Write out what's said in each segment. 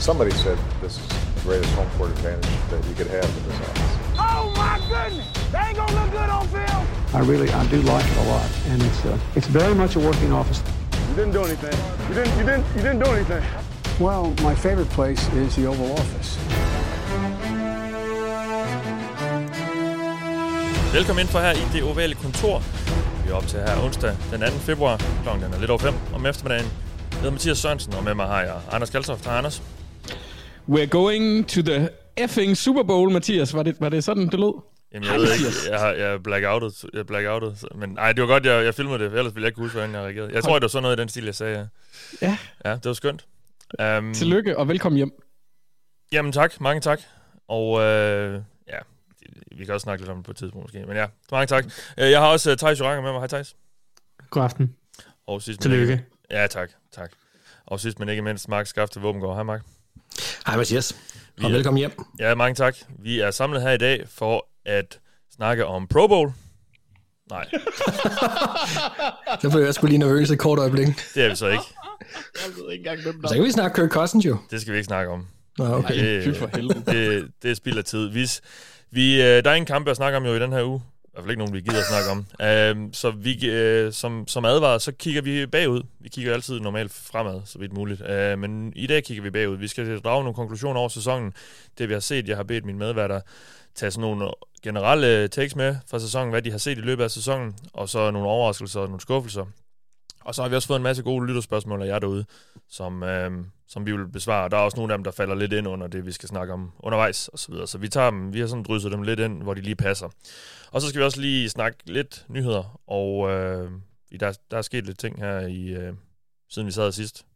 Somebody said this is the greatest home court advantage that you could have in this office. Oh my goodness! They ain't gonna look good on film. I really, I do like it a lot, and it's uh, it's very much a working office. You didn't do anything. You didn't. You didn't. You didn't do anything. Well, my favorite place is the Oval Office. Velkommen ind for her i det ovale kontor. Vi er op til her onsdag den 2. februar. Klokken er lidt over 5 om eftermiddagen. Jeg hedder Mathias Sørensen, og med mig har jeg Anders Kaltoft. Hej Anders. We're going to the effing Super Bowl, Mathias. Var det, var det sådan, det lød? Jamen, jeg ved ikke, jeg, har, jeg er blackoutet, jeg er blackoutet, men nej, det var godt, jeg, jeg filmede det, ellers ville jeg ikke huske, hvordan jeg reagerede. Jeg tror, det var sådan noget i den stil, jeg sagde. Ja, Ja. ja det var skønt. Um, Tillykke og velkommen hjem. Jamen tak, mange tak. Og øh, ja, vi kan også snakke lidt om det på et tidspunkt måske, men ja, mange tak. Øh, Jeg har også uh, Thijs Joranger med mig. Hej Thijs. God aften. Og sidst, Tillykke. Ikke, ja, tak, tak. Og sidst, men ikke mindst, Mark Skafte Våbengård. Hej Mark. Hej Mathias. Vi Og er- velkommen hjem. Ja, mange tak. Vi er samlet her i dag for at snakke om Pro Bowl. Nej, Så blev jeg sgu lige nervøs et kort øjeblik. det er vi så ikke. Jeg ved ikke engang, hvem Så kan vi snakke Kirk Cousins jo. Det skal vi ikke snakke om. Nå, okay. Det, fy for helvede. det, det er spild af tid. Vi, vi, øh, der er ingen kampe at snakke om jo i den her uge. I hvert fald ikke nogen, vi gider at snakke om. Øhm, så vi, øh, som, som advaret, så kigger vi bagud. Vi kigger altid normalt fremad, så vidt muligt. Øh, men i dag kigger vi bagud. Vi skal drage nogle konklusioner over sæsonen. Det vi har set, jeg har bedt mine medværter tage sådan nogle generelle takes med fra sæsonen, hvad de har set i løbet af sæsonen, og så nogle overraskelser og nogle skuffelser. Og så har vi også fået en masse gode lytterspørgsmål af jer derude, som, øh, som vi vil besvare. Der er også nogle af dem, der falder lidt ind under det, vi skal snakke om undervejs og så videre. Så vi tager dem, vi har sådan drysset dem lidt ind, hvor de lige passer. Og så skal vi også lige snakke lidt nyheder, og øh, der, der er sket lidt ting her i øh, siden vi sad sidst.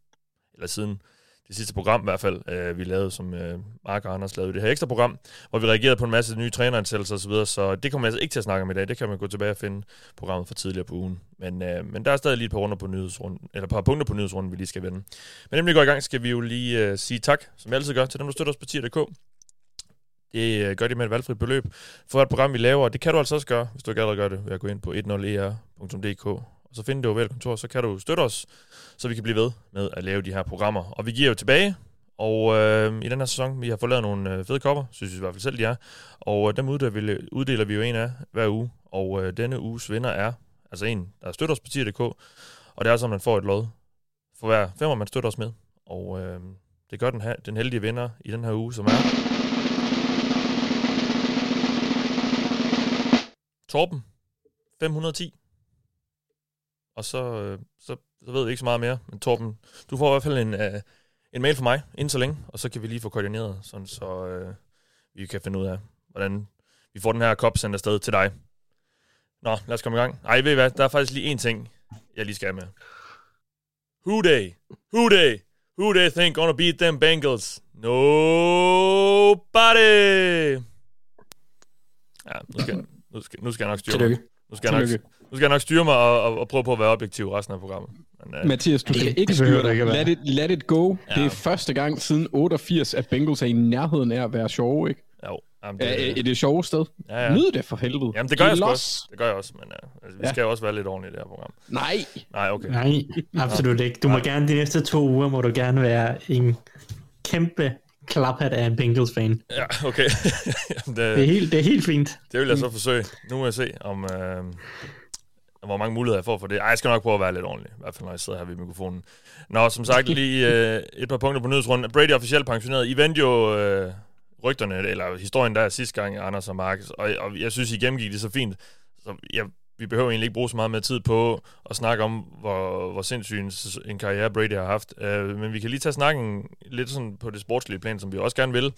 Eller siden det sidste program i hvert fald, øh, vi lavede, som øh, Mark og Anders lavede det her ekstra program, hvor vi reagerede på en masse nye træneransættelser osv., så, så det kommer jeg altså ikke til at snakke om i dag. Det kan man gå tilbage og finde programmet fra tidligere på ugen. Men, øh, men der er stadig lige et par, runder på nyhedsrunden, eller et par punkter på nyhedsrunden, vi lige skal vende. Men inden vi går i gang, skal vi jo lige øh, sige tak, som vi altid gør, til dem, der støtter os på tier.dk. Det øh, gør de med et valgfrit beløb for et program, vi laver. Det kan du altså også gøre, hvis du ikke allerede gør det, ved at gå ind på 10er.dk. Og så finde det ovale kontor, så kan du støtte os, så vi kan blive ved med at lave de her programmer. Og vi giver jo tilbage, og øh, i den her sæson, vi har fået lavet nogle øh, fede kopper, synes vi i hvert fald selv, de er. Og øh, dem uddeler vi, jo en af hver uge. Og øh, denne uges vinder er altså en, der støtter os på tier.dk. Og det er altså, sådan, man får et lod for hver femmer, man støtter os med. Og øh, det gør den, her, den heldige vinder i den her uge, som er... Torben, 510. Og så, øh, så, så ved vi ikke så meget mere. Men Torben, du får i hvert fald en, øh, en mail fra mig inden så længe, og så kan vi lige få koordineret, sådan så øh, vi kan finde ud af, hvordan vi får den her kop sendt afsted til dig. Nå, lad os komme i gang. Ej, ved I hvad? Der er faktisk lige en ting, jeg lige skal med. Who they? Who they? Who they think gonna beat them Bengals? Nobody! Ja, nu skal, nu skal, nu skal jeg nok styre mig. Nu skal, jeg nok. Nu skal jeg nok styre mig og, og, og prøve på at være objektiv resten af programmet. Men, uh, Mathias, du skal Det- ikke det styre dig. ikke. Let it, let it go. Ja. Det er første gang siden 88, at Bengals er i nærheden af at være sjove, ikke? jo, jamen, Det, er, er det sjove sted? ja, ja. Nyd det for helvede. Jamen, det gør jeg også. Det gør jeg også, men uh, altså, vi Ja. skal jo også være lidt ordentlige i det her program. Nej. Nej, okay. Nej, absolut ikke. Du må gerne de næste to uger, må du gerne være en kæmpe klaphat af en Bengals-fan. Ja, okay. Jamen, Det er det, helt, det er helt fint. det vil jeg så forsøge. Nu må jeg se, om, uh, hvor mange muligheder jeg får for det. Ej, jeg skal nok prøve at være lidt ordentlig. I hvert fald, når jeg sidder her ved mikrofonen. Nå, som sagt, lige uh, et par punkter på nyhedsrunden. Brady er officielt pensioneret. I vendte jo uh, rygterne, eller historien der sidste gang, Anders og Markus, og, og jeg synes, I gennemgik det så fint. Så jeg, vi behøver egentlig ikke bruge så meget mere tid på at snakke om, hvor, hvor sindssyg en, en karriere Brady har haft. Uh, men vi kan lige tage snakken lidt sådan på det sportslige plan, som vi også gerne vil.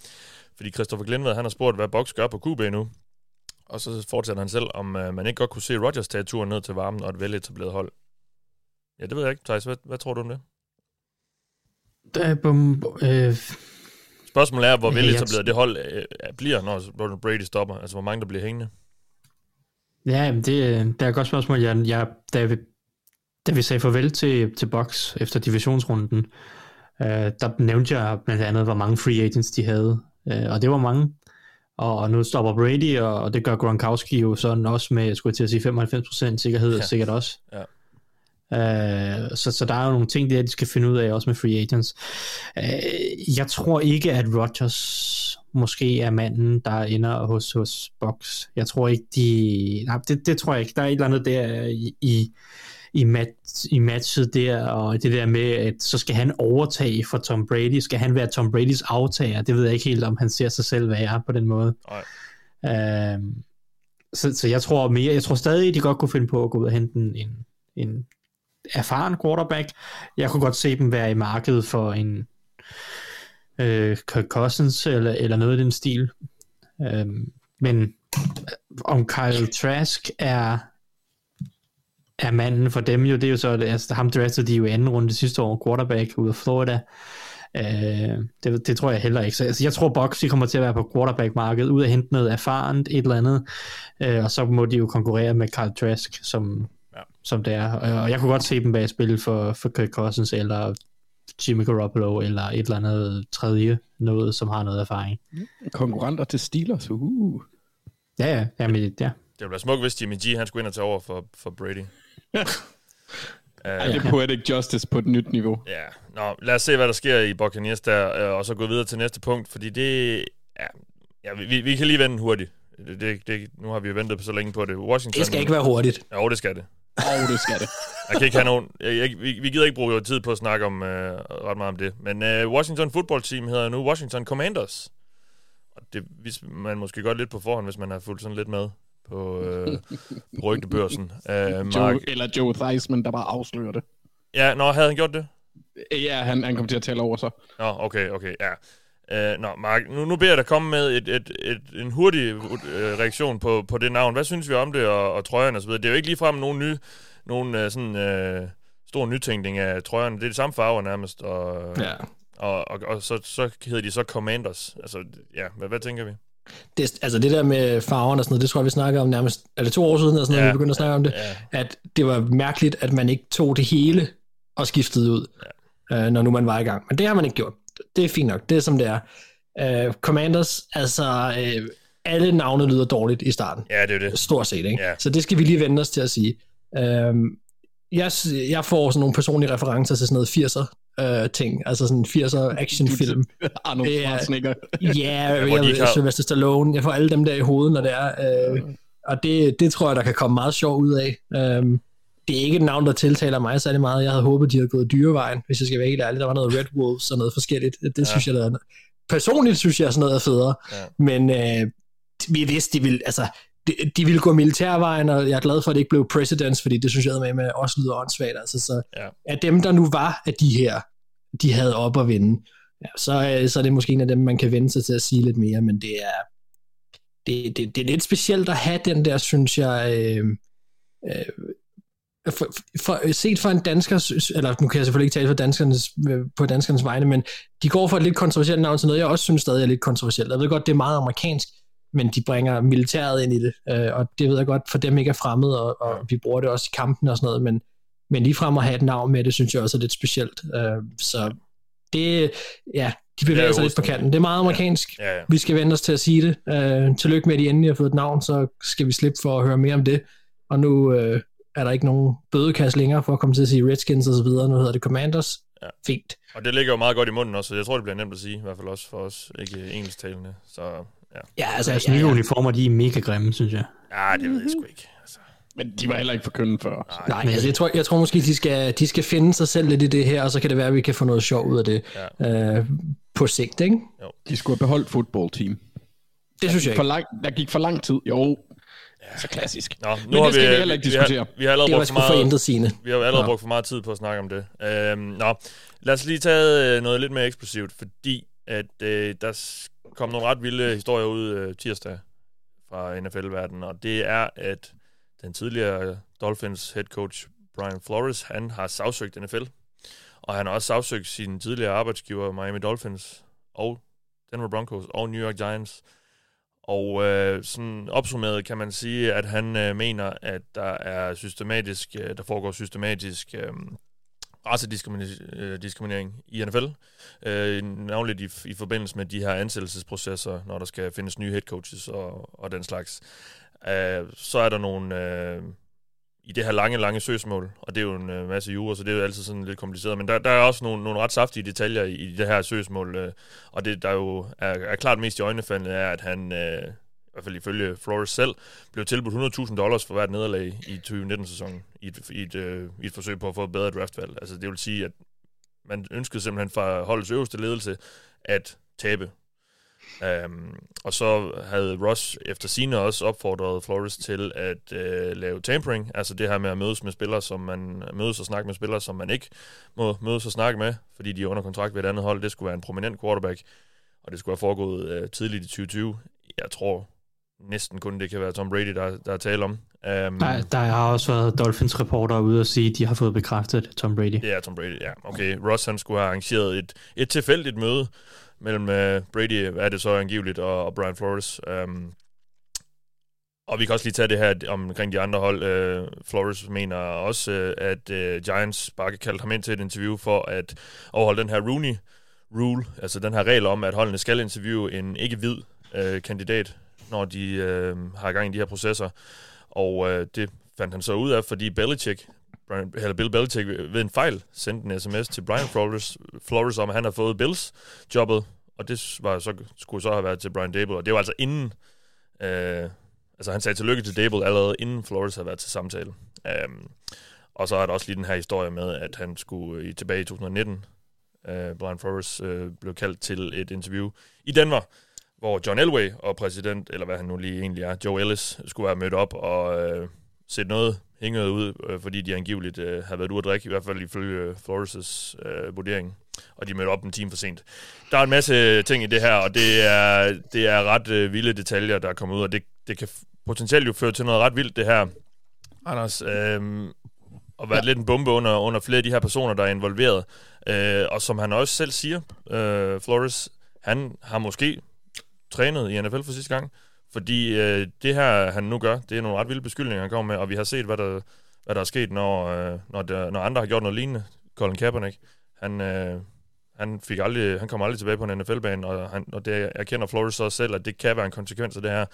Fordi Christopher Glenved, han har spurgt, hvad Box gør på QB nu. Og så fortsætter han selv, om uh, man ikke godt kunne se Rodgers tage turen ned til varmen og et veletableret hold. Ja, det ved jeg ikke, Thijs. Hvad, hvad tror du om det? Der, bum, øh, Spørgsmålet er, hvor veletableret det hold øh, bliver, når Brady stopper. Altså, hvor mange der bliver hængende. ja, jamen, det, det er et godt spørgsmål. Jeg, jeg, da, vi, da vi sagde farvel til, til Box efter divisionsrunden, øh, der nævnte jeg blandt andet, hvor mange free agents de havde. Øh, og det var mange. Og, nu stopper Brady, og, det gør Gronkowski jo sådan også med, jeg skulle til at sige 95% sikkerhed, Ja. sikkert også. Ja. Uh, så, så der er jo nogle ting der, de skal finde ud af, også med free agents. Uh, jeg tror ikke, at Rodgers måske er manden, der ender hos, hos Box. Jeg tror ikke, de... Nej, det, det tror jeg ikke. Der er et eller andet der i, i, i, match, i matchet der, og det der med, at så skal han overtage for Tom Brady. Skal han være Tom Bradys aftager? Det ved jeg ikke helt, om han ser sig selv være på den måde. Nej. Uh, så, så jeg tror mere, jeg tror stadig, de godt kunne finde på at gå ud og hente en, en, en erfaren quarterback. Jeg kunne godt se dem være i markedet for en øh, Kirk Cousins eller, eller noget i den stil. Øhm, men om Kyle Trask er er manden for dem jo, det er jo så, altså ham draftede de jo i anden runde sidste år, quarterback ud af Florida. Øh, det, det tror jeg heller ikke. Så altså, jeg tror Bucks kommer til at være på quarterback-markedet, ud at hente noget erfarent, et eller andet, øh, og så må de jo konkurrere med Kyle Trask, som, ja. som det er. Og jeg kunne godt se dem bag spil for, for Kirk Cousins, eller Jimmy Garoppolo, eller et eller andet tredje, noget, som har noget erfaring. Konkurrenter til Steelers, uh. Ja, ja, jamen, ja. Det ville være smukt, hvis Jimmy G han skulle ind og tage over for, for Brady. Uh, det er poetic justice på et nyt niveau. Ja, nå, lad os se, hvad der sker i Buccaneers der, og så gå videre til næste punkt, fordi det, ja, ja vi, vi kan lige vente hurtigt. Det, det, det, nu har vi jo ventet på så længe på det. Washington, det skal ikke være hurtigt. Jo, det skal det. Jo, oh, det skal det. jeg kan ikke have nogen, jeg, jeg, vi, vi gider ikke bruge tid på at snakke om uh, ret meget om det, men uh, Washington Football Team hedder nu Washington Commanders. Og det vidste man måske godt lidt på forhånd, hvis man har fulgt sådan lidt med på, øh, rygtebørsen. Uh, Mark... Joe, eller Joe Theismann, der bare afslører det. Ja, nå, havde han gjort det? Ja, han, han kom til at tale over sig. Nå, okay, okay, ja. Uh, nå, Mark, nu, nu beder jeg dig komme med et, et, et, en hurtig uh, reaktion på, på det navn. Hvad synes vi om det, og, og trøjerne og så videre? Det er jo ikke ligefrem nogen, ny, nogen uh, sådan, uh, stor nytænkning af trøjerne. Det er de samme farver nærmest, og, ja. og, og, og så, så hedder de så Commanders. Altså, ja, hvad, hvad tænker vi? Det, altså det der med farverne og sådan noget, det tror jeg, vi snakker om nærmest, er det to år siden, eller sådan noget, ja, vi begyndte at snakke ja, om det, ja. at det var mærkeligt, at man ikke tog det hele og skiftede ud, ja. øh, når nu man var i gang. Men det har man ikke gjort. Det er fint nok. Det er som det er. Uh, Commanders, altså uh, alle navne lyder dårligt i starten. Ja, det er det. Stort set, ikke? Ja. Så det skal vi lige vende os til at sige. Uh, jeg, jeg får sådan nogle personlige referencer til sådan noget 80'er uh, ting, altså sådan 80'er actionfilm. Arnold Schwarzenegger. Ja, jeg, jeg, jeg, Sylvester Stallone, jeg får alle dem der i hovedet, når det er. Uh, og det, det tror jeg, der kan komme meget sjov ud af. Um, det er ikke et navn, der tiltaler mig særlig meget. Jeg havde håbet, de havde gået dyrevejen, hvis jeg skal være helt ærlig. Der var noget Red Wolves og noget forskelligt. Det ja. synes jeg, der er personligt synes jeg, sådan noget er federe. Ja. Men øh, vi vidste, de ville, altså, de, de ville gå militærvejen, og jeg er glad for, at det ikke blev presidents, fordi det synes jeg med, med også lyder åndssvagt. Altså, så ja. at dem, der nu var af de her, de havde op at vinde, ja, så, så er det måske en af dem, man kan vende sig til at sige lidt mere, men det er, det, det, det er lidt specielt at have den der, synes jeg, øh, øh, for, for, set for en dansker, eller nu kan jeg selvfølgelig ikke tale for danskernes, på danskernes vegne, men de går for et lidt kontroversielt navn til noget, jeg også synes stadig er lidt kontroversielt. Jeg ved godt, det er meget amerikansk, men de bringer militæret ind i det, øh, og det ved jeg godt, for dem ikke er fremmed, og, og vi bruger det også i kampen og sådan noget, men, men ligefrem at have et navn med det, synes jeg også er lidt specielt. Øh, så det, ja, de bevæger sig lidt på kanten. Det er meget amerikansk. Ja. Ja, ja. Vi skal vende os til at sige det. Øh, tillykke med, at de endelig har fået et navn, så skal vi slippe for at høre mere om det. Og nu øh, er der ikke nogen bødekasse længere for at komme til at sige Redskins og så videre. Nu hedder det Commanders. Ja. Fint. Og det ligger jo meget godt i munden også, så jeg tror, det bliver nemt at sige, i hvert fald også for os, ikke engelsktalende. Så ja. Ja, altså, Deres ja, nye ja. uniformer, de er mega grimme, synes jeg. Ja, det ved jeg sgu ikke. Altså. Men de var heller ikke for kønne før. Nej, altså, jeg, tror, jeg tror måske, de skal, de skal finde sig selv lidt i det her, og så kan det være, at vi kan få noget sjov ud af det Ja. øh, på sigt, ikke? De skulle have beholdt football team. Det synes jeg For ikke. lang, der gik for lang tid. Jo, så klassisk. Nå, nu Men har det skal vi, vi heller ikke Vi diskutere. har, vi har allerede Det var brugt for for meget, intet sigende. vi har allerede Nå. brugt for meget tid på at snakke om det. Øhm, nå, lad os lige tage øh, noget lidt mere eksplosivt, fordi at øh, der kom nogle ret vilde historier ud øh, tirsdag fra NFL-verdenen, og det er, at den tidligere Dolphins head coach Brian Flores, han har sagsøgt NFL, og han har også sagsøgt sin tidligere arbejdsgiver Miami Dolphins og Denver Broncos og New York Giants. Og øh, sådan opsummeret kan man sige, at han øh, mener, at der er systematisk, øh, der foregår systematisk øh, racediskriminering øh, i NFL. Øh, navnligt i, i forbindelse med de her ansættelsesprocesser, når der skal findes nye head coaches og, og den slags. Øh, så er der nogle øh, i det her lange, lange søgsmål, og det er jo en øh, masse jure, så det er jo altid sådan lidt kompliceret, men der, der er også nogle, nogle ret saftige detaljer i, i det her søgsmål, øh, og det der jo er, er klart mest i øjnefaldende er, at han, øh, hvert fald ifølge Flores selv, blev tilbudt 100.000 dollars for hvert nederlag i 2019-sæsonen, i et, i, et, øh, i et forsøg på at få et bedre draftvalg. Altså det vil sige, at man ønskede simpelthen fra holdets øverste ledelse at tabe Um, og så havde Ross efter sine også opfordret Flores til at uh, lave tampering, altså det her med at mødes med spillere, som man mødes og snakke med spillere, som man ikke må mødes og snakke med, fordi de er under kontrakt ved et andet hold. Det skulle være en prominent quarterback, og det skulle have foregået uh, tidligt i 2020. Jeg tror næsten kun det kan være Tom Brady, der, der er tale om. Um, der, der har også været Dolphins reporter ude og sige, at de har fået bekræftet Tom Brady. Ja, Tom Brady, ja. Okay, Ross han skulle have arrangeret et, et tilfældigt møde, mellem uh, Brady, hvad er det så angiveligt, og, og Brian Flores. Um, og vi kan også lige tage det her omkring de andre hold. Uh, Flores mener også, uh, at uh, Giants bare kan kalde ham ind til et interview for at overholde den her Rooney rule, altså den her regel om, at holdene skal interviewe en ikke-hvid uh, kandidat, når de øh, har gang i de her processer. Og øh, det fandt han så ud af, fordi Belichick Brian, eller Bill Belichick ved en fejl sendte en sms til Brian Flores, Flores om, at han har fået Bills jobbet, og det var så, skulle så have været til Brian Dable, og det var altså inden, øh, altså han sagde tillykke til Dable allerede inden Flores havde været til samtale. Um, og så er der også lige den her historie med, at han skulle i tilbage i 2019, øh, Brian Flores øh, blev kaldt til et interview i Denver, hvor John Elway og præsident, eller hvad han nu lige egentlig er, Joe Ellis, skulle være mødt op og øh, sætte noget hænger ud, øh, fordi de angiveligt øh, har været ude at drikke, i hvert fald ifølge øh, Flores' øh, vurdering, og de mødte op en time for sent. Der er en masse ting i det her, og det er, det er ret øh, vilde detaljer, der er kommet ud, og det, det kan potentielt jo føre til noget ret vildt, det her. Anders, øh, og været ja. lidt en bombe under, under flere af de her personer, der er involveret. Øh, og som han også selv siger, øh, Flores, han har måske trænet i NFL for sidste gang. Fordi øh, det her, han nu gør, det er nogle ret vilde beskyldninger, han kommer med, og vi har set, hvad der, hvad der er sket, når, øh, når, der, når andre har gjort noget lignende. Colin Kaepernick, han, øh, han, fik aldrig, han kom aldrig tilbage på en NFL-bane, og, han, og det erkender Flores så selv, at det kan være en konsekvens af det her.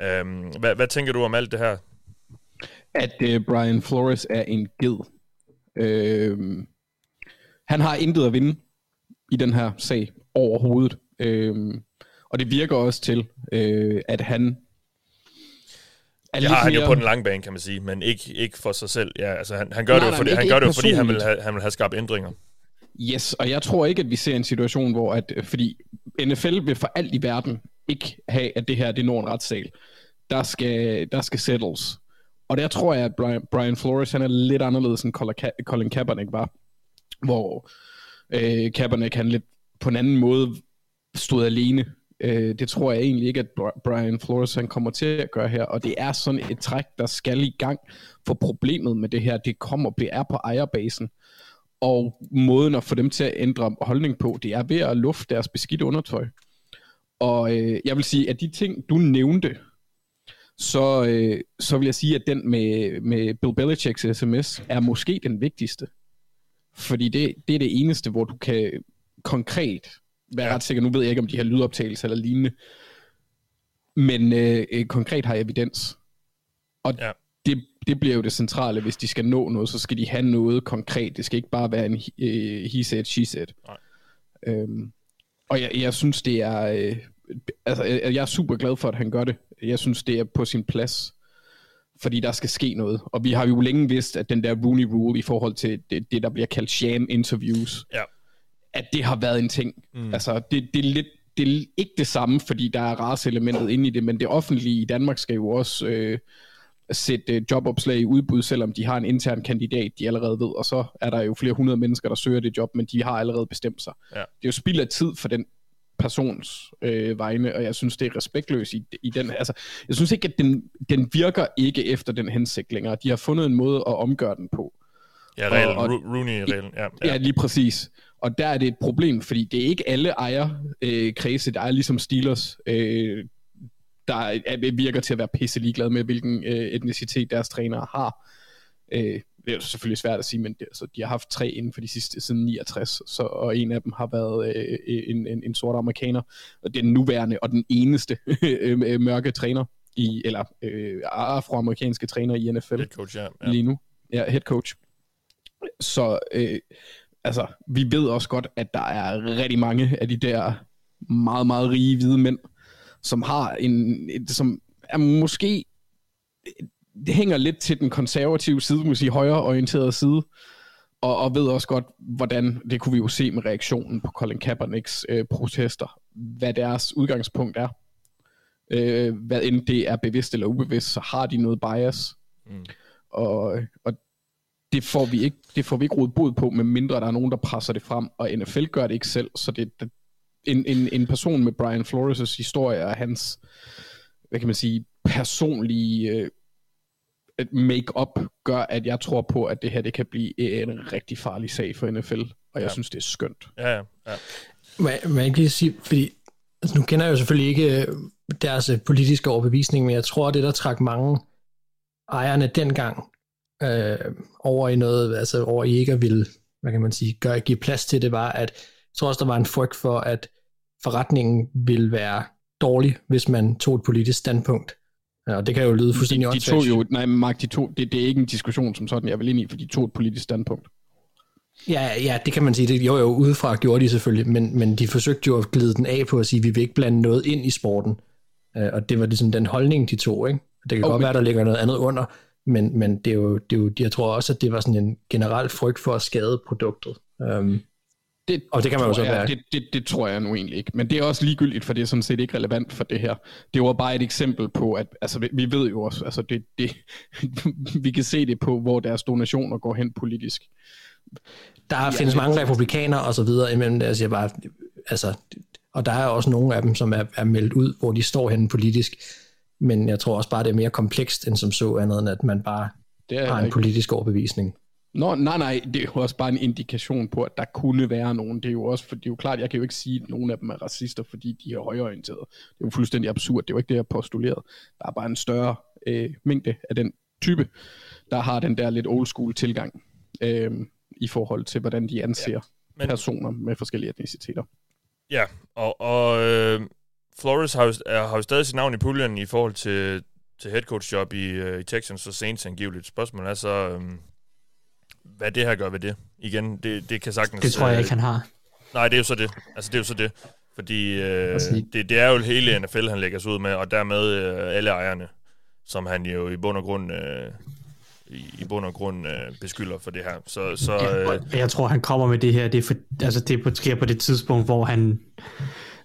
Øhm, hvad, hvad tænker du om alt det her? At øh, Brian Flores er en ged. Øh, han har intet at vinde i den her sag overhovedet. Øh, og det virker også til, øh, at han er det har han mere... jo på den lange bane, kan man sige, men ikke, ikke for sig selv. Ja, altså, han, han gør nej, det jo, fordi, han gør det jo, fordi han vil, have, han vil have skabt ændringer. Yes, og jeg tror ikke, at vi ser en situation, hvor at, fordi NFL vil for alt i verden ikke have, at det her det når en retssal. Der skal, der skal settles. Og der tror jeg, at Brian, Brian Flores han er lidt anderledes end Colin Kaepernick var. Hvor øh, Kaepernick han lidt på en anden måde stod alene Øh, det tror jeg egentlig ikke, at Brian Flores han kommer til at gøre her, og det er sådan et træk, der skal i gang, for problemet med det her, det kommer, det er på ejerbasen, og måden at få dem til at ændre holdning på, det er ved at lufte deres beskidte undertøj. Og øh, jeg vil sige, at de ting, du nævnte, så, øh, så vil jeg sige, at den med, med Bill Belichicks sms er måske den vigtigste. Fordi det, det er det eneste, hvor du kan konkret være ja. ret sikker. Nu ved jeg ikke, om de har lydoptagelser eller lignende. Men øh, øh, konkret har evidens. Og ja. det, det bliver jo det centrale. Hvis de skal nå noget, så skal de have noget konkret. Det skal ikke bare være en øh, he said, she said. Nej. Øhm, og jeg, jeg synes, det er... Øh, altså, jeg, jeg er super glad for, at han gør det. Jeg synes, det er på sin plads fordi der skal ske noget. Og vi har jo længe vidst, at den der Rooney Rule i forhold til det, det der bliver kaldt sham interviews, ja at det har været en ting. Mm. Altså, det, det, er lidt, det er ikke det samme, fordi der er raceelementet inde i det, men det offentlige i Danmark skal jo også øh, sætte øh, jobopslag i udbud, selvom de har en intern kandidat, de allerede ved, og så er der jo flere hundrede mennesker, der søger det job, men de har allerede bestemt sig. Ja. Det er jo spild af tid for den persons øh, vegne, og jeg synes, det er respektløst i, i den. Altså, jeg synes ikke, at den, den virker ikke efter den hensigt længere. De har fundet en måde at omgøre den på. Ja, reglen, og, og, Rooney-reglen. Ja, ja. ja, lige præcis. Og der er det et problem, fordi det er ikke alle ejerkredse, øh, der er ligesom Steelers, øh, der er, virker til at være pisse ligeglade med, hvilken øh, etnicitet deres trænere har. Øh, det er selvfølgelig svært at sige, men det, altså, de har haft tre inden for de sidste siden 69, så, og en af dem har været øh, en, en, en sort amerikaner, og den nuværende og den eneste øh, mørke træner i, eller øh, afroamerikanske træner i NFL Head coach, ja. ja. lige nu. Ja, head coach. Så øh, altså, vi ved også godt, at der er rigtig mange af de der meget, meget rige hvide mænd, som har en, som er måske, det hænger lidt til den konservative side, måske sige højreorienterede side, og, og ved også godt, hvordan, det kunne vi jo se med reaktionen på Colin Kaepernicks øh, protester, hvad deres udgangspunkt er. Øh, hvad end det er bevidst eller ubevidst, så har de noget bias. Mm. Og, og det får vi ikke, det får vi ikke rodet bod på, med mindre der er nogen, der presser det frem, og NFL gør det ikke selv, så det, det en, en, en person med Brian Flores' historie og hans, hvad kan man sige, personlige øh, make-up gør, at jeg tror på, at det her det kan blive en rigtig farlig sag for NFL, og jeg Ja. synes, det er skønt. Ja, ja, ja. Man, man kan sige, fordi altså, nu kender jeg jo selvfølgelig ikke øh, deres øh, politiske overbevisning, men jeg tror, det der trak mange ejerne dengang øh, over i noget, altså over i ikke at ville, hvad kan man sige, gøre, give plads til det, var, at jeg tror også, der var en frygt for, at forretningen ville være dårlig, hvis man tog et politisk standpunkt. Ja, og det kan jo lyde fuldstændig de, de tog jo, nej, Mark, de tog, det, det er ikke en diskussion som sådan, jeg vil ind i, for de tog et politisk standpunkt. Ja, ja, det kan man sige. Det, jo, jo, udefra gjorde de selvfølgelig, men, men de forsøgte jo at glide den af på at sige, at vi vil ikke blande noget ind i sporten. Øh, og det var ligesom den holdning, de tog. Ikke? Det kan Jo, godt men- være, der ligger noget andet under, men, men det er jo, det er jo, jeg tror også, at det var sådan en generel frygt for at skade produktet. Um, Det, Og det kan man jo så jeg, være. Det, det, det tror jeg nu egentlig ikke. Men det er også ligegyldigt, for det er sådan set ikke relevant for det her. Det var bare et eksempel på, at altså, vi, vi ved jo også, altså det, det, vi kan se det på, hvor deres donationer går hen politisk. der ja, findes mange republikanere og så videre imellem det. Jeg siger bare, altså, og der er også nogle af dem, som er, er meldt ud, hvor de står henne politisk. Men jeg tror også bare, det er mere komplekst end som så andet, end at man bare Det er har en ikke. politisk overbevisning. Nå, nej, nej, det er jo også bare en indikation på, at der kunne være nogen. Det er jo også, for det er jo klart, jeg kan jo ikke sige, at nogen af dem er racister, fordi de er højorienterede. Det er jo fuldstændig absurd. Det er jo ikke det, jeg postuleret. Der er bare en større øh, mængde af den type, der har den der lidt old school tilgang øh, i forhold til, hvordan de anser ja, men- personer med forskellige etniciteter. Ja, og, og øh, Flores har jo, har jo stadig sit navn i puljen i forhold til, til head coach job i, øh, i Texans og Saints angiveligt. Spørgsmålet er så, øh, hvad det her gør ved det. Igen, det, det kan sagtens... Det tror jeg øh, ikke, han har. Nej, det er jo så det. Altså, det er jo så det. Fordi øh, det, det er jo hele NFL, han lægger sig ud med, og dermed øh, alle ejerne, som han jo i bund og grund, øh, i, i bund og grund øh, beskylder for det her. Så, så øh, Og Jeg tror, han kommer med det her, det er, for, altså, det er på, sker på det tidspunkt, hvor han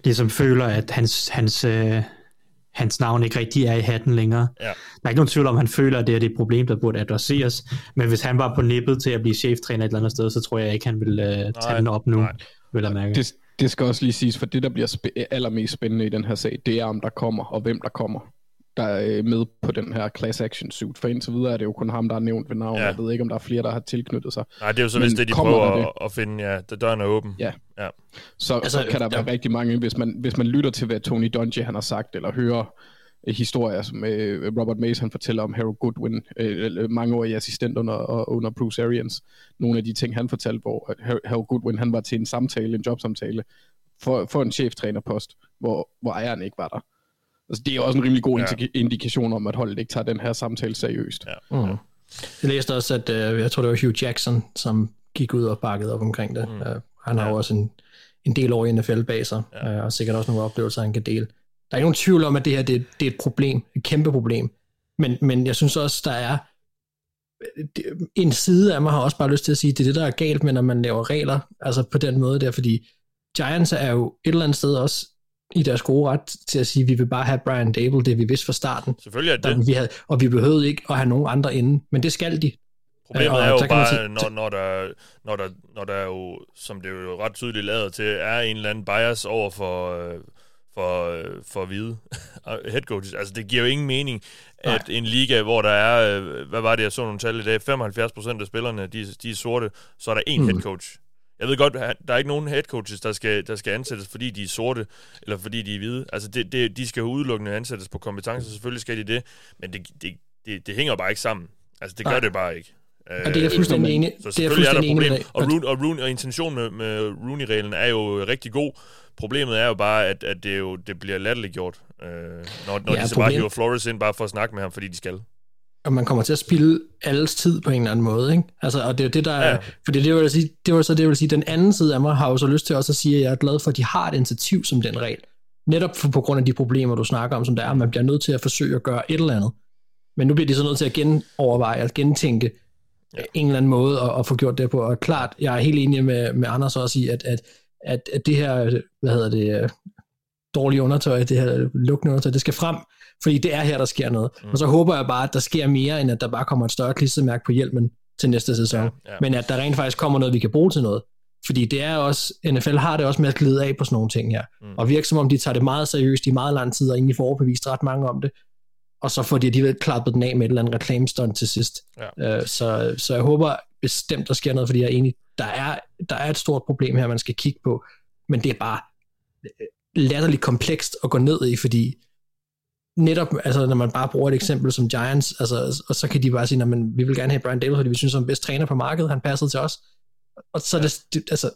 ligesom føler, at hans, hans, øh, hans navn ikke rigtig er i hatten længere. Ja. Der er ikke nogen tvivl om, at han føler, at det er et problem, der burde adresseres. Men hvis han var på nippet til at blive cheftræner et eller andet sted, så tror jeg ikke, han vil øh, tage Nej, den op nu, nej. vil jeg mærke. Det, det skal også lige siges, for det, der bliver spæ- allermest spændende i den her sag, det er, om der kommer, og hvem der kommer, der er øh, med på den her class action suit. For indtil videre er det jo kun ham, der er nævnt ved navn. Ja. Jeg ved ikke, om der er flere, der har tilknyttet sig. nej, det er jo så vist det, de kommer prøver der at, finde. Ja, da døren er åben. Ja. ja. Så, altså, så kan der være ja. rigtig mange, hvis man, hvis man lytter til, hvad Tony Dungy han har sagt, eller hører øh, historier, som øh, Robert Mays han fortæller om Harold Goodwin, øh, mange år i assistent under, under Bruce Arians. Nogle af de ting, han fortalte, hvor Harold Goodwin han var til en samtale, en jobsamtale, for, for en cheftrænerpost, hvor, hvor ejeren ikke var der. Altså, det er også en rimelig god Ja. indikation om, at holdet ikke tager den her samtale seriøst. Ja. Mm. Jeg læste også, at øh, jeg tror, det var Hugh Jackson, som gik ud og bakkede op omkring det. Mm. Øh, han har Ja. jo også en, en del år i NFL bag sig, ja. øh, og sikkert også nogle oplevelser, han kan dele. Der er ikke nogen tvivl om, at det her det, det er et problem, et kæmpe problem. Men, men jeg synes også, der er det- en side af mig har også bare lyst til at sige, at det er det, der er galt med, når man laver regler, altså på den måde der, fordi Giants er jo et eller andet sted også i deres gode ret til at sige, at vi vil bare have Brian Dable, det vi vidste fra starten. Selvfølgelig er det. Der, vi havde, og vi behøvede ikke at have nogen andre inde, men det skal de. Problemet og er jo bare, sige- når, når, der, når, der, når der jo, som det jo ret tydeligt lavet til, er en eller anden bias over for, øh, for, øh, for hvide head coaches. Altså, det giver jo ingen mening, at en liga, hvor der er, øh, hvad var det, jeg så nogle tal i dag, 75% af spillerne, de, de er sorte, så er der én Mm. head coach. Jeg ved godt, der er ikke nogen head coaches, der skal, der skal ansættes, fordi de er sorte, eller fordi de er hvide. Altså, det, det, de skal udelukkende ansættes på kompetencer, selvfølgelig skal de det, men det, det, det, det hænger bare ikke sammen. Altså, det gør Nej. det bare ikke. Og det er jeg fuldstændig enig, Så det er selvfølgelig er der problem. Og, Rooney, og, Rooney, og intentionen med, med Rooney-reglen er jo rigtig god. Problemet er jo bare, at, at det, jo, det bliver latterliggjort øh, når, når Ja, de så problem- bare hiver Flores ind, bare for at snakke med ham, fordi de skal. Og man kommer til at spille alles tid på en eller anden måde, ikke? Altså, og det er jo det, der er, Ja. ja. fordi det vil sige, det var så det, vil sige, den anden side af mig har jo så lyst til også at sige, at jeg er glad for, at de har et initiativ som den regel. Netop for, på grund af de problemer, du snakker om, som der er, man bliver nødt til at forsøge at gøre et eller andet. Men nu bliver de så nødt til at genoverveje og gentænke ja. en eller anden måde at, at få gjort det på. Og klart, jeg er helt enig med, med Anders også i, at, at, at, at det her, hvad hedder det, øh, dårlige undertøj, det her lukkende undertøj, det skal frem, fordi det er her, der sker noget. Mm. Og så håber jeg bare, at der sker mere, end at der bare kommer et større klistermærke på hjelmen til næste sæson. Ja, Ja. Men at der rent faktisk kommer noget, vi kan bruge til noget. Fordi det er også, NFL har det også med at glide af på sådan nogle ting her. Mm. Og virker som om, de tager det meget seriøst i meget lang tid, og egentlig får overbevist ret mange om det. Og så får de alligevel klappet den af med et eller andet reklamestunt til sidst. Ja. Øh, så, så jeg håber bestemt, der sker noget, fordi jeg er enig, der er, der er et stort problem her, man skal kigge på. Men det er bare latterligt komplekst at gå ned i, fordi netop, altså når man bare bruger et eksempel som Giants, altså, og så kan de bare sige, men vi vil gerne have Brian Dable, fordi vi synes, han er bedst træner på markedet, han passede til os. Og så er det, det, altså,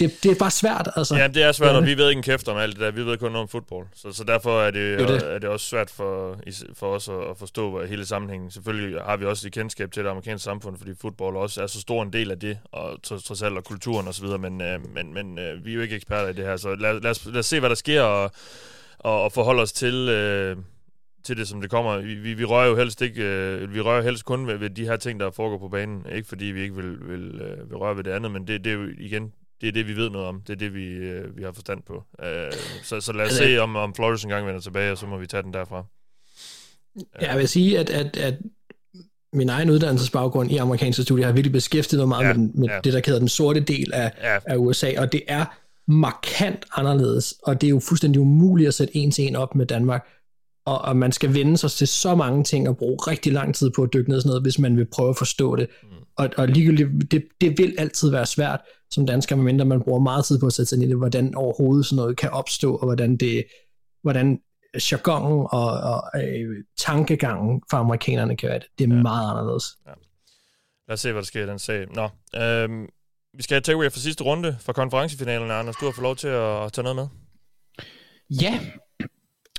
det, det er bare svært. Altså. Ja, det er svært, og vi ved ikke en kæft om alt det der. Vi ved kun noget om fodbold. Så, så derfor er det, Det er det. er det også svært for, for os at, at forstå hvad hele sammenhængen. Selvfølgelig har vi også et kendskab til det amerikanske samfund, fordi fodbold også er så stor en del af det, og tro- trods alt og kulturen osv., men, øh, men, men øh, vi er jo ikke eksperter i det her, så lad, lad, os, lad os se, hvad der sker, og, og, og forholde os til... Øh, til det, som det kommer. Vi, vi, vi rører jo helst ikke, øh, vi rører helst kun ved, ved de her ting, der foregår på banen. Ikke fordi vi ikke vil, vil, øh, vil røre ved det andet, men det, det er jo igen, det er det, vi ved noget om. Det er det, vi, øh, vi har forstand på. Øh, så, så lad os se, om, om Flores engang vender tilbage, og så må vi tage den derfra. Jeg vil sige, at, at, at min egen uddannelsesbaggrund i amerikanske studier har virkelig beskæftiget mig meget Ja, med, den, med ja. det, der hedder den sorte del af, Ja. af USA, og det er markant anderledes, og det er jo fuldstændig umuligt at sætte en til en op med Danmark, og, og man skal vende sig til så mange ting og bruge rigtig lang tid på at dykke ned i sådan noget, hvis man vil prøve at forstå det. Mm. Og, og ligegyldigt, det, det vil altid være svært som dansker, medmindre man bruger meget tid på at sætte sig ind i det, hvordan overhovedet sådan noget kan opstå, og hvordan det, hvordan jargonen og, og øh, tankegangen for amerikanerne kan være det. Det er ja. meget anderledes. Lad os se, hvad der sker i den sag. Nå, øhm, vi skal have takeaway for sidste runde for konferencefinalen, Anders. Du har fået lov til at tage noget med. Ja.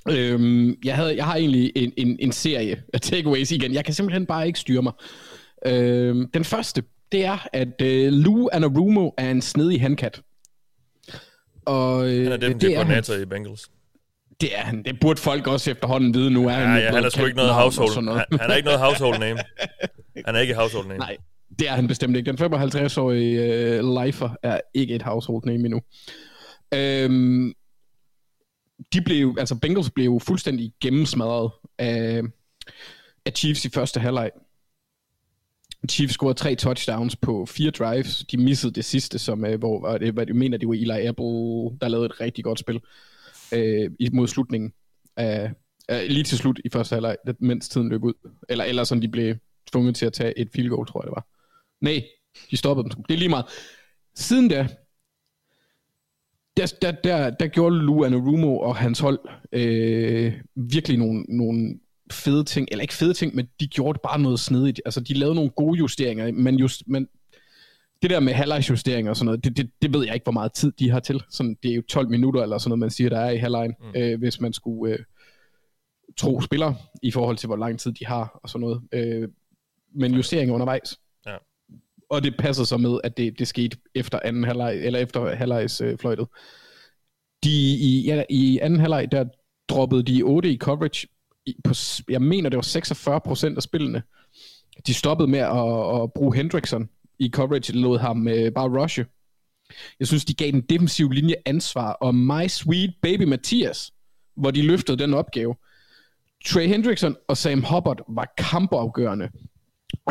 Øhm, jeg, havde, jeg har egentlig en, en, en serie af takeaways igen. Jeg kan simpelthen bare ikke styre mig. Øhm, den første, det er, at øh, Lou Anarumo er en snedig handkat. Og, øh, Han er han, koordinator i Bengals. det er han. Det burde folk også efterhånden vide nu. Er Ja, han, ja, han er sgu ikke noget household. Han, han er ikke noget household name. Han er ikke household name. Nej, det er han bestemt ikke. Den 55-årige øh, lifer er ikke et household name endnu. Øhm, de blev, altså Bengals blev fuldstændig gennemsmadret af, af Chiefs i første halvleg. Chiefs scorede tre touchdowns på fire drives. De missede det sidste, som, øh, hvor var det, hvad jeg mener, det var Eli Apple, der lavede et rigtig godt spil øh, mod slutningen. Af, øh, lige til slut i første halvleg, mens tiden løb ud. Eller, eller sådan, de blev tvunget til at tage et field goal, tror jeg det var. Nej, de stoppede dem. Det er lige meget. Siden da, der, der, der, der gjorde Lou Anarumo og hans hold øh, virkelig nogle, nogle fede ting, eller ikke fede ting, men de gjorde bare noget snedigt. Altså, de lavede nogle gode justeringer, men, just, men det der med halvlegsjusteringer og sådan noget, det, det, det ved jeg ikke, hvor meget tid de har til. Sådan, det er jo 12 minutter eller sådan noget, man siger, der er i halvlejen, mm. øh, hvis man skulle øh, tro spillere i forhold til, hvor lang tid de har og sådan noget. Øh, men justeringer undervejs. Og det passer så med, at det, det skete efter anden halvleg, eller efter halvlegs øh, fløjtet. De, i, ja, I anden halvleg, der droppede de 8 i coverage. I, på, jeg mener, det var 46 procent af spillene. De stoppede med at, at bruge Hendrickson i coverage, lod ham øh, bare rushe. Jeg synes, de gav den defensive linje ansvar, og My Sweet Baby Mathias, hvor de løftede den opgave. Trey Hendrickson og Sam Hubbard var kampafgørende.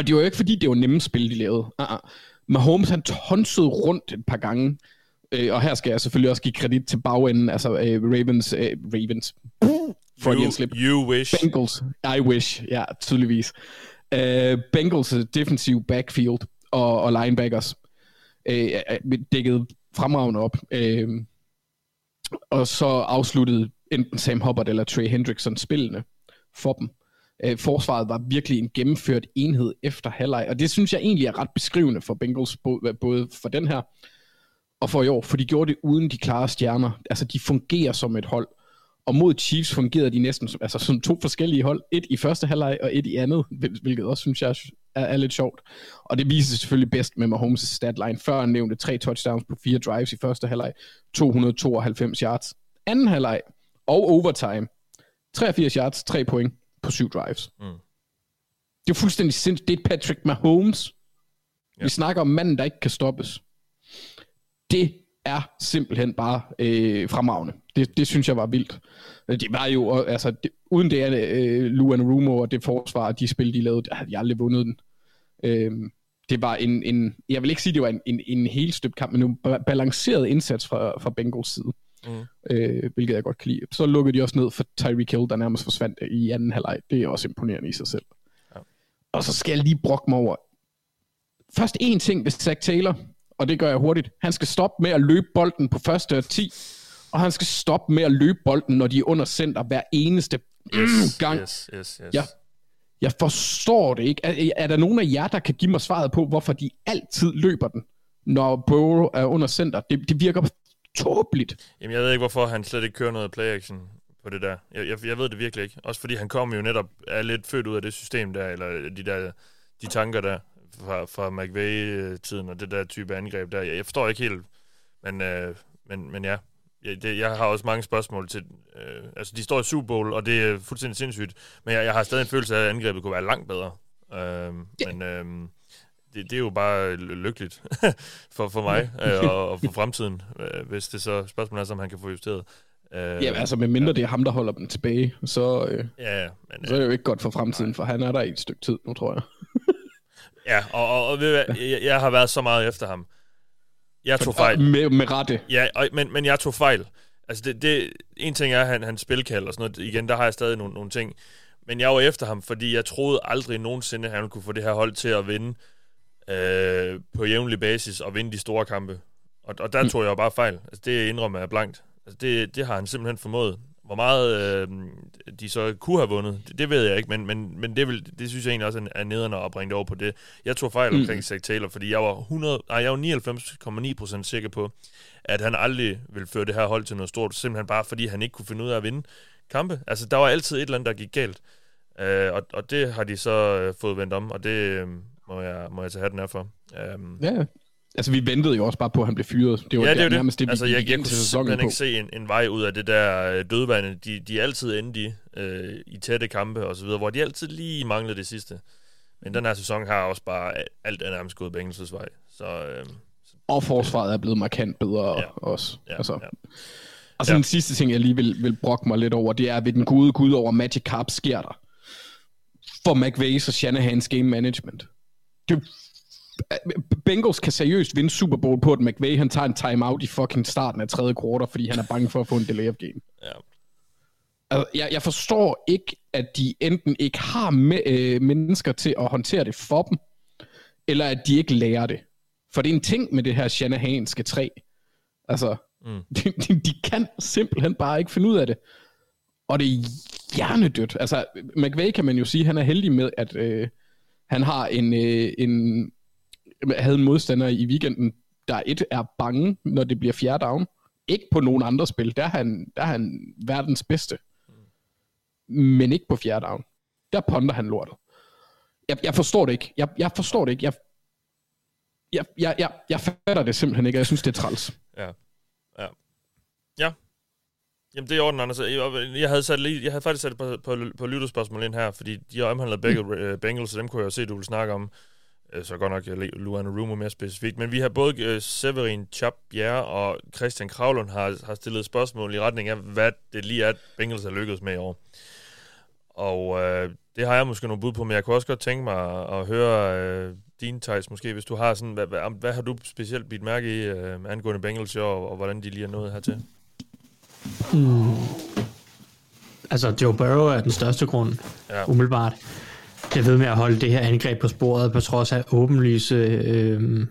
Og det var jo ikke fordi, det var nemme spil, de lavede. Uh-uh. Mahomes, han tonsede rundt et par gange. Øh, og her skal jeg selvfølgelig også give kredit til bagenden, altså øh, Ravens, øh, Ravens, Freudian You, slip. you wish. Bengals, I wish, ja, tydeligvis. Uh, Bengals øh, defensive backfield og, og linebackers øh, er dækket fremragende op. Øh, og så afsluttede enten Sam Hubbard eller Trey Hendrickson spillene for dem. Øh, forsvaret var virkelig en gennemført enhed efter halvleg, og det synes jeg egentlig er ret beskrivende for Bengals, øh, både for den her og for i år, for de gjorde det uden de klare stjerner. Altså, de fungerer som et hold, og mod Chiefs fungerede de næsten som, altså, som to forskellige hold. Et i første halvleg og et i andet, hvilket også synes jeg er, er lidt sjovt. Og det viser sig selvfølgelig bedst med Mahomes' statline. Før han nævnte tre touchdowns på fire drives i første halvleg, 292 yards. Anden halvleg og overtime, 83 yards, 3 point på syv drives. Mm. Det er fuldstændig sindssygt. Det er Patrick Mahomes. Ja. Vi snakker om manden, der ikke kan stoppes. Det er simpelthen bare øh, fremragende. Det, det synes jeg var vildt. Det var jo, altså, det, uden det er øh, Luan Rumo og det forsvar, de spil, de lavede, der havde de aldrig vundet den. Øh, det var en, en, jeg vil ikke sige, det var en, en, en helt støbt kamp, men en ba- balanceret indsats fra, fra Bengals side. Mm. Øh, hvilket jeg godt kan lide. Så lukkede de også ned for Tyreek Hill, der nærmest forsvandt i anden halvleg. Det er også imponerende i sig selv. Ja. Og så skal jeg lige brokke mig over. Først en ting ved Zach Taylor, og det gør jeg hurtigt. Han skal stoppe med at løbe bolden på første og 10, og han skal stoppe med at løbe bolden, når de er under center hver eneste Yes, gang. yes, yes, yes. Ja. Jeg forstår det ikke. Er, er der nogen af jer, der kan give mig svaret på, hvorfor de altid løber den, når Burrow er under center? Det, det virker tåbeligt. Jamen, jeg ved ikke, hvorfor han slet ikke kører noget play-action på det der. Jeg, jeg, jeg ved det virkelig ikke. Også fordi han kommer jo netop er lidt født ud af det system der, eller de der de tanker der fra, fra McVay-tiden og det der type angreb der. Jeg, jeg forstår ikke helt, men, øh, men, men ja. Jeg, det, jeg har også mange spørgsmål til... Øh, altså, de står i Super Bowl, og det er fuldstændig sindssygt, men jeg, jeg har stadig en følelse af, at angrebet kunne være langt bedre. Øh, men... Øh, det, det er jo bare ly- lykkeligt for, for mig øh, og, og for fremtiden, øh, hvis det så spørgsmålet er, som han kan få justeret. Øh, Ja, altså med mindre det er ham, der holder dem tilbage, så, øh, ja, men, så er det jo ikke godt for fremtiden, for han er der i et stykke tid nu, tror jeg. ja, og, og, og ved hvad, jeg, jeg har været så meget efter ham. Jeg tog fejl. Med, med rette. Ja, og, men, men jeg tog fejl. Altså, det, det, en ting er han, hans spilkald og sådan noget. Igen, der har jeg stadig nogle, nogle ting. Men jeg var efter ham, fordi jeg troede aldrig nogensinde, at han kunne få det her hold til at vinde øh, på jævnlig basis og vinde de store kampe. Og, og der tog jeg jo bare fejl. Altså, det indrømmer jeg blankt. Altså, det, det har han simpelthen formået. Hvor meget øh, de så kunne have vundet, det, det ved jeg ikke, men, men, men det, vil, det synes jeg egentlig også er, er nederne at bringe det over på det. Jeg tog fejl omkring mm. Zach Taylor, fordi jeg var, 100, nej, jeg var 99,9% sikker på, at han aldrig ville føre det her hold til noget stort, simpelthen bare fordi han ikke kunne finde ud af at vinde kampe. Altså, der var altid et eller andet, der gik galt. Øh, og, og det har de så øh, fået vendt om, og det øh, må, jeg, må jeg tage hatten af for. Um, Ja, altså vi ventede jo også bare på, at han blev fyret. Det var ja, det er det. nærmest det, vi altså, jeg, jeg kunne simpelthen på. ikke se en, en vej ud af det der øh, dødvande. De, de er altid endte i, øh, i tætte kampe og så videre, hvor de altid lige manglede det sidste. Men den her sæson har også bare alt er nærmest gået Bengals' vej. Så, øh, Og forsvaret er blevet markant bedre Ja. også. ja, altså. ja. Og så Ja. den sidste ting, jeg lige vil, vil brokke mig lidt over, det er, ved den gode gud over Magic Carp sker der. For McVay's og Shanahans game management. Det, Bengals kan seriøst vinde Super Bowl på, at McVay han tager en timeout i fucking starten af tredje kvartal, fordi han er bange for at få en delay of game. Ja. Altså, jeg, jeg forstår ikke, at de enten ikke har med, øh, mennesker til at håndtere det for dem, eller at de ikke lærer det. For det er en ting med det her Shanahanske træ. Altså, Mm. de, de, de kan simpelthen bare ikke finde ud af det. Og det er hjernedødt. Altså, McVay kan man jo sige, han er heldig med, at øh, han har en, øh, en, havde en modstander i weekenden, der et er bange, når det bliver fjerde down. Ikke på nogen andre spil. Der er han, der er han verdens bedste. Men ikke på fjerde down. Der ponder han lortet. Jeg, jeg forstår det ikke. Jeg, jeg forstår det ikke. Jeg, jeg, jeg, jeg, jeg fatter det simpelthen ikke, og jeg synes, det er træls. Ja. Ja. Ja. Jamen, det er i orden, Anders. Jeg, jeg, havde, sat lige, jeg havde faktisk sat på, på, på lytterspørgsmål ind her, fordi de har omhandlet begge mm. Bengals, så dem kunne jeg jo se, du vil snakke om. Øh, Så godt nok Luan Rumo mere specifikt. Men vi har både øh, Severin Chap Bjerre og Christian Kravlund har, har stillet spørgsmål i retning af, hvad det lige er, Bengals er lykkedes med i år. Og øh, det har jeg måske nogle bud på, men jeg kunne også godt tænke mig at, høre øh, din, Thijs, måske, hvis du har sådan, hvad, hvad, hvad har du specielt bidt mærke i øh, angående Bengals i år, og hvordan de lige er nået hertil? Hmm. Altså, Joe Burrow er den største grund, Ja. umiddelbart. Jeg ved med at holde det her angreb på sporet, på trods af åbenlyse øh,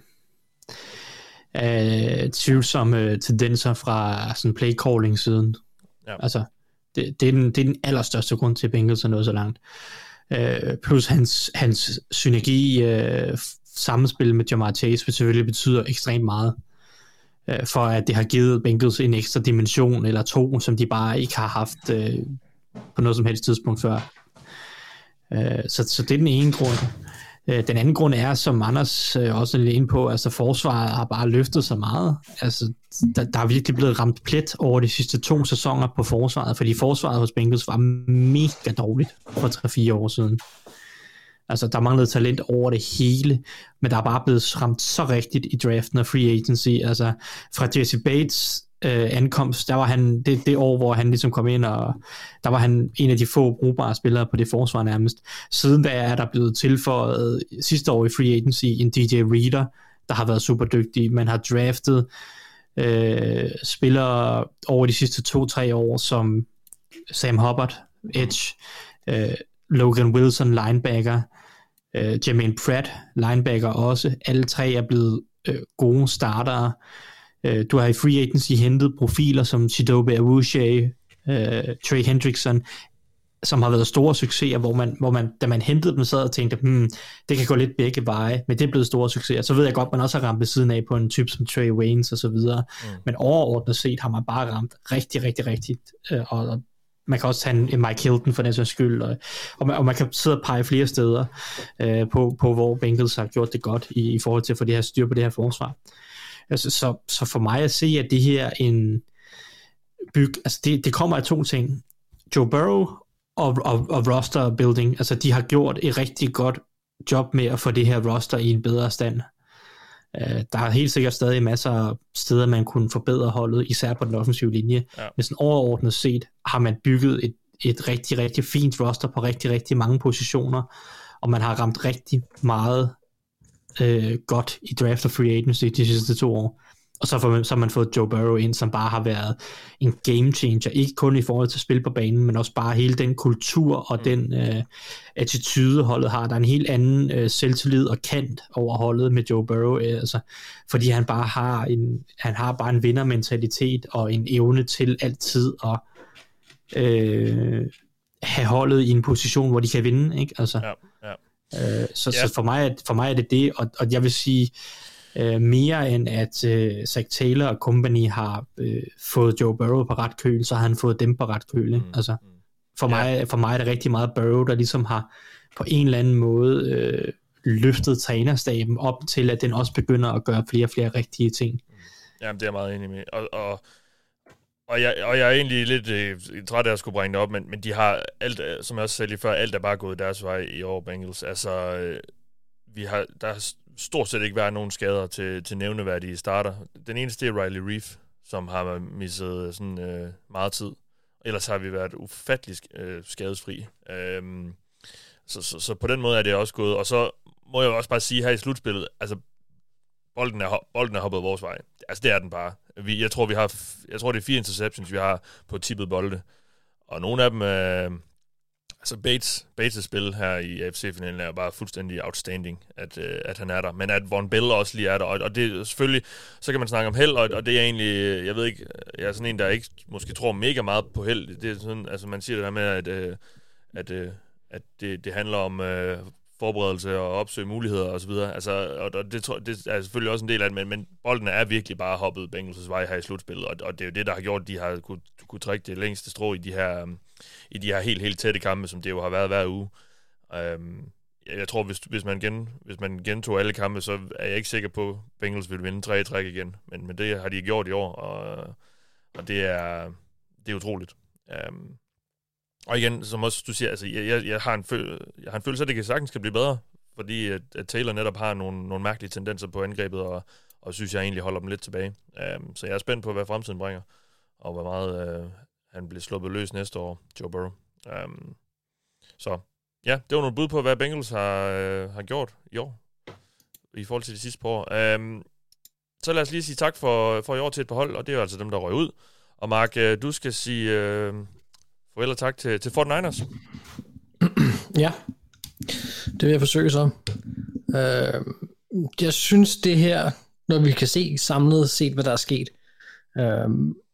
øh, tvivlsomme tendenser fra sådan play calling siden. Ja. Altså, det, det, er den, det er den allerstørste grund til, at Bengals er nået så langt. Øh, plus hans, hans synergi, øh, sammenspil med Jamar Chase, selvfølgelig betyder ekstremt meget øh, for at det har givet Bengals en ekstra dimension eller to, som de bare ikke har haft øh, på noget som helst tidspunkt før. Øh, så, så det er den ene grund. Øh, den anden grund er, som Anders øh, også er lidt inde på, altså forsvaret har bare løftet så meget. Altså, der, der er virkelig blevet ramt plet over de sidste to sæsoner på forsvaret, fordi forsvaret hos Bengals var mega dårligt for 3-4 år siden. Altså, der manglede talent over det hele, men der er bare blevet ramt så rigtigt i draften og free agency. Altså, fra Jesse Bates øh, ankomst, der var han, det, det år, hvor han ligesom kom ind, og der var han en af de få brugbare spillere på det forsvar nærmest. Siden da er der blevet tilføjet sidste år i free agency en DJ Reader, der har været super dygtig. Man har draftet øh, spillere over de sidste to-tre år, som Sam Hubbard, Edge, øh, Logan Wilson, linebacker, øh, Jermaine Pratt, linebacker også. Alle tre er blevet øh, gode startere. Øh, du har i free agency hentet profiler som Chidobe Awuzie, øh, Trey Hendrickson, som har været store succeser, hvor man, hvor man, da man hentede dem, sad og tænkte, hmm, det kan gå lidt begge veje, men det er blevet store succeser. Så ved jeg godt, man også har ramt ved siden af på en type som Trey Waynes og så videre, mm. men overordnet set har man bare ramt rigtig, rigtig, rigtigt, øh, og, man kan også tage en, en Mike Hilton for den sags skyld, og, og, man, og man kan sidde og pege flere steder øh, på, på, hvor Bengals har gjort det godt i, i forhold til at få det her styr på det her forsvar. Altså, så, så for mig at se, at det her en byg, altså det, det kommer af to ting. Joe Burrow og, og, og roster building, altså de har gjort et rigtig godt job med at få det her roster i en bedre stand. Uh, der er helt sikkert stadig masser af steder, man kunne forbedre holdet, især på den offensive linje. Ja. Men sådan overordnet set har man bygget et, et rigtig, rigtig fint roster på rigtig, rigtig mange positioner, og man har ramt rigtig meget øh, godt i draft og free agency de sidste to år. Og så, får man, så har man fået Joe Burrow ind, som bare har været en game changer, ikke kun i forhold til spil på banen, men også bare hele den kultur og mm. den øh, attitude, holdet har. Der er en helt anden øh, selvtillid og kant over holdet med Joe Burrow, øh, altså, fordi han bare har en, han har bare en vindermentalitet og en evne til altid at øh, have holdet i en position, hvor de kan vinde. Ikke? Altså, ja, ja. Øh, så, ja. så for, mig, for mig er det det, og, og jeg vil sige, øh, mere end at øh, Zach Taylor og company har øh, fået Joe Burrow på ret køl, så har han fået dem på ret køl. Mm. Altså, for, ja. mig, for mig er det rigtig meget Burrow, der ligesom har på en eller anden måde øh, løftet trænerstaben op til, at den også begynder at gøre flere og flere rigtige ting. Jamen, det er jeg meget enig med. Og, og og jeg, og jeg er egentlig lidt øh, træt af at skulle bringe det op, men, men de har alt, øh, som jeg også sagde lige før, alt er bare gået deres vej i år, Bengals. Altså, øh, vi har, der stort set ikke været nogen skader til, til nævneværdige starter. Den eneste er Riley Reef, som har misset øh, sådan øh, meget tid. Ellers har vi været ufattelig øh, skadesfri. Øhm, så, så, så på den måde er det også gået. Og så må jeg også bare sige her i slutspillet, altså bolden er, bolden er hoppet vores vej. Altså, det er den bare. Vi, jeg, tror, vi har, jeg tror, det er fire interceptions, vi har på tippet bolde. Og nogle af dem øh, Altså Bates, Bates' spil her i AFC-finalen er bare fuldstændig outstanding, at, øh, at han er der. Men at Von Bell også lige er der. Og, og det selvfølgelig, så kan man snakke om held, og, og det er egentlig, øh, jeg ved ikke, jeg er sådan en, der ikke måske tror mega meget på held. Det er sådan, altså man siger det der med, at, øh, at, at det, det handler om forberedelse og opsøge muligheder osv. Altså, og, og det, det er selvfølgelig også en del af det, men, men bolden er virkelig bare hoppet Bengals' vej her i slutspillet, og, og det er jo det, der har gjort, at de har kunne, kunne trække det længste strå i de her, Øh, i de her helt, helt tætte kampe, som det jo har været hver uge. Øhm, jeg tror, hvis, hvis, man gen, hvis man gentog alle kampe, så er jeg ikke sikker på, at Bengals vil vinde tre træk igen. Men, men det har de gjort i år, og, og det, er, det er utroligt. Øhm, og igen, som også du siger, altså, jeg, jeg, jeg, har en føl- jeg har en følelse af, at det kan sagtens kan blive bedre, fordi at, at Taylor netop har nogle, nogle mærkelige tendenser på angrebet, og, og synes jeg egentlig holder dem lidt tilbage. Um, så jeg er spændt på, hvad fremtiden bringer, og hvor meget uh, han bliver sluppet løs næste år, Joe Burrow. Um, så ja, det var nogle bud på, hvad Bengals har, øh, har gjort i år, i forhold til de sidste par år. Um, så lad os lige sige tak for, for i år til et par hold, og det er jo altså dem, der røg ud. Og Mark, øh, du skal sige... øh, Farvel og tak til, til Fort Niners. ja, det vil jeg forsøge så. Øh, jeg synes det her, når vi kan se samlet set, hvad der er sket, øh,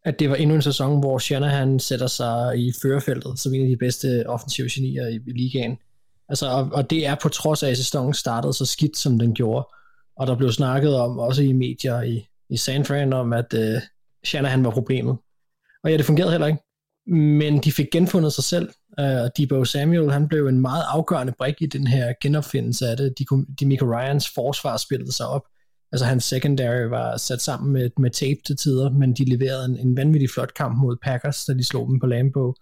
at det var endnu en sæson, hvor Shanahan sætter sig i førerfeltet som en af de bedste offensive genier i, i ligaen. Altså, og, og det er på trods af, at sæsonen startede så skidt, som den gjorde. Og der blev snakket om, også i medier i i San Fran om, at øh, Shanahan var problemet. Og ja, det fungerede heller ikke. Men de fik genfundet sig selv, Uh, og Debo Samuel, han blev en meget afgørende brik i den her genopfindelse af det. De, de Michael Ryans forsvar spillede sig op. Altså hans secondary var sat sammen med, med tape til tider, men de leverede en, en vanvittig flot kamp mod Packers, da de slog dem på Lambeau.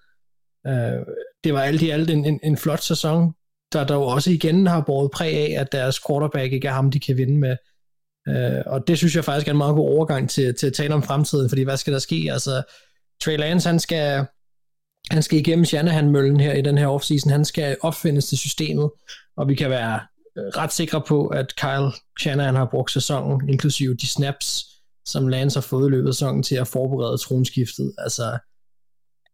Øh, det var alt i alt en, en, en flot sæson, der dog også igen har båret præg af, at deres quarterback ikke er ham, de kan vinde med. Øh, og det synes jeg faktisk er en meget god overgang til, til at tale om fremtiden, fordi hvad skal der ske? Altså, Trey Lance, han skal, han skal igennem Shanahan-møllen her i den her offseason. Han skal opfindes til systemet, og vi kan være Øh, ret sikre på, at Kyle Shanahan har brugt sæsonen, inklusive de snaps, som Lance har fået i løbet af sæsonen til at forberede tronskiftet. Altså,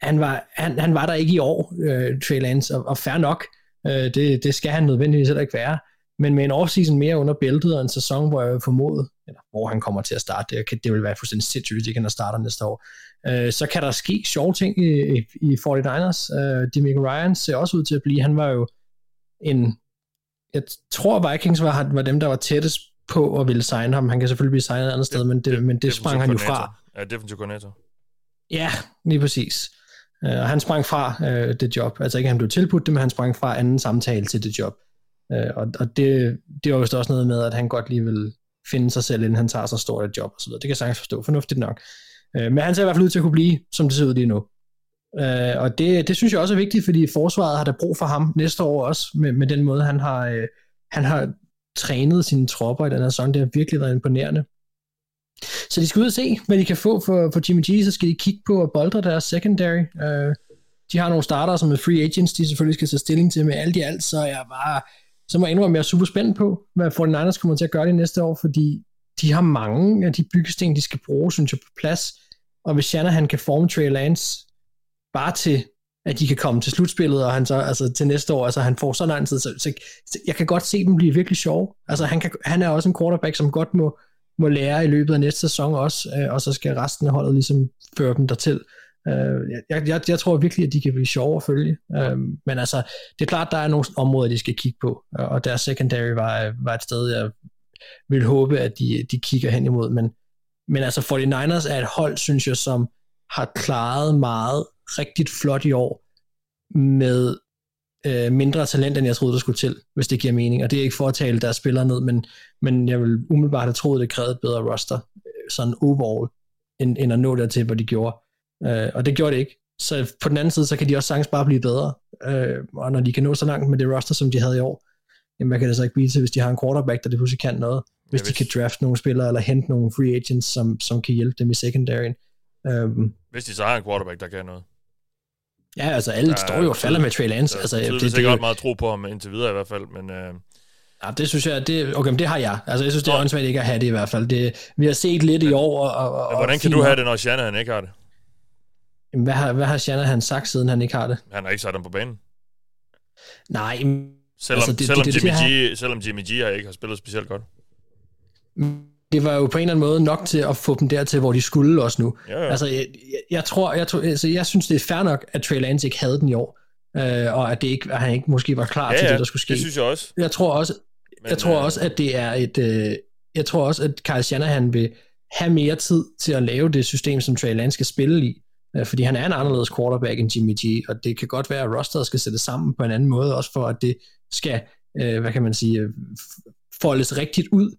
han var, han, han var der ikke i år, øh, Trey Lance, og, og fair nok. Øh, det, det skal han nødvendigvis heller ikke være. Men med en offseason mere under bæltet og en sæson, hvor jeg formoder, eller hvor han kommer til at starte, det, det vil være fuldstændig sindssygt, hvis ikke han starter næste år, øh, så kan der ske sjove ting i, i, i 49ers. Øh, Demico Ryan ser også ud til at blive, han var jo en, jeg tror Vikings var, var dem, der var tættest på at ville signe ham. Han kan selvfølgelig blive signet et andet sted, men det, men det sprang han jo fra. Ja, defensive koordinator. Ja, lige præcis. Uh, og han sprang fra uh, det job. Altså ikke, han blev tilbudt det, men han sprang fra anden samtale til det job. Uh, og og det, det var vist også noget med, at han godt lige vil finde sig selv, inden han tager så stort et job osv. Det kan jeg sagtens forstå. Fornuftigt nok. Uh, men han ser i hvert fald ud til at kunne blive, som det ser ud lige nu. Øh, og det, det synes jeg også er vigtigt, fordi forsvaret har der brug for ham næste år også, med, med den måde, han har, øh, han har trænet sine tropper i den her sæson. Det har virkelig været imponerende. Så de skal ud og se, hvad de kan få for, for Jimmy G, så skal de kigge på at boldre deres secondary. Øh, de har nogle starter, som er free agents, de selvfølgelig skal tage stilling til med alt i alt, så jeg bare, så må jeg indrømme, at jeg er super spændt på, hvad 49ers kommer til at gøre det næste år, fordi de har mange af de byggesten, de skal bruge, synes jeg, på plads. Og hvis Shanahan kan forme Trey Lance bare til, at de kan komme til slutspillet, og han så, altså til næste år, altså han får så lang tid, så, så, så jeg kan godt se dem blive virkelig sjove. Altså han, kan, han er også en quarterback, som godt må, må lære i løbet af næste sæson også, øh, og så skal resten af holdet ligesom føre dem dertil. Øh, jeg, jeg, jeg tror virkelig, at de kan blive sjove at følge, øh, men altså, det er klart, der er nogle områder, de skal kigge på, øh, og deres secondary var, var et sted, jeg vil håbe, at de, de kigger hen imod, men, men altså 49ers er et hold, synes jeg, som har klaret meget rigtigt flot i år, med øh, mindre talent, end jeg troede, der skulle til, hvis det giver mening. Og det er ikke for at tale deres spillere ned, men, men jeg vil umiddelbart have troet, det krævede et bedre roster, øh, sådan overall, end, end at nå dertil, hvor de gjorde. Øh, og det gjorde det ikke. Så på den anden side, så kan de også sagtens bare blive bedre. Øh, og når de kan nå så langt med det roster, som de havde i år, jamen hvad kan det så ikke blive til, hvis de har en quarterback, der det pludselig kan noget? Hvis, ja, hvis de kan draft nogle spillere, eller hente nogle free agents, som, som kan hjælpe dem i secondaryen. Um, hvis de så har en quarterback, der kan noget. Ja, altså alle ja, står jo og falder med Trey Lance. Altså, det, det, det, det er godt meget tro på ham indtil videre i hvert fald, men... Øh... Ja, det synes jeg, det, okay, men det har jeg. Altså, jeg synes, det er åndssvagt ikke at have det i hvert fald. Det, vi har set lidt men, i år. Og, og, men hvordan kan du have det, når Shanahan ikke har det? Jamen, hvad har, hvad har Shanahan sagt, siden han ikke har det? Han har ikke sat dem på banen. Nej, selvom, altså, det, selvom, det, det, Jimmy det, G, selvom Jimmy G har ikke har spillet specielt godt det var jo på en eller anden måde nok til at få dem dertil, hvor de skulle også nu. Ja, ja. Altså, jeg, jeg, tror, jeg, tror altså, jeg synes, det er fair nok, at Trey Lance ikke havde den i år, øh, og at, det ikke, at han ikke måske var klar ja, til det, der skulle ske. det synes jeg også. Jeg tror også, Men, jeg tror øh... også at det er et... Øh, jeg tror også, at Kyle Shanahan vil have mere tid til at lave det system, som Trey Lance skal spille i, øh, fordi han er en anderledes quarterback end Jimmy G, og det kan godt være, at rosteret skal sætte sammen på en anden måde, også for at det skal, øh, hvad kan man sige, foldes rigtigt ud,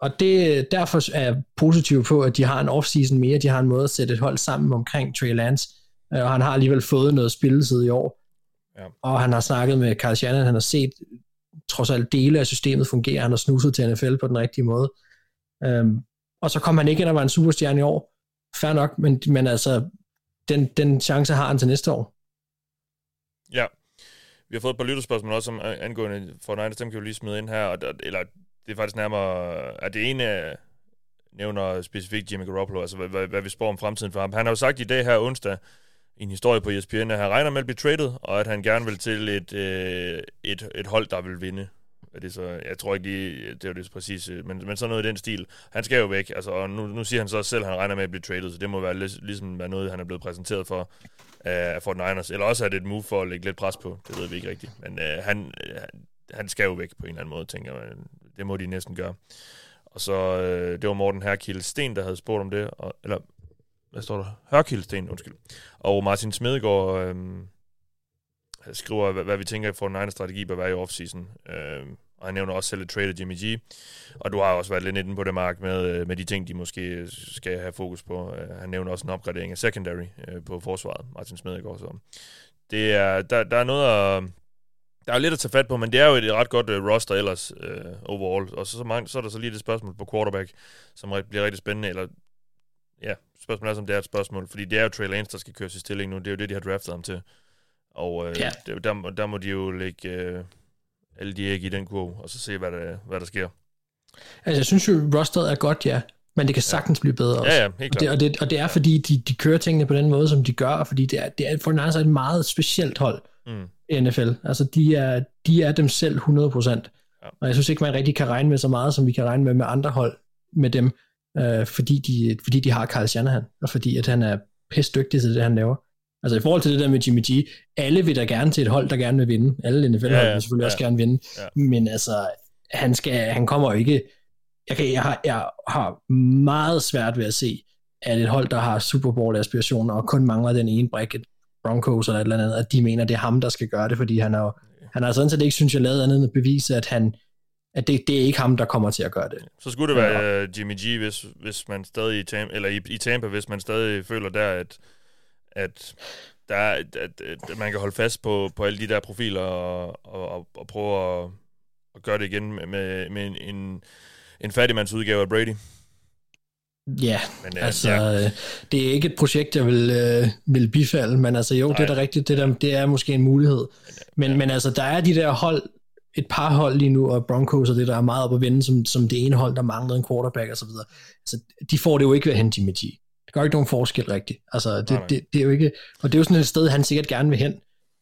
og det, derfor er jeg positiv på, at de har en offseason mere, de har en måde at sætte et hold sammen omkring Trey Lance, øh, og han har alligevel fået noget spilletid i år. Ja. Og han har snakket med Carl Shannon, han har set trods alt dele af systemet fungere, han har snuset til NFL på den rigtige måde. Um, og så kom han ikke ind og var en superstjerne i år. Fair nok, men, men altså, den, den chance har han til næste år. Ja, vi har fået et par lytterspørgsmål også om angående for Niners, dem kan vi lige smide ind her, eller det er faktisk nærmere, at det ene øh, nævner specifikt Jimmy Garoppolo, altså hvad, hvad, hvad vi spår om fremtiden for ham. Han har jo sagt i dag her onsdag, i en historie på ESPN, at han regner med at blive traded, og at han gerne vil til et, øh, et, et hold, der vil vinde. Er det så, jeg tror ikke lige, det er det præcis, men, men sådan noget i den stil. Han skal jo væk, altså, og nu, nu siger han så selv, at han regner med at blive traded, så det må være ligesom være noget, han er blevet præsenteret for øh, af uh, Niners. Eller også er det et move for at lægge lidt pres på, det ved vi ikke rigtigt. Men uh, han, han skal jo væk på en eller anden måde, tænker jeg. Det må de næsten gøre. Og så, øh, det var Morten Herkild Sten, der havde spurgt om det, og, eller, hvad står der? Hørkild Sten, undskyld. Og Martin Smedegaard øh, skriver, hvad, hvad vi tænker for en egen strategi bør være i offseason. Øh, og han nævner også selv et trade af Jimmy G. Og du har også været lidt inde på det, Mark, med, øh, med de ting, de måske skal have fokus på. Øh, han nævner også en opgradering af secondary øh, på forsvaret, Martin Smedegaard. Så det er, der, der er noget at, der er lidt at tage fat på, men det er jo et ret godt uh, roster ellers uh, overall. Og så, så, mange, så er der så lige det spørgsmål på quarterback, som bliver rigtig spændende. Eller, ja, spørgsmålet er, som det er et spørgsmål. Fordi det er jo Trey Lance, der skal køres i stilling nu. Det er jo det, de har draftet ham til. Og uh, ja. det, der, der må de jo lægge uh, alle de æg i den kurve, og så se, hvad der, hvad der sker. Altså, jeg synes jo, rosteret er godt, ja. Men det kan sagtens ja. blive bedre også. Ja, ja, helt klart. Og det, og det, og det er, fordi de, de kører tingene på den måde, som de gør, og fordi det er, det er for en anden et meget specielt hold mm. i NFL. Altså, de er, de er dem selv 100%. Ja. Og jeg synes ikke, man rigtig kan regne med så meget, som vi kan regne med med andre hold med dem, øh, fordi, de, fordi de har Carl Shanahan, og fordi at han er pisse dygtig til det, han laver. Altså i forhold til det der med Jimmy G, alle vil da gerne til et hold, der gerne vil vinde. Alle NFL-hold ja, ja, vil selvfølgelig ja. også gerne vinde. Ja. Men altså, han, skal, han kommer jo ikke... Jeg, kan, jeg, har, jeg har meget svært ved at se, at et hold, der har Super Bowl-aspirationer, og kun mangler den ene brik, Broncos eller et eller andet, at de mener, det er ham, der skal gøre det, fordi han er han har sådan set ikke, synes jeg, lavet andet end at bevise, at han, at det, det er ikke ham, der kommer til at gøre det. Så skulle det være ja. Jimmy G, hvis, hvis man stadig i Tampa, eller i, i Tampa, hvis man stadig føler der, at at, der er, at, at, at man kan holde fast på, på alle de der profiler og, og, og prøve at, at gøre det igen med, med en, en, en fattigmandsudgave af Brady. Ja, men, uh, altså, ja. Øh, det er ikke et projekt, jeg vil, øh, vil bifalde, men altså jo, Nej. det er da rigtigt, det, der, det er måske en mulighed. Men, ja. men altså, der er de der hold, et par hold lige nu, og Broncos og det, der er meget op at vinde, som, som det ene hold, der mangler en quarterback og så videre. Altså, de får det jo ikke ved at hente Jimmy G. Det gør ikke nogen forskel rigtigt. Altså, det, nej. Det, det, er jo ikke, og det er jo sådan et sted, han sikkert gerne vil hen.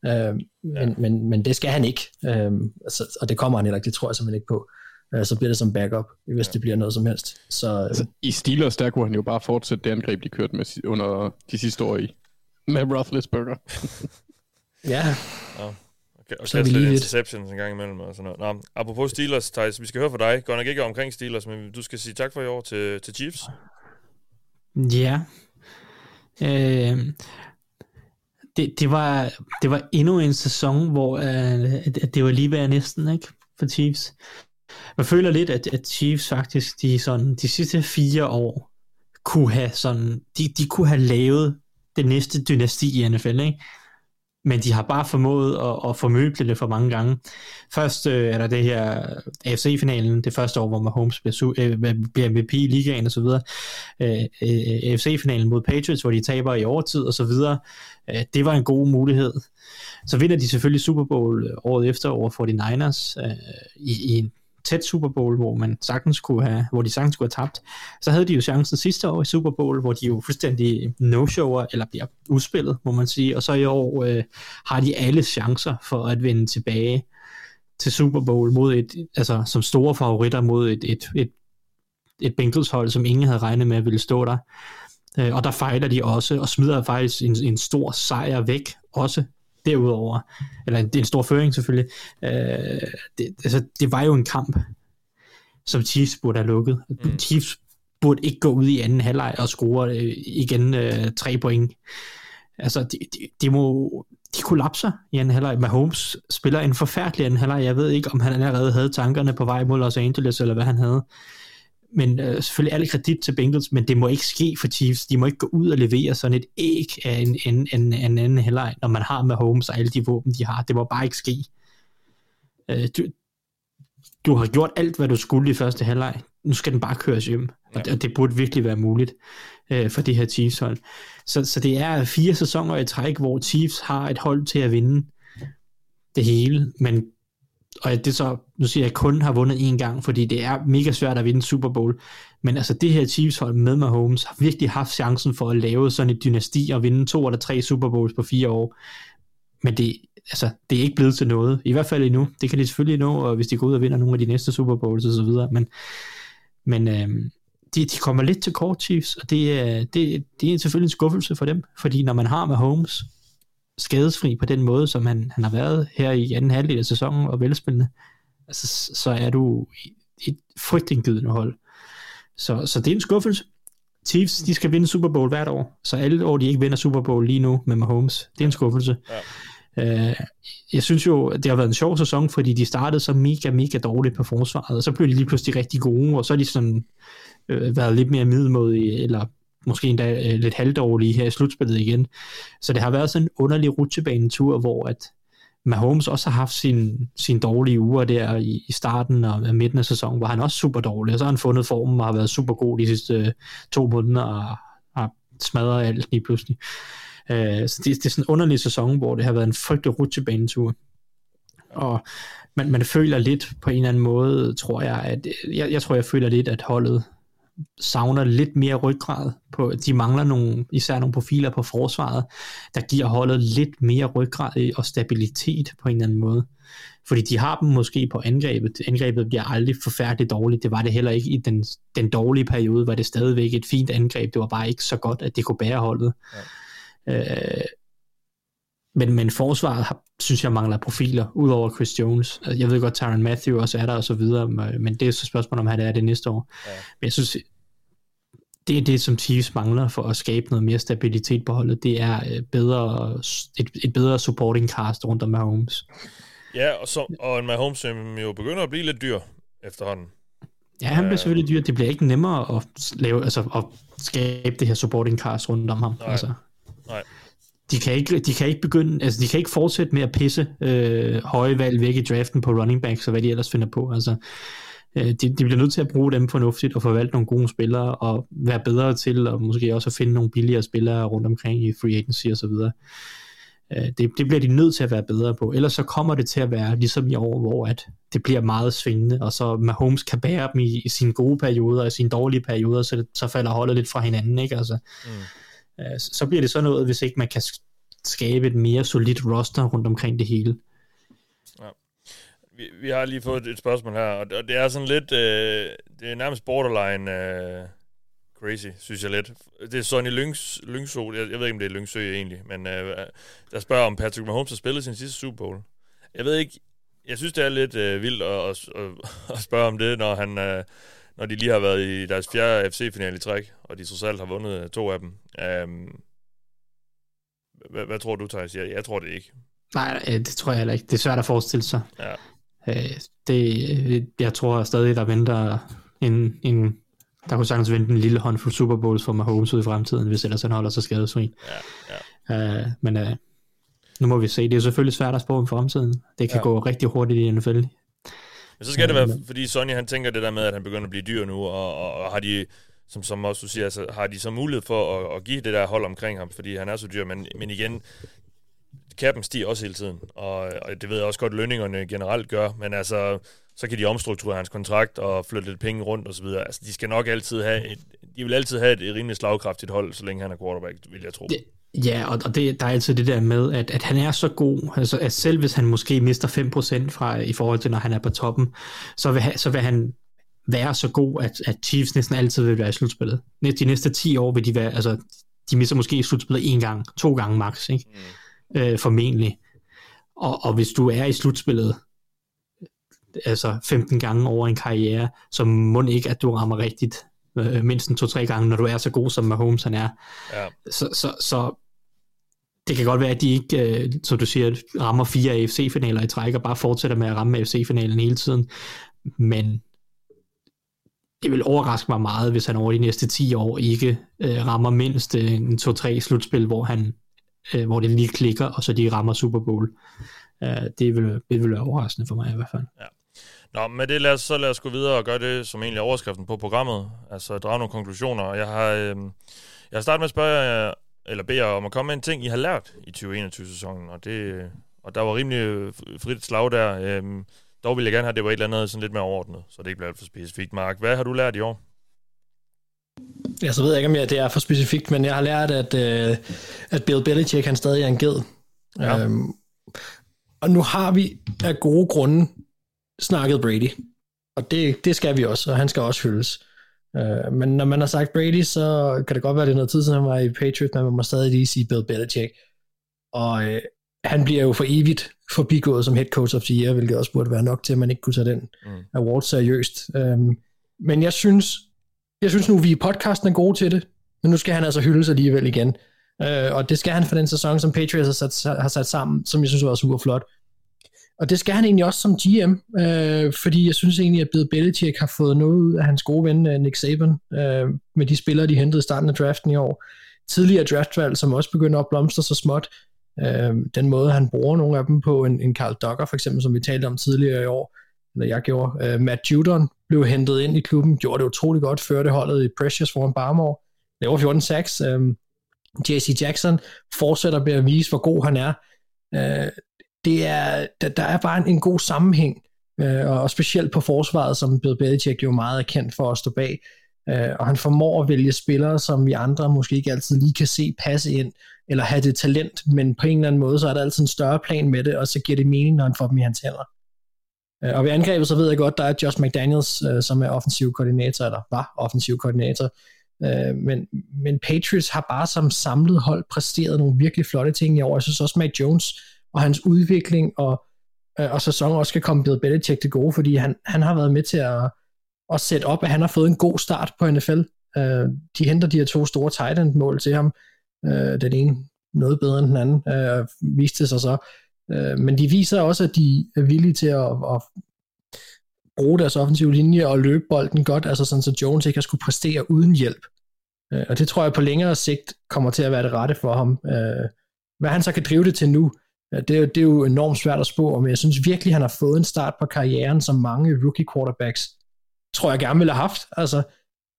Øh, ja. men, men, men det skal han ikke. Øh, altså, og det kommer han heller ikke, det tror jeg simpelthen ikke på. Øh, så bliver det som backup, hvis ja. det bliver noget som helst. Så, altså, I Steelers, der kunne han jo bare fortsætte det angreb, de kørte med under de sidste år i. Med Roethlisberger. ja. ja. Okay, og så lidt interceptions en gang imellem og sådan noget. Nå, apropos Steelers, Thijs, vi skal høre fra dig. Godt nok ikke omkring Steelers, men du skal sige tak for i år til, til Chiefs. Ja. Øh, det, det, var, det var endnu en sæson, hvor øh, at det var lige ved næsten, ikke? For Chiefs. Man føler lidt, at, at Chiefs faktisk de, sådan, de sidste fire år kunne have sådan, de, de kunne have lavet det næste dynasti i NFL, ikke? men de har bare formået at, at formøble det for mange gange. Først øh, er der det her AFC-finalen, det første år, hvor Mahomes bliver, øh, bliver MVP i ligaen og så videre. Øh, øh, AFC-finalen mod Patriots, hvor de taber i overtid og så videre. Øh, det var en god mulighed. Så vinder de selvfølgelig Super Bowl øh, året efter over 49ers øh, i, i en tæt Super Bowl, hvor man sagtens kunne have, hvor de sagtens kunne have tabt. Så havde de jo chancen sidste år i Super Bowl, hvor de jo fuldstændig no-shower, eller bliver udspillet, må man sige. Og så i år øh, har de alle chancer for at vende tilbage til Super Bowl mod et, altså som store favoritter mod et, et, et, et Bengals hold, som ingen havde regnet med ville stå der. Øh, og der fejler de også, og smider faktisk en, en stor sejr væk, også derudover, eller en, en stor føring selvfølgelig, øh, det, altså, det var jo en kamp, som Chiefs burde have lukket. Mm. Chiefs burde ikke gå ud i anden halvleg og score øh, igen øh, tre point. Altså, de, de, de må, de kollapser i anden halvleg. Mahomes spiller en forfærdelig anden halvleg. Jeg ved ikke, om han allerede havde tankerne på vej mod Los Angeles, eller hvad han havde men øh, selvfølgelig alle kredit til Bengals, men det må ikke ske for Chiefs. De må ikke gå ud og levere sådan et æg af en, en, en, en anden halvleg, når man har med Holmes og alle de våben, de har. Det må bare ikke ske. Øh, du, du har gjort alt, hvad du skulle i første halvleg. Nu skal den bare køres hjem. Ja. Og, det, og det burde virkelig være muligt øh, for det her Chiefs-hold. Så, så det er fire sæsoner i træk, hvor Chiefs har et hold til at vinde det hele, men og det så, nu siger jeg, kun har vundet én gang, fordi det er mega svært at vinde Super Bowl, men altså det her Chiefs hold med Mahomes har virkelig haft chancen for at lave sådan et dynasti og vinde to eller tre Super Bowls på fire år, men det, altså, det er ikke blevet til noget, i hvert fald endnu, det kan de selvfølgelig nå, og hvis de går ud og vinder nogle af de næste Super Bowls og så videre, men, men øh, de, de kommer lidt til kort Chiefs, og det, det, det er selvfølgelig en skuffelse for dem, fordi når man har Mahomes, skadesfri på den måde, som han, han har været her i anden halvdel af sæsonen og velspillende, altså, så er du et frygtindgydende hold. Så, så det er en skuffelse. Chiefs, de skal vinde Super Bowl hvert år, så alle år, de ikke vinder Super Bowl lige nu med Mahomes, det er en skuffelse. Ja. Uh, jeg synes jo, det har været en sjov sæson, fordi de startede så mega, mega dårligt på forsvaret, og så blev de lige pludselig rigtig gode, og så har de sådan øh, været lidt mere middelmodige, eller måske endda øh, lidt halvdårlige her i slutspillet igen. Så det har været sådan en underlig rutsjebanetur, hvor at Mahomes også har haft sin, sin dårlige uger der i, i starten og midten af sæsonen, hvor han også super dårlig, og så har han fundet formen og har været super god de sidste øh, to måneder og har smadret alt lige pludselig. Øh, så det, det er sådan en underlig sæson, hvor det har været en frygtelig rutsjebanetur. Og man, man føler lidt på en eller anden måde, tror jeg, at øh, jeg, jeg tror, jeg føler lidt, at holdet savner lidt mere ryggrad. På, de mangler nogle, især nogle profiler på forsvaret, der giver holdet lidt mere ryggrad og stabilitet på en eller anden måde. Fordi de har dem måske på angrebet. Angrebet bliver aldrig forfærdeligt dårligt. Det var det heller ikke i den, den dårlige periode, var det stadigvæk et fint angreb. Det var bare ikke så godt, at det kunne bære holdet. Ja. Øh, men, men forsvaret har, synes jeg mangler profiler, udover Chris Jones. Altså, jeg ved godt, Tyron Matthew også er der og så videre, men det er så spørgsmålet, om han er det næste år. Ja. Men jeg synes, det er det, som Chiefs mangler for at skabe noget mere stabilitet på holdet. Det er øh, bedre, et, et bedre supporting cast rundt om Mahomes. Ja, og, så, og en Mahomes, som jo begynder at blive lidt dyr efterhånden. Ja, han bliver selvfølgelig dyr. Det bliver ikke nemmere at, lave, altså, at skabe det her supporting cast rundt om ham. Nej. Altså. Nej de kan ikke, de kan ikke begynde, altså de kan ikke fortsætte med at pisse øh, høje valg væk i draften på running backs og hvad de ellers finder på. Altså, øh, de, de bliver nødt til at bruge dem fornuftigt og forvalte nogle gode spillere og være bedre til og måske også at finde nogle billigere spillere rundt omkring i free agency og så videre. Øh, det, det bliver de nødt til at være bedre på. Ellers så kommer det til at være ligesom i år, hvor at det bliver meget svingende, og så Mahomes kan bære dem i, i sine gode perioder og i sine dårlige perioder, så, det, så falder holdet lidt fra hinanden. Ikke? Altså, mm Øh, så bliver det sådan noget, hvis ikke man kan skabe et mere solidt roster rundt omkring det hele. Ja. Vi, vi har lige fået et spørgsmål her, og det er sådan lidt, øh, det er nærmest borderline øh, crazy, synes jeg lidt. Det er Sonny Lynx, Lyngsø, jeg, jeg ved ikke, om det er Lyngsø egentlig, men øh, der spørger, om Patrick Mahomes har spillet sin sidste Super Bowl. Jeg ved ikke, jeg synes, det er lidt øh, vildt at, at, at, at spørge om det, når han... Øh, når de lige har været i deres fjerde FC-finale i træk, og de trods alt har vundet to af dem. Um, hvad, hvad tror du, Thijs? Jeg, jeg tror det ikke. Nej, det tror jeg heller ikke. Det er svært at forestille sig. Ja. Øh, det, jeg tror stadig, der venter en, en der kunne sagtens vente en lille håndfuld Super Bowls for Mahomes ud i fremtiden, hvis ellers han holder sig skadesfri. Ja, ja. Uh, men uh, nu må vi se. Det er selvfølgelig svært at spå om fremtiden. Det kan ja. gå rigtig hurtigt i NFL. Men så skal det være, fordi Sonny han tænker det der med, at han begynder at blive dyr nu, og, og, og har de, som, som også du siger, altså, har de så mulighed for at, at give det der hold omkring ham, fordi han er så dyr, men, men igen, kappen stiger også hele tiden, og, og det ved jeg også godt, lønningerne generelt gør, men altså, så kan de omstrukturere hans kontrakt og flytte lidt penge rundt osv. Altså, de skal nok altid have et, de vil altid have et, et rimelig slagkraftigt hold, så længe han er quarterback, vil jeg tro. Det, Ja, og, og det, der er altid det der med, at, at han er så god, altså at selv hvis han måske mister 5% fra, i forhold til, når han er på toppen, så vil, så vil han være så god, at, at Chiefs næsten altid vil være i slutspillet. De næste 10 år vil de være, altså de mister måske i slutspillet en gang, to gange max, ikke? Mm. Øh, formentlig. Og, og hvis du er i slutspillet, altså 15 gange over en karriere, så må ikke, at du rammer rigtigt øh, mindst en to-tre gange, når du er så god, som Mahomes han er. Ja. Så, så, så det kan godt være, at de ikke, øh, som du siger, rammer fire AFC-finaler i træk, og bare fortsætter med at ramme AFC-finalen hele tiden. Men det vil overraske mig meget, hvis han over de næste 10 år ikke øh, rammer mindst øh, en 2-3 slutspil, hvor, han, øh, hvor det lige klikker, og så de rammer Super Bowl. Øh, det, vil, det vil være overraskende for mig i hvert fald. Ja. Nå, med det lad os, så lad os gå videre og gøre det, som egentlig er overskriften på programmet. Altså drage nogle konklusioner. Jeg har, øh, jeg har startet med at spørge jer, eller bede jer om at komme med en ting, I har lært i 2021-sæsonen. Og, det, og der var rimelig frit slag der. Øh, dog vil jeg gerne have, at det var et eller andet sådan lidt mere overordnet, så det ikke bliver alt for specifikt. Mark, hvad har du lært i år? Ja, så ved jeg ikke, om jeg, det er for specifikt, men jeg har lært, at, øh, at Bill Belichick, han stadig er en ged. Ja. Øhm, og nu har vi af gode grunde snakket Brady. Og det, det skal vi også, og han skal også hyldes. Uh, men når man har sagt Brady, så kan det godt være, at det er noget tid siden, han var i Patriots, men man må stadig lige sige Bill Belichick. Og uh, han bliver jo for evigt forbigået som head coach of the year, hvilket også burde være nok til, at man ikke kunne tage den mm. award seriøst. Um, men jeg synes, jeg synes nu, vi i podcasten er gode til det, men nu skal han altså hyldes alligevel igen. Øh, og det skal han for den sæson, som Patriots har sat, har sat sammen, som jeg synes var super flot. Og det skal han egentlig også som GM, øh, fordi jeg synes egentlig, at Bill Belichick har fået noget ud af hans gode ven øh, Nick Saban, øh, med de spillere, de hentede i starten af draften i år. Tidligere draftvalg, som også begynder at blomstre så småt. Øh, den måde, han bruger nogle af dem på, en, en Carl Docker for eksempel, som vi talte om tidligere i år, eller jeg gjorde. Øh, Matt Judon blev hentet ind i klubben, gjorde det utrolig godt, førte holdet i Precious foran Barmore, laver 14 sacks. Øh, JC Jackson fortsætter med at vise, hvor god han er. Øh, det er der, der er bare en, en god sammenhæng, øh, og specielt på forsvaret, som Bill Belichick jo meget er kendt for at stå bag. Øh, og han formår at vælge spillere, som vi andre måske ikke altid lige kan se passe ind, eller have det talent, men på en eller anden måde, så er der altid en større plan med det, og så giver det mening, når han får dem i hans hænder. Øh, og ved angrebet, så ved jeg godt, der er Josh McDaniels, øh, som er offensiv koordinator, eller var offensiv koordinator, øh, men, men Patriots har bare som samlet hold præsteret nogle virkelig flotte ting i år. Jeg synes også, Mac Jones og hans udvikling og, øh, og sæson også skal komme Bill Belichick til gode, fordi han, han har været med til at, at sætte op, at han har fået en god start på NFL. Øh, de henter de her to store tight end mål til ham. Øh, den ene noget bedre end den anden, øh, viste sig så. Øh, men de viser også, at de er villige til at, at bruge deres offensive linje og løbe bolden godt, altså sådan så Jones ikke har skulle præstere uden hjælp. Øh, og det tror jeg på længere sigt kommer til at være det rette for ham. Øh, hvad han så kan drive det til nu, det er, jo, det er jo enormt svært at spå, men jeg synes virkelig, han har fået en start på karrieren, som mange rookie quarterbacks tror jeg gerne ville have haft. Altså,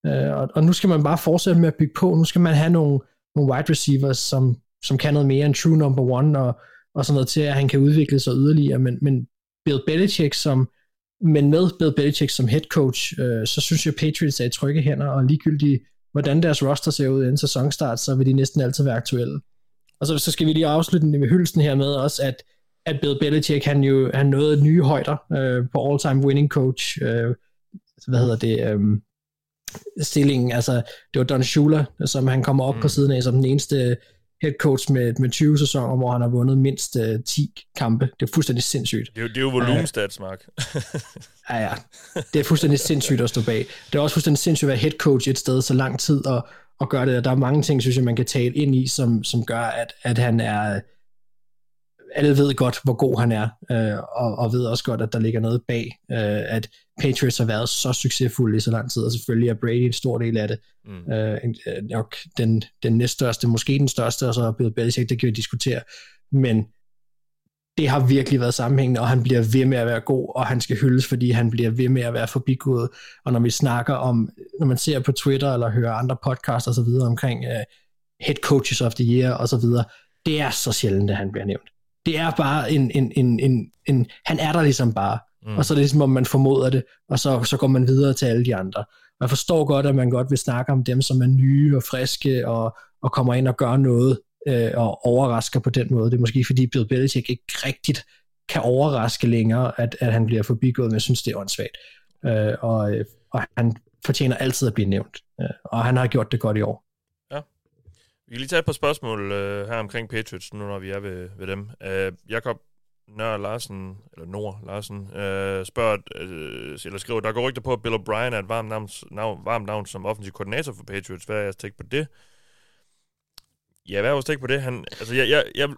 øh, og, og nu skal man bare fortsætte med at bygge på. Nu skal man have nogle, nogle wide receivers, som, som kan noget mere end true number one, og, og sådan noget til, at han kan udvikle sig yderligere. Men, men Bill Belichick som men med Bill Belichick som head coach, øh, så synes jeg, Patriots er i trygge hænder, og ligegyldigt, hvordan deres roster ser ud inden sæsonstart, så vil de næsten altid være aktuelle. Og så, så skal vi lige afslutte med hylden her med også, at, at Bill Belichick, han jo han nåede nye højder øh, på all-time winning coach, øh, hvad hedder det, øh, stillingen, altså det var Don Shula, som han kommer op mm. på siden af som den eneste head coach med, med 20 sæsoner, hvor han har vundet mindst øh, 10 kampe. Det er fuldstændig sindssygt. Det er jo, det er jo volumenstats, Mark. ja, ja. Det er fuldstændig sindssygt at stå bag. Det er også fuldstændig sindssygt at være head coach et sted så lang tid og, og gøre det. Der er mange ting, synes jeg, man kan tale ind i, som, som gør, at, at han er alle ved godt, hvor god han er, øh, og, og ved også godt, at der ligger noget bag, øh, at Patriots har været så succesfulde i så lang tid, og selvfølgelig er Brady en stor del af det. Mm. Øh, nok den, den næststørste, måske den største, og så er Bill Belichick, det kan vi diskutere. Men det har virkelig været sammenhængende, og han bliver ved med at være god, og han skal hyldes, fordi han bliver ved med at være forbigået. Og når vi snakker om, når man ser på Twitter, eller hører andre podcasts og så videre omkring uh, head coaches of the year og så videre, det er så sjældent, at han bliver nævnt det er bare en, en, en, en, en han er der ligesom bare, mm. og så er det ligesom, om man formoder det, og så, så går man videre til alle de andre. Og jeg forstår godt, at man godt vil snakke om dem, som er nye og friske, og, og kommer ind og gør noget, øh, og overrasker på den måde. Det er måske fordi Bill Belichick ikke rigtigt kan overraske længere, at, at han bliver forbigået, men jeg synes, det er åndssvagt. Øh, og, øh, og han fortjener altid at blive nævnt, øh, og han har gjort det godt i år. Ja. Vi kan lige tage et par spørgsmål øh, her omkring Patriots, nu når vi er ved, ved dem. Øh, Jakob Nør Larsen, eller Nord Larsen, øh, spørger, øh, eller skriver, der går rygter på, at Bill O'Brien er et varmt navn, navn, varmt navn som offensiv koordinator for Patriots. Hvad er jeres take på det? Ja, hvad er jeres take på det? Han, altså, jeg, jeg, jeg,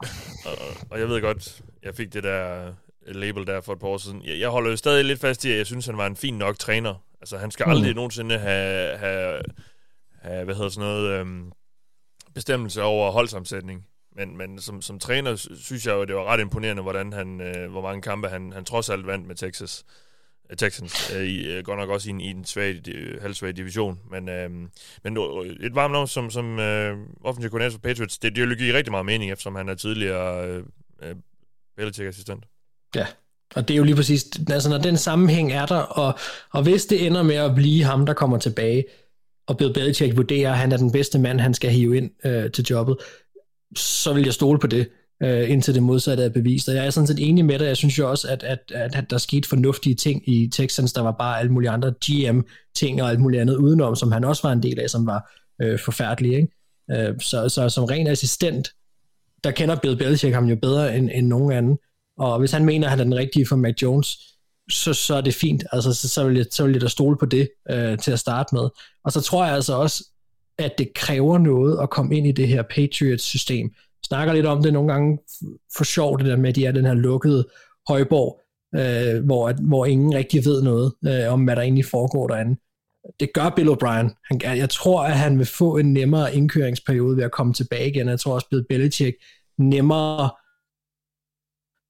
og, og jeg ved godt, jeg fik det der label der for et par år siden. Jeg, jeg holder jo stadig lidt fast i, at jeg synes, han var en fin nok træner. Altså, han skal mm. aldrig nogensinde have, have, have hvad hedder sådan noget... Øh, bestemmelse over holdsamsætning. Men, men som, som træner synes jeg jo, det var ret imponerende, hvordan han, øh, hvor mange kampe han, han trods alt vandt med Texas. Øh, Øh, Texans, øh, i, øh, godt nok også i en, i en svag, halvsvag division. Men, øh, men øh, et varmt navn som, som øh, offensiv koordinator for Patriots, det, det giver rigtig meget mening, eftersom han er tidligere øh, øh, Belichick-assistent. Ja, og det er jo lige præcis, altså når den sammenhæng er der, og, og hvis det ender med at blive ham, der kommer tilbage, og Bill Belichick vurderer, at han er den bedste mand, han skal hive ind øh, til jobbet, så vil jeg stole på det, øh, indtil det modsatte er bevist. Og jeg er sådan set enig med dig. Jeg synes jo også, at, at, at, at der skete fornuftige ting i Texans. Der var bare alle mulige andre GM-ting og alt muligt andet udenom, som han også var en del af, som var øh, forfærdelige. Ikke? Øh, så, så som ren assistent, der kender Bill Belichick ham jo bedre end, end nogen anden. Og hvis han mener, at han er den rigtige for Mac Jones, så, så er det fint. Altså, så, så, vil jeg, så vil jeg da stole på det øh, til at starte med. Og så tror jeg altså også, at det kræver noget at komme ind i det her Patriots-system. Snakker lidt om det nogle gange for sjov, det der med, at de er den her lukkede højborg, øh, hvor, hvor ingen rigtig ved noget øh, om, hvad der egentlig foregår derinde. Det gør Bill O'Brien. Han, jeg tror, at han vil få en nemmere indkøringsperiode ved at komme tilbage igen. Jeg tror også, Bill Belichick nemmere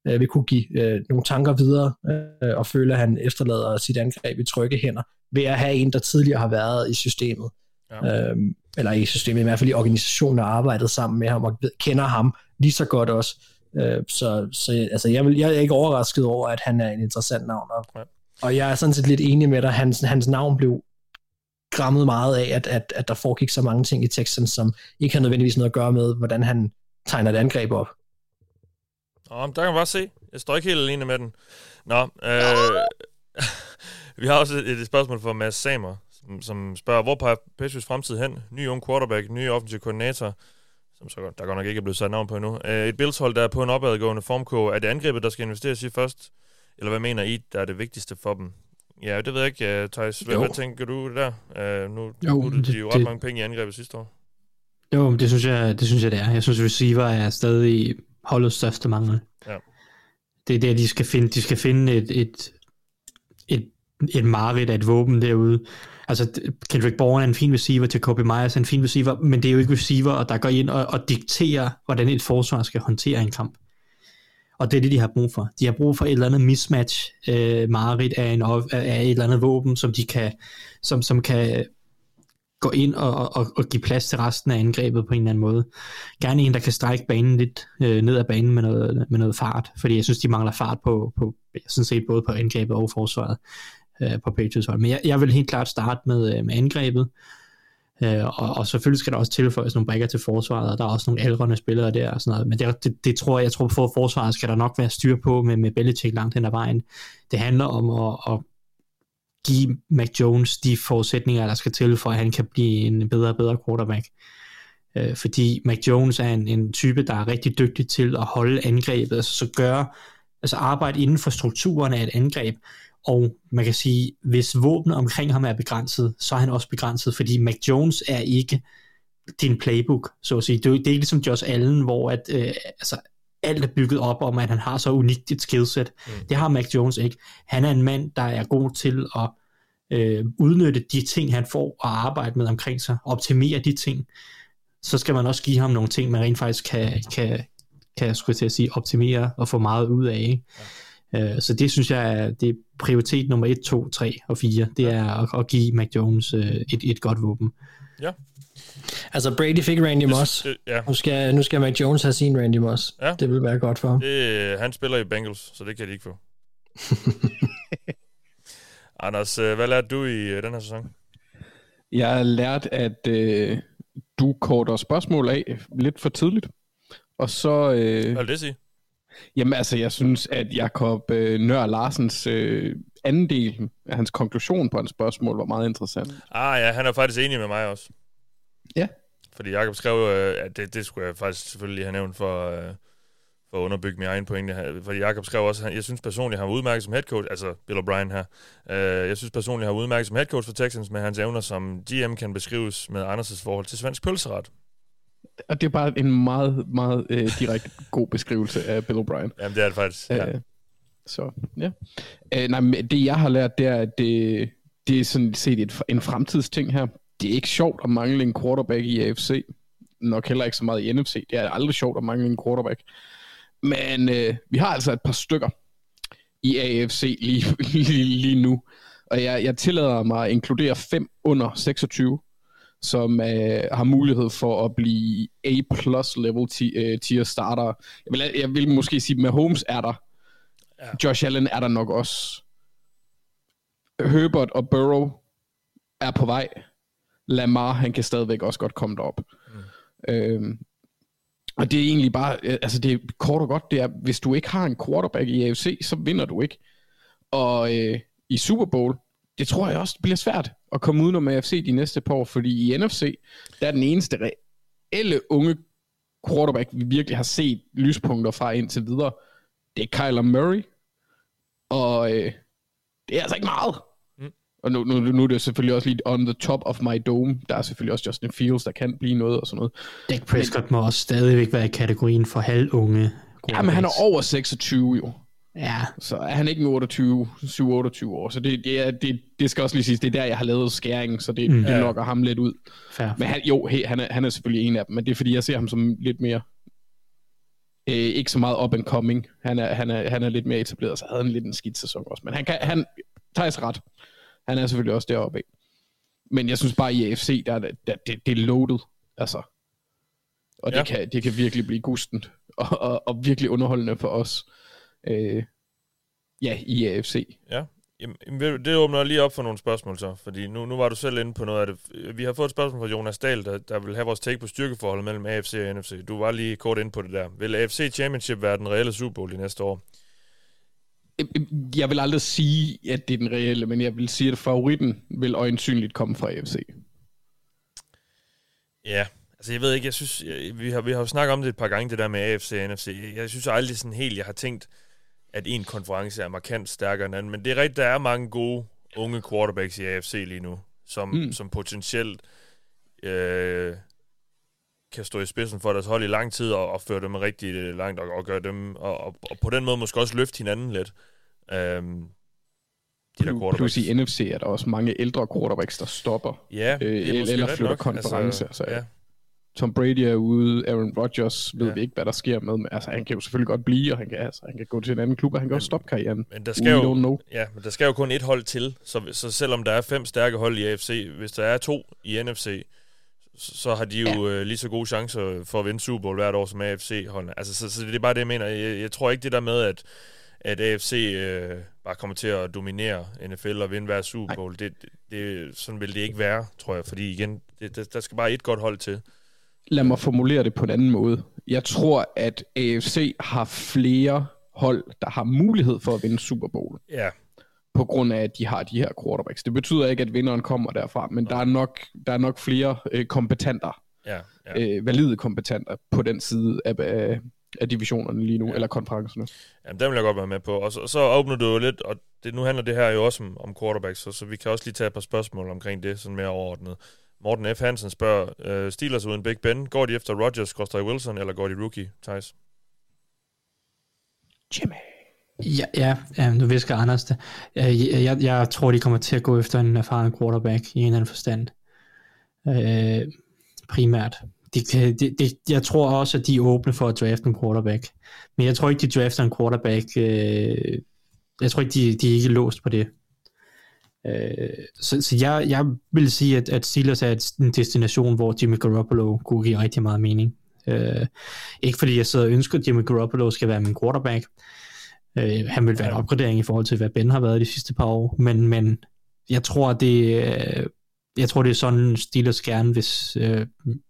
øh, vil kunne give øh, nogle tanker videre øh, og føle, at han efterlader sit angreb i trygge hænder ved at have en, der tidligere har været i systemet. Ja. Øhm, eller i systemet, i hvert fald i organisationen, har arbejdet sammen med ham og kender ham lige så godt også. Øh, så så altså, jeg, vil, jeg er ikke overrasket over, at han er en interessant navn. Og, ja. og jeg er sådan set lidt enig med dig. Hans, hans navn blev grammet meget af, at, at, at der foregik så mange ting i teksten, som ikke har nødvendigvis noget at gøre med, hvordan han tegner et angreb op. Nå, der kan man bare se. Jeg står ikke helt alene med den. Nå, øh, vi har også et, et spørgsmål fra Mads Samer, som, spørger, hvor peger Patriots fremtid hen? Ny ung quarterback, ny offensiv koordinator, som så, der godt nok ikke er blevet sat navn på endnu. Øh, et Bills-hold, der er på en opadgående formkurve. Er det angrebet, der skal investeres i først? Eller hvad mener I, der er det vigtigste for dem? Ja, det ved jeg ikke, Thijs. Hvad, hvad tænker du der? Uh, nu jo, det, de jo ret det, mange penge i angrebet sidste år. Jo, det synes, jeg, det synes jeg, det er. Jeg synes, receiver er stadig holdets største mangel. Ja. Det er der, de skal finde, de skal finde et, et, et, et mareridt af et våben derude. Altså, Kendrick Bourne er en fin receiver, til Kobe Myers er en fin receiver, men det er jo ikke receiver, der går ind og, og dikterer, hvordan et forsvar skal håndtere en kamp. Og det er det, de har brug for. De har brug for et eller andet mismatch, øh, Marit af, en, af et eller andet våben, som de kan, som, som kan gå ind og, og, og give plads til resten af angrebet på en eller anden måde. Gerne en, der kan strække banen lidt øh, ned ad banen med noget, med noget fart, fordi jeg synes, de mangler fart på, på sådan set både på angrebet og forsvaret øh, på Patriots hold. Men jeg, jeg vil helt klart starte med, øh, med angrebet, øh, og, og selvfølgelig skal der også tilføjes nogle brækker til forsvaret, og der er også nogle aldrende spillere der og sådan noget, men det, det, det tror jeg, jeg tror for forsvaret skal der nok være styr på med, med Belichick langt hen ad vejen. Det handler om at, at give Mac Jones de forudsætninger, der skal til, for at han kan blive en bedre og bedre quarterback. Øh, fordi Mac Jones er en, en type, der er rigtig dygtig til at holde angrebet, altså så gøre, altså arbejde inden for strukturen af et angreb, og man kan sige, hvis våbnet omkring ham er begrænset, så er han også begrænset, fordi Mac Jones er ikke din playbook, så at sige. Det er, det er ikke ligesom Josh Allen, hvor at, øh, altså, alt er bygget op om, at han har så unikt et skillset. Mm. Det har Mac Jones ikke. Han er en mand, der er god til at øh, udnytte de ting, han får og arbejde med omkring sig, optimere de ting. Så skal man også give ham nogle ting, man rent faktisk kan, kan, kan skulle til at sige, optimere og få meget ud af. Ikke? Ja. Øh, så det synes jeg er, det er prioritet nummer 1, 2, 3 og 4. Det er at, at give Mac Jones øh, et, et godt våben. Ja. Altså Brady fik Randy Moss. Det, ja. nu, skal, nu skal Mac Jones have sin Randy Moss. Ja. Det vil være godt for ham. Det, han spiller i Bengals, så det kan de ikke få. Anders, øh, hvad lærte du i øh, den her sæson? Jeg har lært, at øh, du korter spørgsmål af lidt for tidligt. Og så... Øh, hvad vil det sige? Jamen altså, jeg synes, at Jakob øh, Nør Larsens øh, anden del af hans konklusion på hans spørgsmål var meget interessant. Ah ja, han er faktisk enig med mig også. Ja. Fordi Jakob skrev, øh, at det, det skulle jeg faktisk selvfølgelig have nævnt for, øh, for at underbygge min egen pointe. Fordi Jakob skrev også, at jeg synes personligt, han var udmærket som head coach, altså Bill O'Brien her. Øh, jeg synes personligt, han var udmærket som head coach for Texans med hans evner, som GM kan beskrives med Anders' forhold til svensk pølseret. Og det er bare en meget, meget øh, direkte god beskrivelse af Bill O'Brien. Jamen, det er det faktisk. Ja. Øh, så, ja. Øh, nej, men det jeg har lært, det er, at det, det er sådan set et, en fremtidsting her det er ikke sjovt at mangle en quarterback i AFC. Nok heller ikke så meget i NFC. Det er aldrig sjovt at mangle en quarterback. Men øh, vi har altså et par stykker i AFC lige, lige, lige nu. Og jeg, jeg tillader mig at inkludere fem under 26, som øh, har mulighed for at blive A-plus level øh, tier starter. Jeg vil, jeg vil måske sige, at Holmes er der. Ja. Josh Allen er der nok også. Herbert og Burrow er på vej. Lamar, han kan stadigvæk også godt komme derop. Mm. Øhm, og det er egentlig bare, øh, altså det er kort og godt, det er, hvis du ikke har en quarterback i AFC, så vinder du ikke. Og øh, i Super Bowl, det tror jeg også bliver svært at komme udenom AFC de næste par år, fordi i NFC, der er den eneste reelle unge quarterback, vi virkelig har set lyspunkter fra indtil videre, det er Kyler Murray, og øh, det er altså ikke meget. Mm. Og nu, nu, nu er det selvfølgelig også lige on the top of my dome. Der er selvfølgelig også Justin Fields, der kan blive noget og sådan noget. Dak Prescott må også stadigvæk være i kategorien for halvunge Ja, men han er over 26 jo. Ja, Så er han ikke en 28, 7-28 år. Så det, det, er, det, det skal også lige siges, det er der, jeg har lavet skæringen, så det, Mm. det lokker ham lidt ud. fair. Men han, jo, hey, han, er, han er selvfølgelig en af dem, men det er fordi, jeg ser ham som lidt mere, øh, ikke så meget up and coming. Han er, han, er, han er lidt mere etableret, så havde han lidt en skidt sæson også. Men han, kan, han tager sig ret. Han er selvfølgelig også deroppe af. Men jeg synes bare, i AFC, der, er det- der, det, det er loaded. Altså. Og det, Ja. kan, det kan virkelig blive gustent. Og, og, og virkelig underholdende for os. Øh, ja, i AFC. Ja. Jamen, det åbner lige op for nogle spørgsmål så, fordi nu, nu var du selv inde på noget af det. Vi har fået et spørgsmål fra Jonas Dahl, der, der vil have vores take på styrkeforholdet mellem AFC og NFC. Du var lige kort inde på det der. Vil AFC Championship være den reelle Super Bowl i næste år? Jeg vil aldrig sige, at det er den reelle, men jeg vil sige, at favoritten vil øjensynligt komme fra AFC. Ja, altså jeg ved ikke, jeg synes, vi, har, vi har jo snakket om det et par gange, det der med AFC og NFC. Jeg synes aldrig sådan helt, jeg har tænkt, at en konference er markant stærkere end anden, men det er rigtigt, der er mange gode unge quarterbacks i AFC lige nu, som, mm. Som potentielt øh, kan stå i spidsen for deres hold i lang tid og, og føre dem rigtig langt og, og gøre dem, og, og, og på den måde måske også løfte hinanden lidt. Øhm, de der Plus, i NFC er der også mange ældre quarterbacks, der stopper. Ja, øh, er eller flytter nok. konference, altså, ja. Tom Brady er ude, Aaron Rodgers ved Ja. vi ikke, hvad der sker med. Men, altså, han kan jo selvfølgelig godt blive, og han kan, altså, han kan gå til en anden klub, og han kan også stoppe karrieren. Men der We skal, don't jo, know. ja, men der skal jo kun et hold til, så, så selvom der er fem stærke hold i AFC, hvis der er to i NFC, så, så har de jo ja. øh, lige så gode chancer for at vinde Super Bowl hvert år som AFC-holdene. Altså, så, så det er bare det, jeg mener. Jeg, jeg tror ikke det der med, at, at AFC øh, bare kommer til at dominere NFL og vinde hver Super Bowl. Det, det, det, sådan vil det ikke være, tror jeg. Fordi igen, det, der, der skal bare et godt hold til. Lad mig formulere det på en anden måde. Jeg tror, at AFC har flere hold, der har mulighed for at vinde Super Bowl, Ja, på grund af, at de har de her quarterbacks. Det betyder ikke, at vinderen kommer derfra, men der er nok, der er nok flere øh, kompetenter, ja, ja. øh, valide kompetenter på den side af, af, af divisionerne lige nu, ja. eller konferencerne. Jamen, den vil jeg godt være med på. Og så, så åbner du jo lidt, og det, nu handler det her jo også om, om quarterbacks, så, så vi kan også lige tage et par spørgsmål omkring det, sådan mere overordnet. Morten F. Hansen spørger, øh, Steelers uden Big Ben, går de efter Rodgers, Costa Wilson, eller går de rookie, Thijs? Jimmy. Ja, ja, ja nu visker Anders det. Jeg, jeg, jeg tror, de kommer til at gå efter en erfaren quarterback i en eller anden forstand. Øh, primært. De, de, de, jeg tror også, at de er åbne for at drafte en quarterback. Men jeg tror ikke, de drafter en quarterback. Øh, jeg tror ikke, de, de er ikke låst på det. Øh, så så jeg, jeg vil sige, at, at Steelers er et- en destination, hvor Jimmy Garoppolo kunne give rigtig meget mening. Øh, ikke fordi jeg sidder og ønsker, at Jimmy Garoppolo skal være min quarterback. Øh, han vil være en opgradering i forhold til, hvad Ben har været de sidste par år, men, men jeg tror, det, øh, jeg tror, det er sådan, Steelers gerne, hvis øh,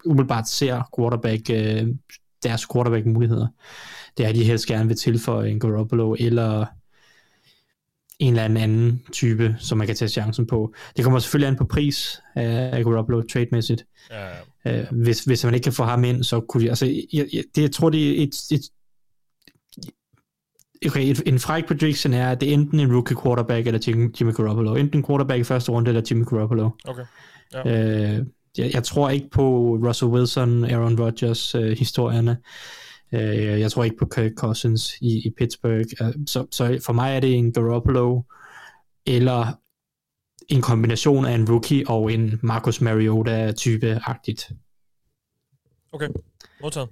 umiddelbart ser quarterback, øh, deres quarterback-muligheder. Det er, at de helst gerne vil tilføje en Garoppolo, eller en eller anden type, som man kan tage chancen på. Det kommer selvfølgelig an på pris af Garoppolo trade-mæssigt. Ja, Øh, hvis, hvis man ikke kan få ham ind, så kunne de... Altså, jeg, jeg, det, jeg tror, det er et, et, okay, et, en fræk prediction er, at det er enten en rookie quarterback eller Jimmy, Jimmy Garoppolo. Enten en quarterback i første runde eller Jimmy Garoppolo. okay. Øh, jeg, jeg tror ikke på Russell Wilson, Aaron Rodgers øh, historierne. Øh, jeg tror ikke på Kirk Cousins i, i Pittsburgh. Øh, så, så for mig er det en Garoppolo eller en kombination af en rookie og en Marcus Mariota-type-agtigt. Okay, modtaget.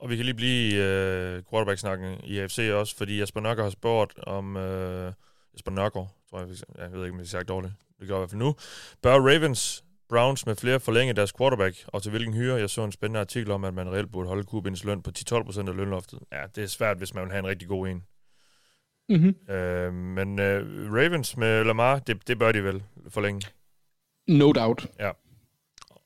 Og vi kan lige blive øh, quarterback-snakken i AFC også, fordi Jesper Nørgaard har spurgt om... Øh, Jesper Nørgaard, tror jeg, jeg ved ikke, om det er sagt dårligt. Det gør jeg i hvert fald nu. Bør Ravens, Browns med flere forlænge deres quarterback, og til hvilken hyre? Jeg så en spændende artikel om, at man reelt burde holde Kubins løn på 10-12% af lønloftet. Ja, det er svært, hvis man vil have en rigtig god en. Mm-hmm. Øh, men øh, Ravens med Lamar, det, det bør de vel forlænge. No doubt.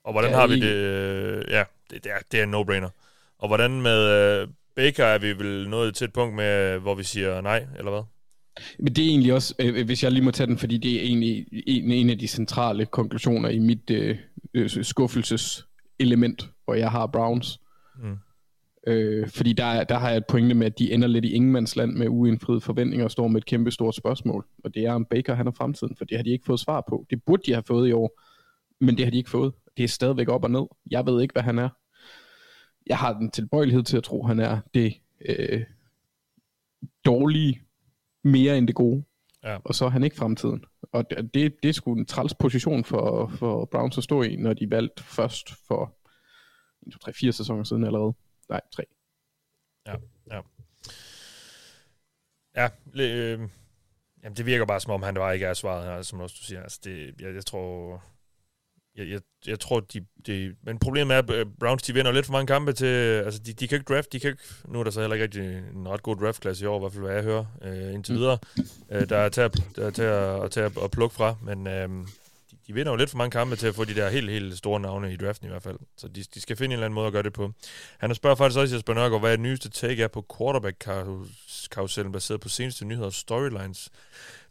Og hvordan Ja, har vi det? øh, Ja, det, det, er, det er en no-brainer. Og hvordan med øh, Baker er vi vel nået til et punkt med, hvor vi siger nej, eller hvad? Men det er egentlig også, øh, hvis jeg lige må tage den, fordi det er egentlig en, en af de centrale konklusioner i mit øh, øh, skuffelseselement, hvor jeg har Browns. Mm. Øh, fordi der, der har jeg et pointe med, at de ender lidt i ingenmandsland med uindfriede forventninger og står med et kæmpe stort spørgsmål. Og det er om Baker han er fremtiden, for det har de ikke fået svar på. Det burde de have fået i år, men det har de ikke fået. Det er stadigvæk op og ned. Jeg ved ikke, hvad han er. Jeg har den tilbøjelighed til at tro, at han er det øh, dårlige mere end det gode. Ja. Og så er han ikke fremtiden. Og det, det, det er sgu en træls position for, for Browns at stå i, når de valgte først for 3-4 sæsoner siden allerede. Nej, 3. Ja, ja. Ja, øh, jamen det virker bare som om, han var ikke er svaret her, som også du siger. Altså det, jeg, jeg tror, jeg, jeg, jeg tror, de, de... Men problemet er, at øh, Browns, de vinder lidt for mange kampe til... Altså, de, de kan ikke draft, de kan ikke... Nu er der så heller ikke rigtig en ret god draftklasse i år, i hvert fald hvad jeg hører øh, indtil mm. videre. Øh, der er til, at, der er til at, at, til at, at plukke fra, men øh, de, de vinder jo lidt for mange kampe til at få de der helt, helt store navne i draften i hvert fald. Så de, de skal finde en eller anden måde at gøre det på. Han spørger faktisk også Jesper Nørgaard, hvad er det nyeste take er på quarterback-karusellen baseret på seneste nyheder og storylines.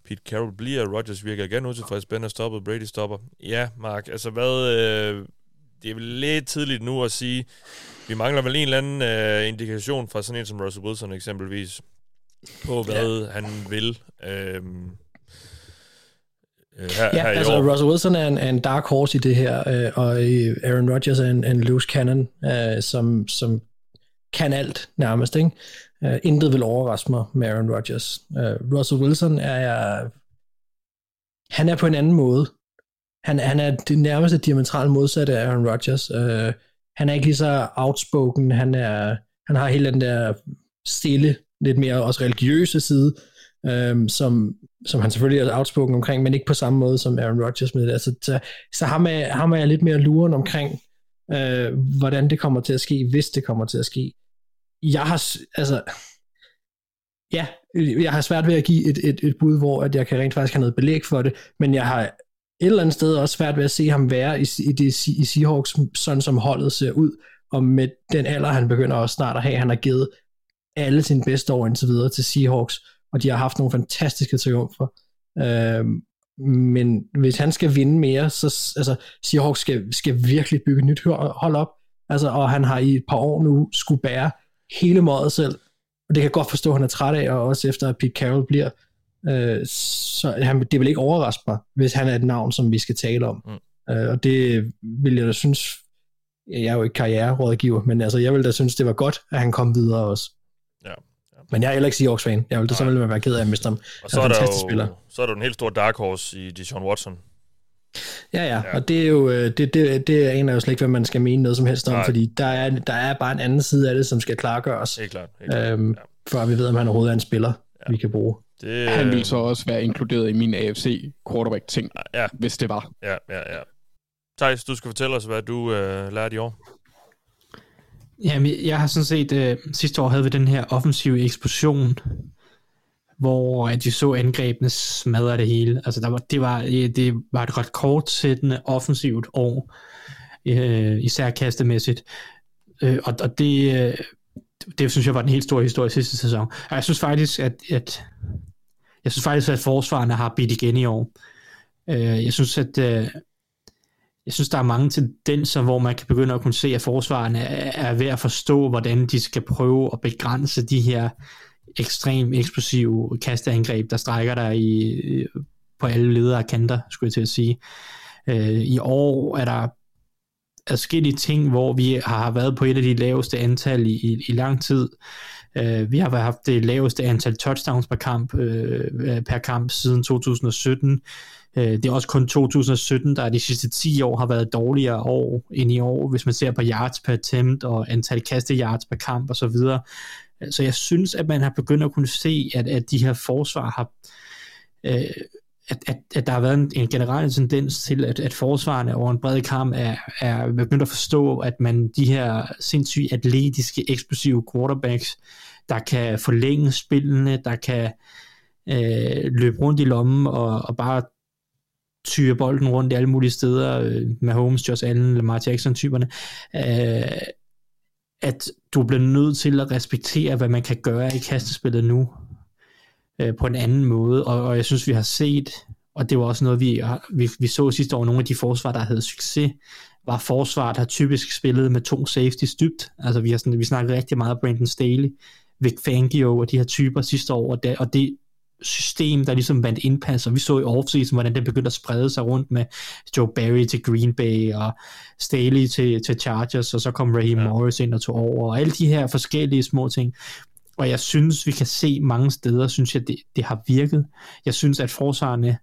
Pete Carroll bliver, Rodgers virker igen utilfreds, Ben er stoppet, Brady stopper. Ja, Mark, altså hvad... Øh, det er vel lidt tidligt nu at sige, vi mangler vel en eller anden øh, indikation fra sådan en som Russell Wilson eksempelvis, på hvad ja. han vil. Øh, øh, her, ja, her altså år. Russell Wilson er en, er en dark horse i det her, øh, og øh, Aaron Rodgers er en, en loose cannon, øh, som, som kan alt nærmest, ikke? Uh, intet vil overraske mig med Aaron Rodgers. Uh, Russell Wilson er jeg... Han er på en anden måde. Han, han er det nærmeste diametralt modsatte af Aaron Rodgers. Uh, han er ikke lige så outspoken. Han, er, han har hele den der stille, lidt mere også religiøse side, um, som, som han selvfølgelig er outspoken omkring, men ikke på samme måde som Aaron Rodgers med det. Altså, så, så ham, er, ham er jeg lidt mere luren omkring, øh, hvordan det kommer til at ske, hvis det kommer til at ske jeg har, altså, ja, jeg har svært ved at give et, et, et bud, hvor at jeg kan rent faktisk have noget belæg for det, men jeg har et eller andet sted også svært ved at se ham være i, i, det, i Seahawks, sådan som holdet ser ud, og med den alder, han begynder også snart at have, han har givet alle sine bedste år indtil videre til Seahawks, og de har haft nogle fantastiske triumfer. Øhm, men hvis han skal vinde mere, så altså, Seahawks skal, skal virkelig bygge et nyt hold op, altså, og han har i et par år nu skulle bære hele mådet selv. Og det kan jeg godt forstå, at han er træt af, og også efter at Pete Carroll bliver. Øh, så han, det vil ikke overraske mig, hvis han er et navn, som vi skal tale om. Mm. Øh, og det vil jeg da synes, jeg er jo ikke karriererådgiver, men altså, jeg vil da synes, det var godt, at han kom videre også. Ja. ja. Men jeg er heller ikke Seahawks-fan. Jeg vil da vil være ked af at miste ham. Og så er, der jo, spiller. så er der en helt stor dark horse i Deshaun Watson. Ja, ja, ja, og det er jo, øh, det, det, det aner jo slet ikke, hvad man skal mene noget som helst om, Nej. fordi der er, der er bare en anden side af det, som skal klargøres. Helt klart. Helt klart. Øhm, ja. For vi ved, om han overhovedet er en spiller, ja. vi kan bruge. Det, han vil så også være inkluderet i min AFC quarterback-ting, ja. hvis det var. Ja, ja, ja. Thijs, du skal fortælle os, hvad du øh, lærte i år. Jamen, jeg har sådan set, øh, sidste år havde vi den her offensive eksplosion, hvor at de så angrebene smadre det hele. Altså der var, det, var, det var et rekordsættende offensivt år, øh, især kastemæssigt. Øh, og, og det, øh, det synes jeg var den helt store historie sidste sæson. Og jeg synes faktisk, at, at jeg synes faktisk, at forsvarerne har bidt igen i år. Øh, jeg synes, at øh, jeg synes, der er mange tendenser, hvor man kan begynde at kunne se, at forsvarerne er, er ved at forstå, hvordan de skal prøve at begrænse de her ekstrem eksplosiv kasteangreb, der strækker dig i, på alle ledere og kanter, skulle jeg til at sige. Øh, I år er der adskillige ting, hvor vi har været på et af de laveste antal i, i, i lang tid. Øh, vi har haft det laveste antal touchdowns per kamp, øh, per kamp siden 2017. Øh, det er også kun 2017, der de sidste 10 år har været dårligere år end i år, hvis man ser på yards per attempt og antal kaste yards per kamp osv. Så jeg synes, at man har begyndt at kunne se, at, at de her forsvar har... Øh, at, at, at der har været en, en generel tendens til, at, at forsvarerne over en bred kamp er, er begyndt at forstå, at man de her sindssygt atletiske, eksplosive quarterbacks, der kan forlænge spillene, der kan øh, løbe rundt i lommen og, og bare tyre bolden rundt i alle mulige steder, øh, med Holmes, Josh Allen, Lamar Jackson-typerne, øh, at du bliver nødt til at respektere, hvad man kan gøre i kastespillet nu, øh, på en anden måde, og, og jeg synes, vi har set og det var også noget, vi, vi, vi så sidste år, nogle af de forsvar, der havde succes, var forsvar, der typisk spillede med to safeties dybt. Altså vi har sådan, vi snakkede rigtig meget om Brandon Staley, Vic Fangio og de her typer sidste år, og det, og det system, der ligesom vandt indpas, og vi så i offseason, hvordan det begyndte at sprede sig rundt med Joe Barry til Green Bay, og Staley til, til Chargers, og så kom Raheem ja. Morris ind og tog over, og alle de her forskellige små ting. Og jeg synes, vi kan se mange steder, synes jeg, det, det har virket. Jeg synes, at forsvarerne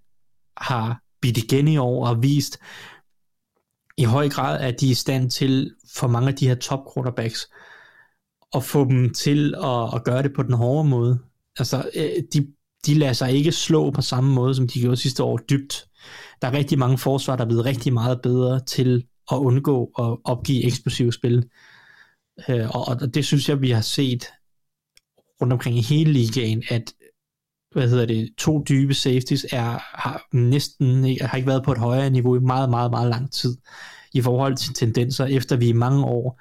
har bidt igen i år og vist i høj grad, at de er i stand til for mange af de her top quarterbacks at få dem til at, at gøre det på den hårde måde. Altså, øh, de, de lader sig ikke slå på samme måde, som de gjorde sidste år dybt. Der er rigtig mange forsvar, der er blevet rigtig meget bedre til at undgå at opgive eksplosive spil. Øh, og, og det synes jeg, vi har set rundt omkring i hele ligaen, at hvad hedder det, to dybe safeties er, har næsten har ikke været på et højere niveau i meget, meget, meget lang tid i forhold til tendenser, efter vi i mange år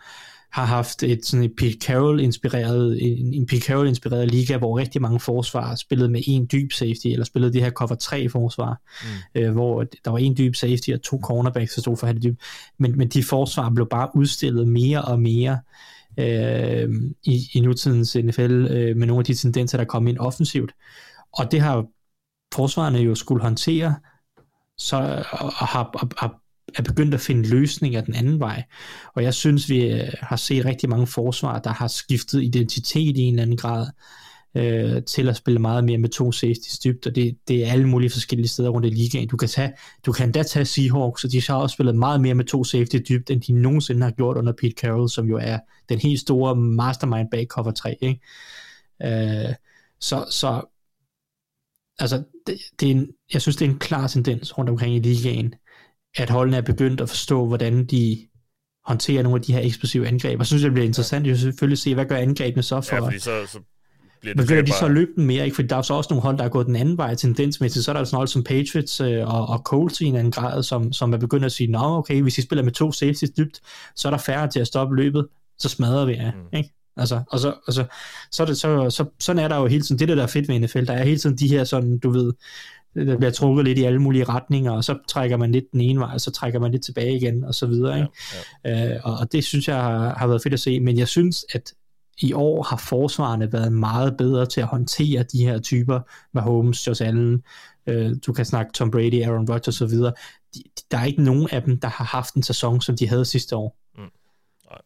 har haft et sådan et Pete Carroll inspireret en, en Pete Carroll inspireret liga, hvor rigtig mange forsvar spillede med en dyb safety, eller spillede det her cover 3 forsvar, mm. øh, hvor der var en dyb safety og to cornerbacks, der stod for halvdyb. Men, men de forsvar blev bare udstillet mere og mere øh, i, i nutidens NFL øh, med nogle af de tendenser, der kom ind offensivt. Og det har forsvarerne jo skulle håndtere, så og har, har, er begyndt at finde løsninger den anden vej. Og jeg synes, vi øh, har set rigtig mange forsvar, der har skiftet identitet i en eller anden grad øh, til at spille meget mere med to safety dybt, og det, det er alle mulige forskellige steder rundt i ligaen. Du kan, tage, du kan endda tage Seahawks, og de har også spillet meget mere med to safety dybt, end de nogensinde har gjort under Pete Carroll, som jo er den helt store mastermind bag cover 3. Ikke? Øh, så, så altså, det, det er en, jeg synes, det er en klar tendens rundt omkring i ligaen, at holdene er begyndt at forstå, hvordan de håndterer nogle af de her eksplosive angreb. Og så synes jeg, det bliver interessant jo selvfølgelig at se, hvad gør angrebene så for... Ja, så, så bliver det Begynder de så at løbe den mere? Ikke? Fordi der er så også nogle hold, der er gået den anden vej tendensmæssigt. Så er der sådan noget som Patriots øh, og, og Colts i en anden grad, som, som er begyndt at sige, nå okay, hvis I spiller med to safeties dybt, så er der færre til at stoppe løbet, så smadrer vi jer. Mm. Ikke? Altså, og så, og så, så, er det, så, så, sådan er der jo hele tiden, det der, der er fedt ved NFL, der er hele tiden de her sådan, du ved, der bliver trukket lidt i alle mulige retninger, og så trækker man lidt den ene vej, og så trækker man lidt tilbage igen, og så videre. Ikke? Ja, ja. Øh, og, og det synes jeg har, har været fedt at se, men jeg synes, at i år har forsvarerne været meget bedre til at håndtere de her typer med Holmes, Josh Allen, øh, du kan snakke Tom Brady, Aaron Rodgers videre. De, der er ikke nogen af dem, der har haft en sæson, som de havde sidste år. Mm.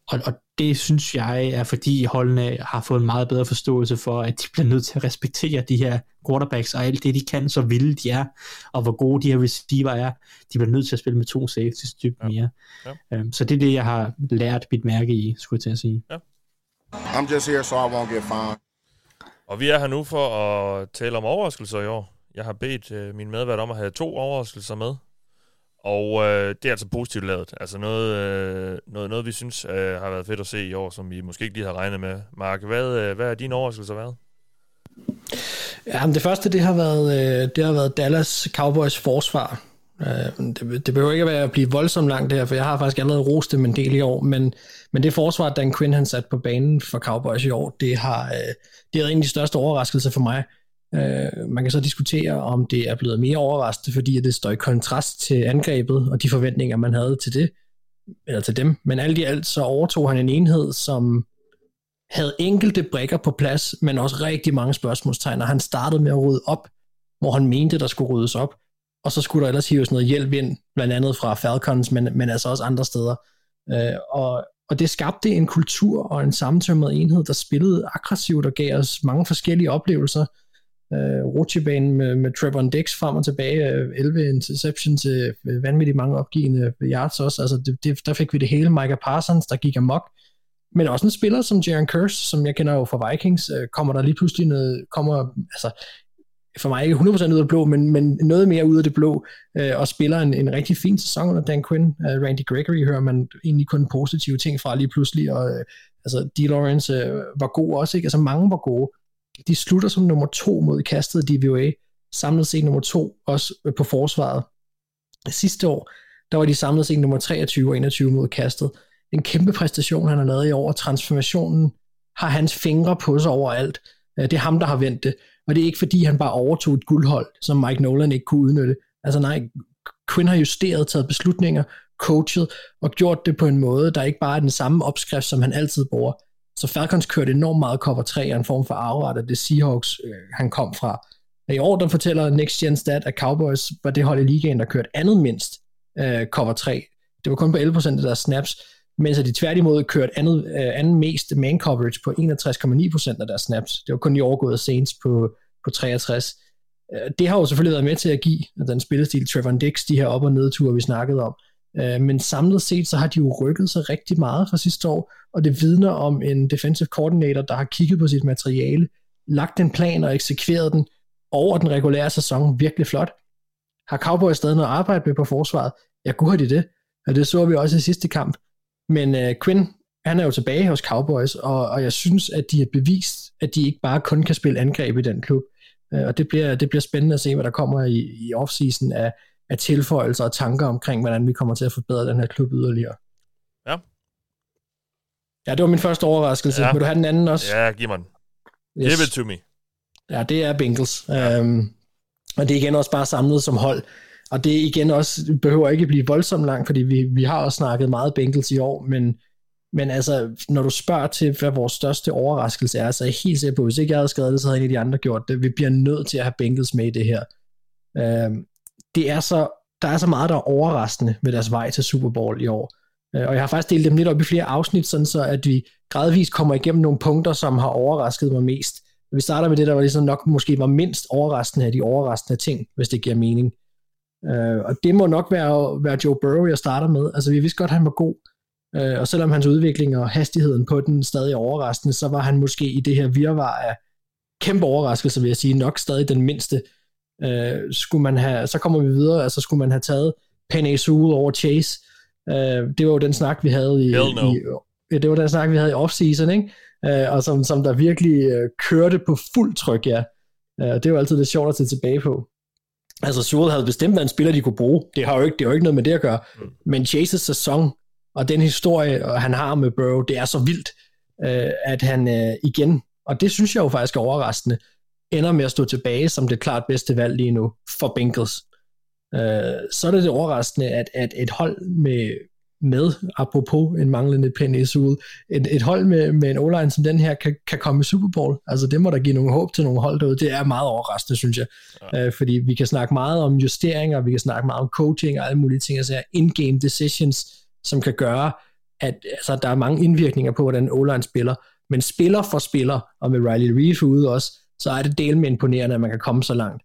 Og, og det synes jeg er, fordi holdene har fået en meget bedre forståelse for, at de bliver nødt til at respektere de her quarterbacks og alt det, de kan, så vilde de er, og hvor gode de her receiver er. De bliver nødt til at spille med to safeties dybt ja. mere. Ja. Um, så det er det, jeg har lært mit mærke i, skulle jeg til at sige. Ja. I'm just here, so I won't get fined. Og vi er her nu for at tale om overraskelser i år. Jeg har bedt øh, min medvært om at have to overraskelser med. Og øh, det er altså positivt lavet. Altså noget, øh, noget, noget vi synes øh, har været fedt at se i år, som vi måske ikke lige har regnet med. Mark, hvad, øh, hvad er dine overraskelser været? Ja, men det første, det har været, øh, det har været Dallas Cowboys forsvar. Øh, det, det behøver ikke at være at blive voldsomt langt der, for jeg har faktisk allerede rost dem en del i år, men, men det forsvar, Dan Quinn han sat på banen for Cowboys i år, det har, øh, det er en af de største overraskelser for mig. Øh, man kan så diskutere, om det er blevet mere overraskende, fordi det står i kontrast til angrebet og de forventninger, man havde til det, eller til dem. Men alt i alt så overtog han en enhed, som havde enkelte brikker på plads, men også rigtig mange spørgsmålstegn, og han startede med at rydde op, hvor han mente, der skulle ryddes op, og så skulle der ellers hives noget hjælp ind, blandt andet fra Falcons, men, men altså også andre steder. Øh, og, og det skabte en kultur og en sammentømret enhed, der spillede aggressivt og gav os mange forskellige oplevelser, øh, rutsjebanen med, med Trevor Dix frem og tilbage, øh, 11 interceptions til øh, vanvittigt mange opgivende yards også, altså det, det, der fik vi det hele, Micah Parsons, der gik amok, men også en spiller som Jaron Curse, som jeg kender jo fra Vikings, øh, kommer der lige pludselig noget, kommer, altså for mig ikke 100% ud af det blå, men, men noget mere ud af det blå, øh, og spiller en, en rigtig fin sæson under Dan Quinn. Øh, Randy Gregory hører man egentlig kun positive ting fra lige pludselig, og øh, altså, D. Lawrence øh, var god også, ikke? Altså mange var gode, de slutter som nummer to mod kastet DVOA, samlet set nummer to også øh, på forsvaret. Sidste år, der var de samlet set nummer 23 og 21 mod kastet. En kæmpe præstation, han har lavet i år, transformationen har hans fingre på sig overalt. Øh, det er ham, der har vendt det, og det er ikke fordi, han bare overtog et guldhold, som Mike Nolan ikke kunne udnytte. Altså nej, Quinn har justeret, taget beslutninger, coachet og gjort det på en måde, der ikke bare er den samme opskrift, som han altid bruger. Så Falcons kørte enormt meget cover 3 og en form for afret af det Seahawks, øh, han kom fra. I år, der fortæller Next Gen Stat, at Cowboys var det hold i ligaen, der kørte andet mindst øh, cover 3. Det var kun på 11% af deres snaps, mens de tværtimod kørte andet, øh, anden mest man coverage på 61,9% af deres snaps. Det var kun i overgået Saints på, på 63. Øh, det har jo selvfølgelig været med til at give den spillestil Trevor Dix, de her op- og nedture, vi snakkede om. Øh, men samlet set, så har de jo rykket sig rigtig meget fra sidste år, og det vidner om en defensive coordinator, der har kigget på sit materiale, lagt en plan og eksekveret den over den regulære sæson virkelig flot. Har Cowboys stadig noget arbejde med på forsvaret? Ja, gud har de det. Og det så vi også i sidste kamp. Men uh, Quinn, han er jo tilbage hos Cowboys, og, og jeg synes, at de har bevist, at de ikke bare kun kan spille angreb i den klub. Uh, og det bliver, det bliver spændende at se, hvad der kommer i, i offseason af, af tilføjelser og tanker omkring, hvordan vi kommer til at forbedre den her klub yderligere. Ja. Ja, det var min første overraskelse. Ja. Vil du have den anden også? Ja, giv mig den. Yes. Give it to me. Ja, det er Bengals. Ja. Um, og det er igen også bare samlet som hold. Og det igen også behøver ikke blive voldsomt langt, fordi vi, vi har også snakket meget Bengals i år, men, men altså, når du spørger til, hvad vores største overraskelse er, så er jeg helt sikker på, hvis ikke jeg havde skrevet det, så havde en af de andre gjort det. Vi bliver nødt til at have Bengals med i det her. Um, det er så, der er så meget, der er overraskende med deres vej til Super Bowl i år. Øh, og jeg har faktisk delt dem lidt op i flere afsnit, sådan så at vi gradvist kommer igennem nogle punkter, som har overrasket mig mest. Vi starter med det, der var ligesom nok måske var mindst overraskende af de overraskende ting, hvis det giver mening. Uh, og det må nok være, være Joe Burrow, jeg starter med. Altså, vi vidste godt, at han var god. Uh, og selvom hans udvikling og hastigheden på den stadig er overraskende, så var han måske i det her virvar af kæmpe overraskelse, vil jeg sige, nok stadig den mindste. Uh, skulle man have, så kommer vi videre, altså skulle man have taget Penny Sewell over Chase. Uh, det var jo den snak, vi havde i, Hell no. i det var den snak, vi havde i offseason, ikke? Uh, og som, som der virkelig uh, kørte på fuld tryk, ja. Uh, det var altid lidt sjovt at se tilbage på. Altså, Sewell havde bestemt været en spiller, de kunne bruge. Det har jo ikke, det har jo ikke noget med det at gøre. Mm. Men Chases sæson, og den historie, han har med Burrow, det er så vildt, uh, at han uh, igen, og det synes jeg jo faktisk er overraskende, ender med at stå tilbage som det klart bedste valg lige nu for Bengals. Uh, så er det det overraskende, at, at et hold med, med, apropos en manglende Penny Sewell, et, et hold med, med en o som den her kan, kan komme i Super Bowl. Altså det må der give nogle håb til nogle hold derude. Det er meget overraskende, synes jeg. Ja. Uh, fordi vi kan snakke meget om justeringer, vi kan snakke meget om coaching og alle mulige ting, altså in-game decisions, som kan gøre, at altså, der er mange indvirkninger på, hvordan o spiller. Men spiller for spiller, og med Riley Reef ude også, så er det del med imponerende, at man kan komme så langt.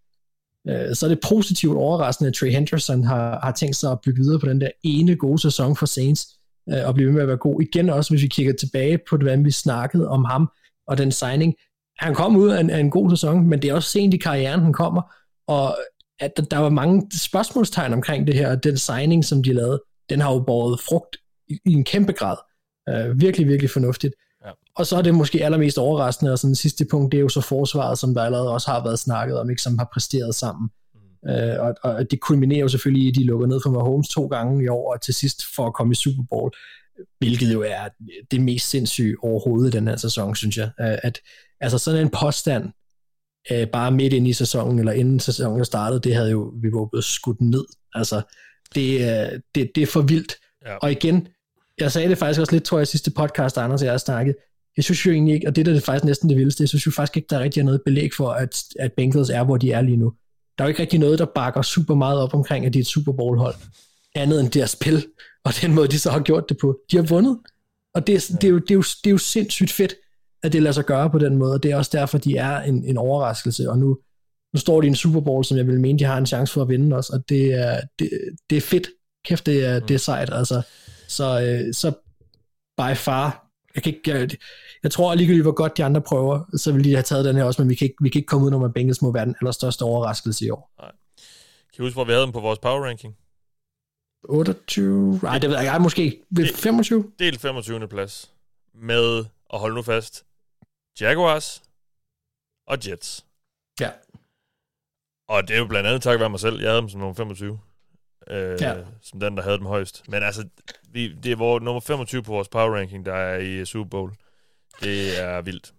Uh, så er det positivt overraskende, at Trey Henderson har, har tænkt sig at bygge videre på den der ene gode sæson for Saints, uh, og blive ved med at være god. Igen også, hvis vi kigger tilbage på, hvordan vi snakkede om ham og den signing. Han kom ud af en, af en god sæson, men det er også sent i karrieren, han kommer, og at der, der var mange spørgsmålstegn omkring det her, og den signing, som de lavede, den har jo båret frugt i, i en kæmpe grad. Uh, virkelig, virkelig fornuftigt. Og så er det måske allermest overraskende, og sådan sidste punkt, det er jo så forsvaret, som der allerede også har været snakket om, ikke, som har præsteret sammen. Mm. Øh, og, og det kulminerer jo selvfølgelig i, at de lukker ned for Mahomes to gange i år, og til sidst for at komme i Super Bowl, hvilket jo er det mest sindssyge overhovedet i den her sæson, synes jeg. Øh, at, altså sådan en påstand, øh, bare midt ind i sæsonen, eller inden sæsonen startede, det havde jo, vi var blevet skudt ned. Altså, det, det, det er for vildt. Ja. Og igen, jeg sagde det faktisk også lidt, tror jeg, i sidste podcast, Anders og jeg har snakket. Jeg synes jo egentlig ikke, og det der er faktisk næsten det vildeste, jeg synes jo faktisk ikke, der er rigtig noget belæg for, at, at Bengals er, hvor de er lige nu. Der er jo ikke rigtig noget, der bakker super meget op omkring, at de er et Super Bowl hold. Andet end deres spil, og den måde, de så har gjort det på. De har vundet. Og det, er, det, er, jo, det, er, jo, det er jo sindssygt fedt, at det lader sig gøre på den måde, og det er også derfor, de er en, en overraskelse, og nu, nu står de i en Super Bowl, som jeg vil mene, de har en chance for at vinde også, og det er, det, det er fedt. Kæft, det er, det er sejt, altså. Så, øh, så by far, jeg, kan ikke, jeg, jeg tror alligevel, hvor godt de andre prøver, så vil de have taget den her også, men vi kan ikke, vi kan ikke komme ud, når Bengals må være den allerstørste overraskelse i år. Nej. Kan I huske, hvor vi havde dem på vores power ranking? 28? Nej, det ved jeg ikke. Måske ved 25? Del 25. plads. Med, og hold nu fast, Jaguars og Jets. Ja. Og det er jo blandt andet tak være mig selv. Jeg havde dem som nummer 25 øh, ja. som den, der havde dem højst. Men altså, vi, det er vores, nummer 25 på vores power ranking, der er i Super Bowl. Det er vildt.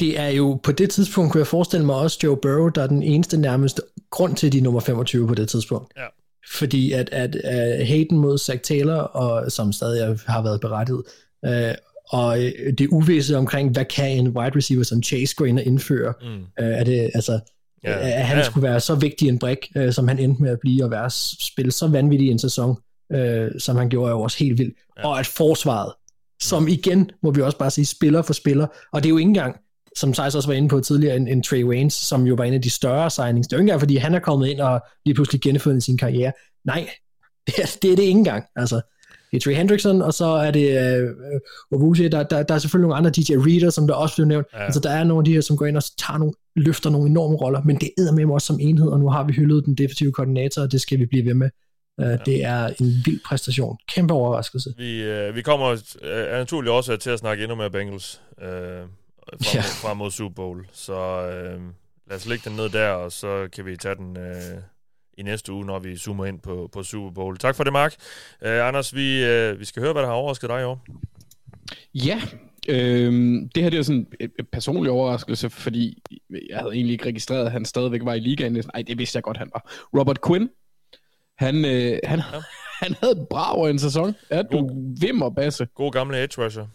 Det er jo, på det tidspunkt kunne jeg forestille mig også Joe Burrow, der er den eneste nærmest grund til, de er nummer 25 på det tidspunkt. Ja. Fordi at, at, at Hayden mod Zach Taylor, og, som stadig har været berettiget, øh, og øh, det uvisse omkring, hvad kan en wide receiver som Chase gå ind og indføre? Mm. Øh, er det, altså, Ja. ja. at han Ja. skulle være så vigtig en brik, øh, som han endte med at blive, og være spille så vanvittig en sæson, øh, som han gjorde, er jo også helt vildt. Ja. Og at forsvaret, som igen, må vi også bare sige, spiller for spiller, og det er jo ikke engang, som Thijs også var inde på tidligere, en, en Trey Waynes, som jo var en af de større signings. Det er jo ikke engang, fordi han er kommet ind og lige pludselig genfundet sin karriere. Nej, det er det, er det ikke engang. Altså, det er Trey Hendrickson, og så er det øh, Obuche, der, der, der er selvfølgelig nogle andre DJ Reader, som der også blev nævnt. Ja. Altså, der er nogle af de her, som går ind og tager nogle, løfter nogle enorme roller, men det er med også som enhed, og nu har vi hyldet den defensive koordinator, og det skal vi blive ved med. Uh, ja. Det er en vild præstation. Kæmpe overraskelse. Vi, øh, vi kommer øh, af naturlig årsag til at snakke endnu mere Bengals øh, frem, Ja. frem mod Super Bowl. Så øh, lad os lægge den ned der, og så kan vi tage den øh, i næste uge, når vi zoomer ind på, på Super Bowl. Tak for det, Mark. Øh, Anders, vi, øh, vi skal høre, hvad der har overrasket dig i år. Ja, øhm, det her det er sådan et personlig overraskelse, fordi jeg havde egentlig ikke registreret, at han stadigvæk var i ligaen. Nej, det vidste jeg godt, han var. Robert Quinn, han, øh, han, ja. han havde et brav en sæson. Ja, du vimmer, Basse. God gamle edge rusher.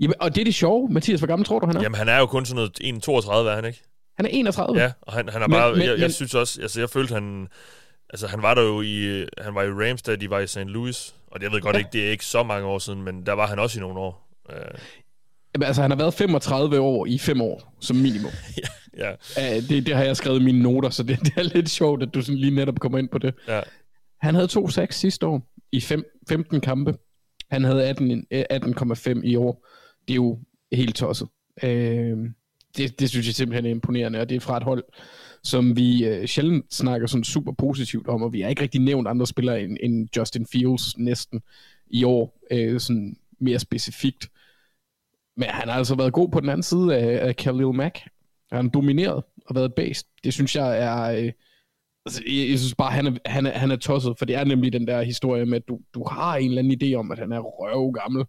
Jamen, og det er det sjove. Mathias, hvor gammel tror du, han er? Jamen, han er jo kun sådan noget 1,32, er han ikke? Han er 31. Ja, og han, han er Men- bare... men- jeg, jeg men- synes også... Altså, jeg følte, han... Altså, han var der jo i... Han var i Rams, da de var i St. Louis. Og jeg ved godt Ja. ikke, det er ikke så mange år siden, men der var han også i nogle år. Øh, Jamen, altså, han har været 35 år i 5 år, som minimum. ja, Uh, det, det har jeg skrevet i mine noter, så det, det er lidt sjovt, at du sådan lige netop kommer ind på det. ja. Han havde 2-6 sidste år i fem, 15 kampe. Han havde 18 øh, 18,5 i år. Det er jo helt tosset. Øh, det, det synes jeg simpelthen er imponerende, og det er fra et hold, som vi øh, sjældent snakker sådan super positivt om, og vi har ikke rigtig nævnt andre spillere end, end Justin Fields næsten i år, øh, sådan mere specifikt. Men han har altså været god på den anden side af, af Khalil Mack. Han har domineret og været based. Det synes jeg er... Øh, altså, jeg, jeg synes bare, han er, han, er, han er tosset, for det er nemlig den der historie med, at du, du har en eller anden idé om, at han er røv gammel.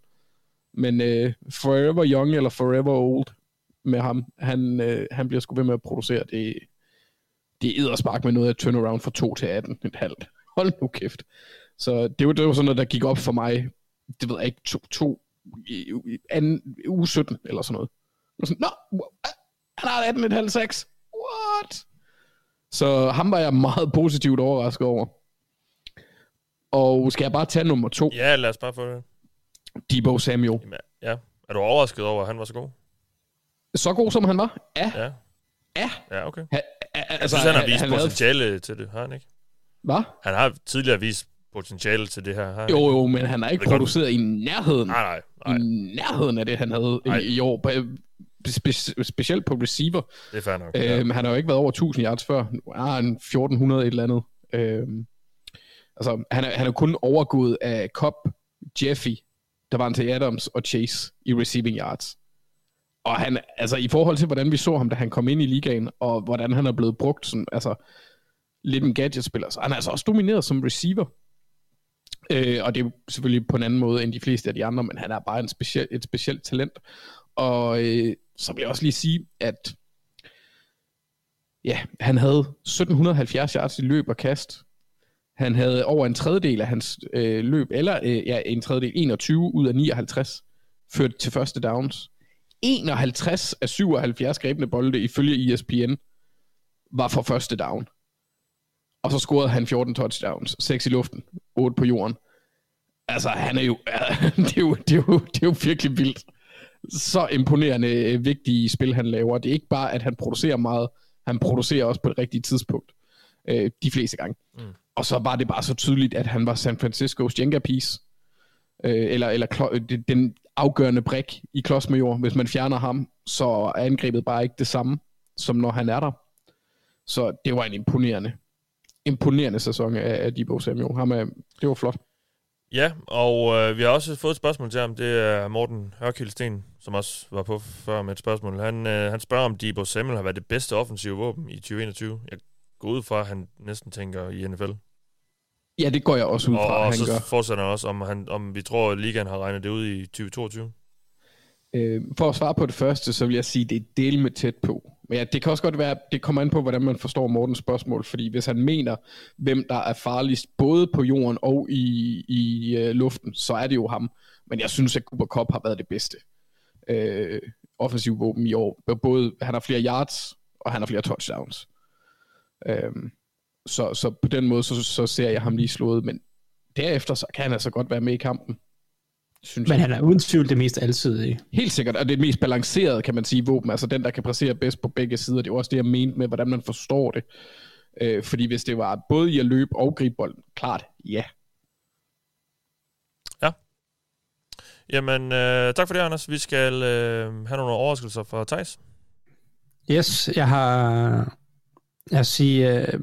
Men øh, forever young eller forever old med ham, han, øh, han bliver sgu ved med at producere. Det, det er spark med noget af turnaround fra 2 til 18, et halvt. Hold nu kæft. Så det var, det var sådan noget, der gik op for mig, det ved jeg ikke, to, to i, i, anden, uge 17 eller sådan noget. Og sådan, Nå, han har 18 et halvt 6. What? Så ham var jeg meget positivt overrasket over. Og skal jeg bare tage nummer to? ja, lad os bare få det. Debo Samuel. Jamen, ja. Er du overrasket over, at han var så god? Så god som han var? Ja. Ja. Ja. Ja, okay. Ha, Jeg synes, han har vist potentiale til det, har han ikke? Hvad? Han har tidligere vist potentiale til det her, har han Jo, jo, men han har ikke er godt. produceret i nærheden. Nej, nej, nej. I nærheden af det, han havde Nej. i, år. Spe, specielt på receiver. Det er fair nok. Øhm, han har jo ikke været over 1000 yards før. Nu er han 1400 et eller andet. Øhm, altså, han er, han er kun overgået af Cobb, Jeffy, der var til Adams og Chase i receiving yards. Og han, altså i forhold til, hvordan vi så ham, da han kom ind i ligaen, og hvordan han er blevet brugt, sådan, altså lidt en gadgetspiller, så han er altså også domineret som receiver. Øh, og det er selvfølgelig på en anden måde end de fleste af de andre, men han er bare en speciel, et specielt talent. Og øh, så vil jeg også lige sige, at ja, han havde 1770 yards i løb og kast. Han havde over en tredjedel af hans øh, løb, eller øh, ja, en tredjedel, 21 ud af 59, ført til første downs. 51 af 77 grebne bolde ifølge ESPN var for første down. Og så scorede han 14 touchdowns, 6 i luften, 8 på jorden. Altså, han er jo, det er jo, det er jo, det er jo virkelig vildt. Så imponerende øh, vigtige spil, han laver. Det er ikke bare, at han producerer meget, han producerer også på det rigtige tidspunkt. Øh, de fleste gange. Mm. Og så var det bare så tydeligt, at han var San Franciscos Jenga-piece. Øh, eller eller det- den afgørende brik i klodsmajor. Hvis man fjerner ham, så er angrebet bare ikke det samme, som når han er der. Så det var en imponerende, imponerende sæson af, af Debo Samuel. Ham er, det var flot. Ja, og øh, vi har også fået et spørgsmål til ham. Det er Morten Hørkildsten, som også var på før med et spørgsmål. Han, øh, han spørger, om Debo Samuel har været det bedste offensive våben i 2021. Jeg går ud fra, at han næsten tænker i NFL. Ja, det går jeg også ud Og, fra, og han så gør. fortsætter han også, om, han, om vi tror, at ligaen har regnet det ud i 2022. Øh, for at svare på det første, så vil jeg sige, det er del med tæt på. Men ja, det kan også godt være, det kommer an på, hvordan man forstår Mortens spørgsmål, fordi hvis han mener, hvem der er farligst, både på jorden og i, i uh, luften, så er det jo ham. Men jeg synes, at Cooper Cup har været det bedste øh, offensiv våben i år. Både, han har flere yards, og han har flere touchdowns. Øhm, så, så på den måde, så, så ser jeg ham lige slået, men derefter så kan han altså godt være med i kampen. Synes men jeg. han er uden tvivl det mest alsidige. Helt sikkert, og det er det mest balancerede, kan man sige, våben. Altså den, der kan præstere bedst på begge sider. Det er også det, jeg mente med, hvordan man forstår det. Øh, fordi hvis det var både i at løbe og gribe bolden, klart, ja. Ja. Jamen, øh, tak for det, Anders. Vi skal øh, have nogle overraskelser fra Thijs. Yes, jeg har... Jeg siger... Øh,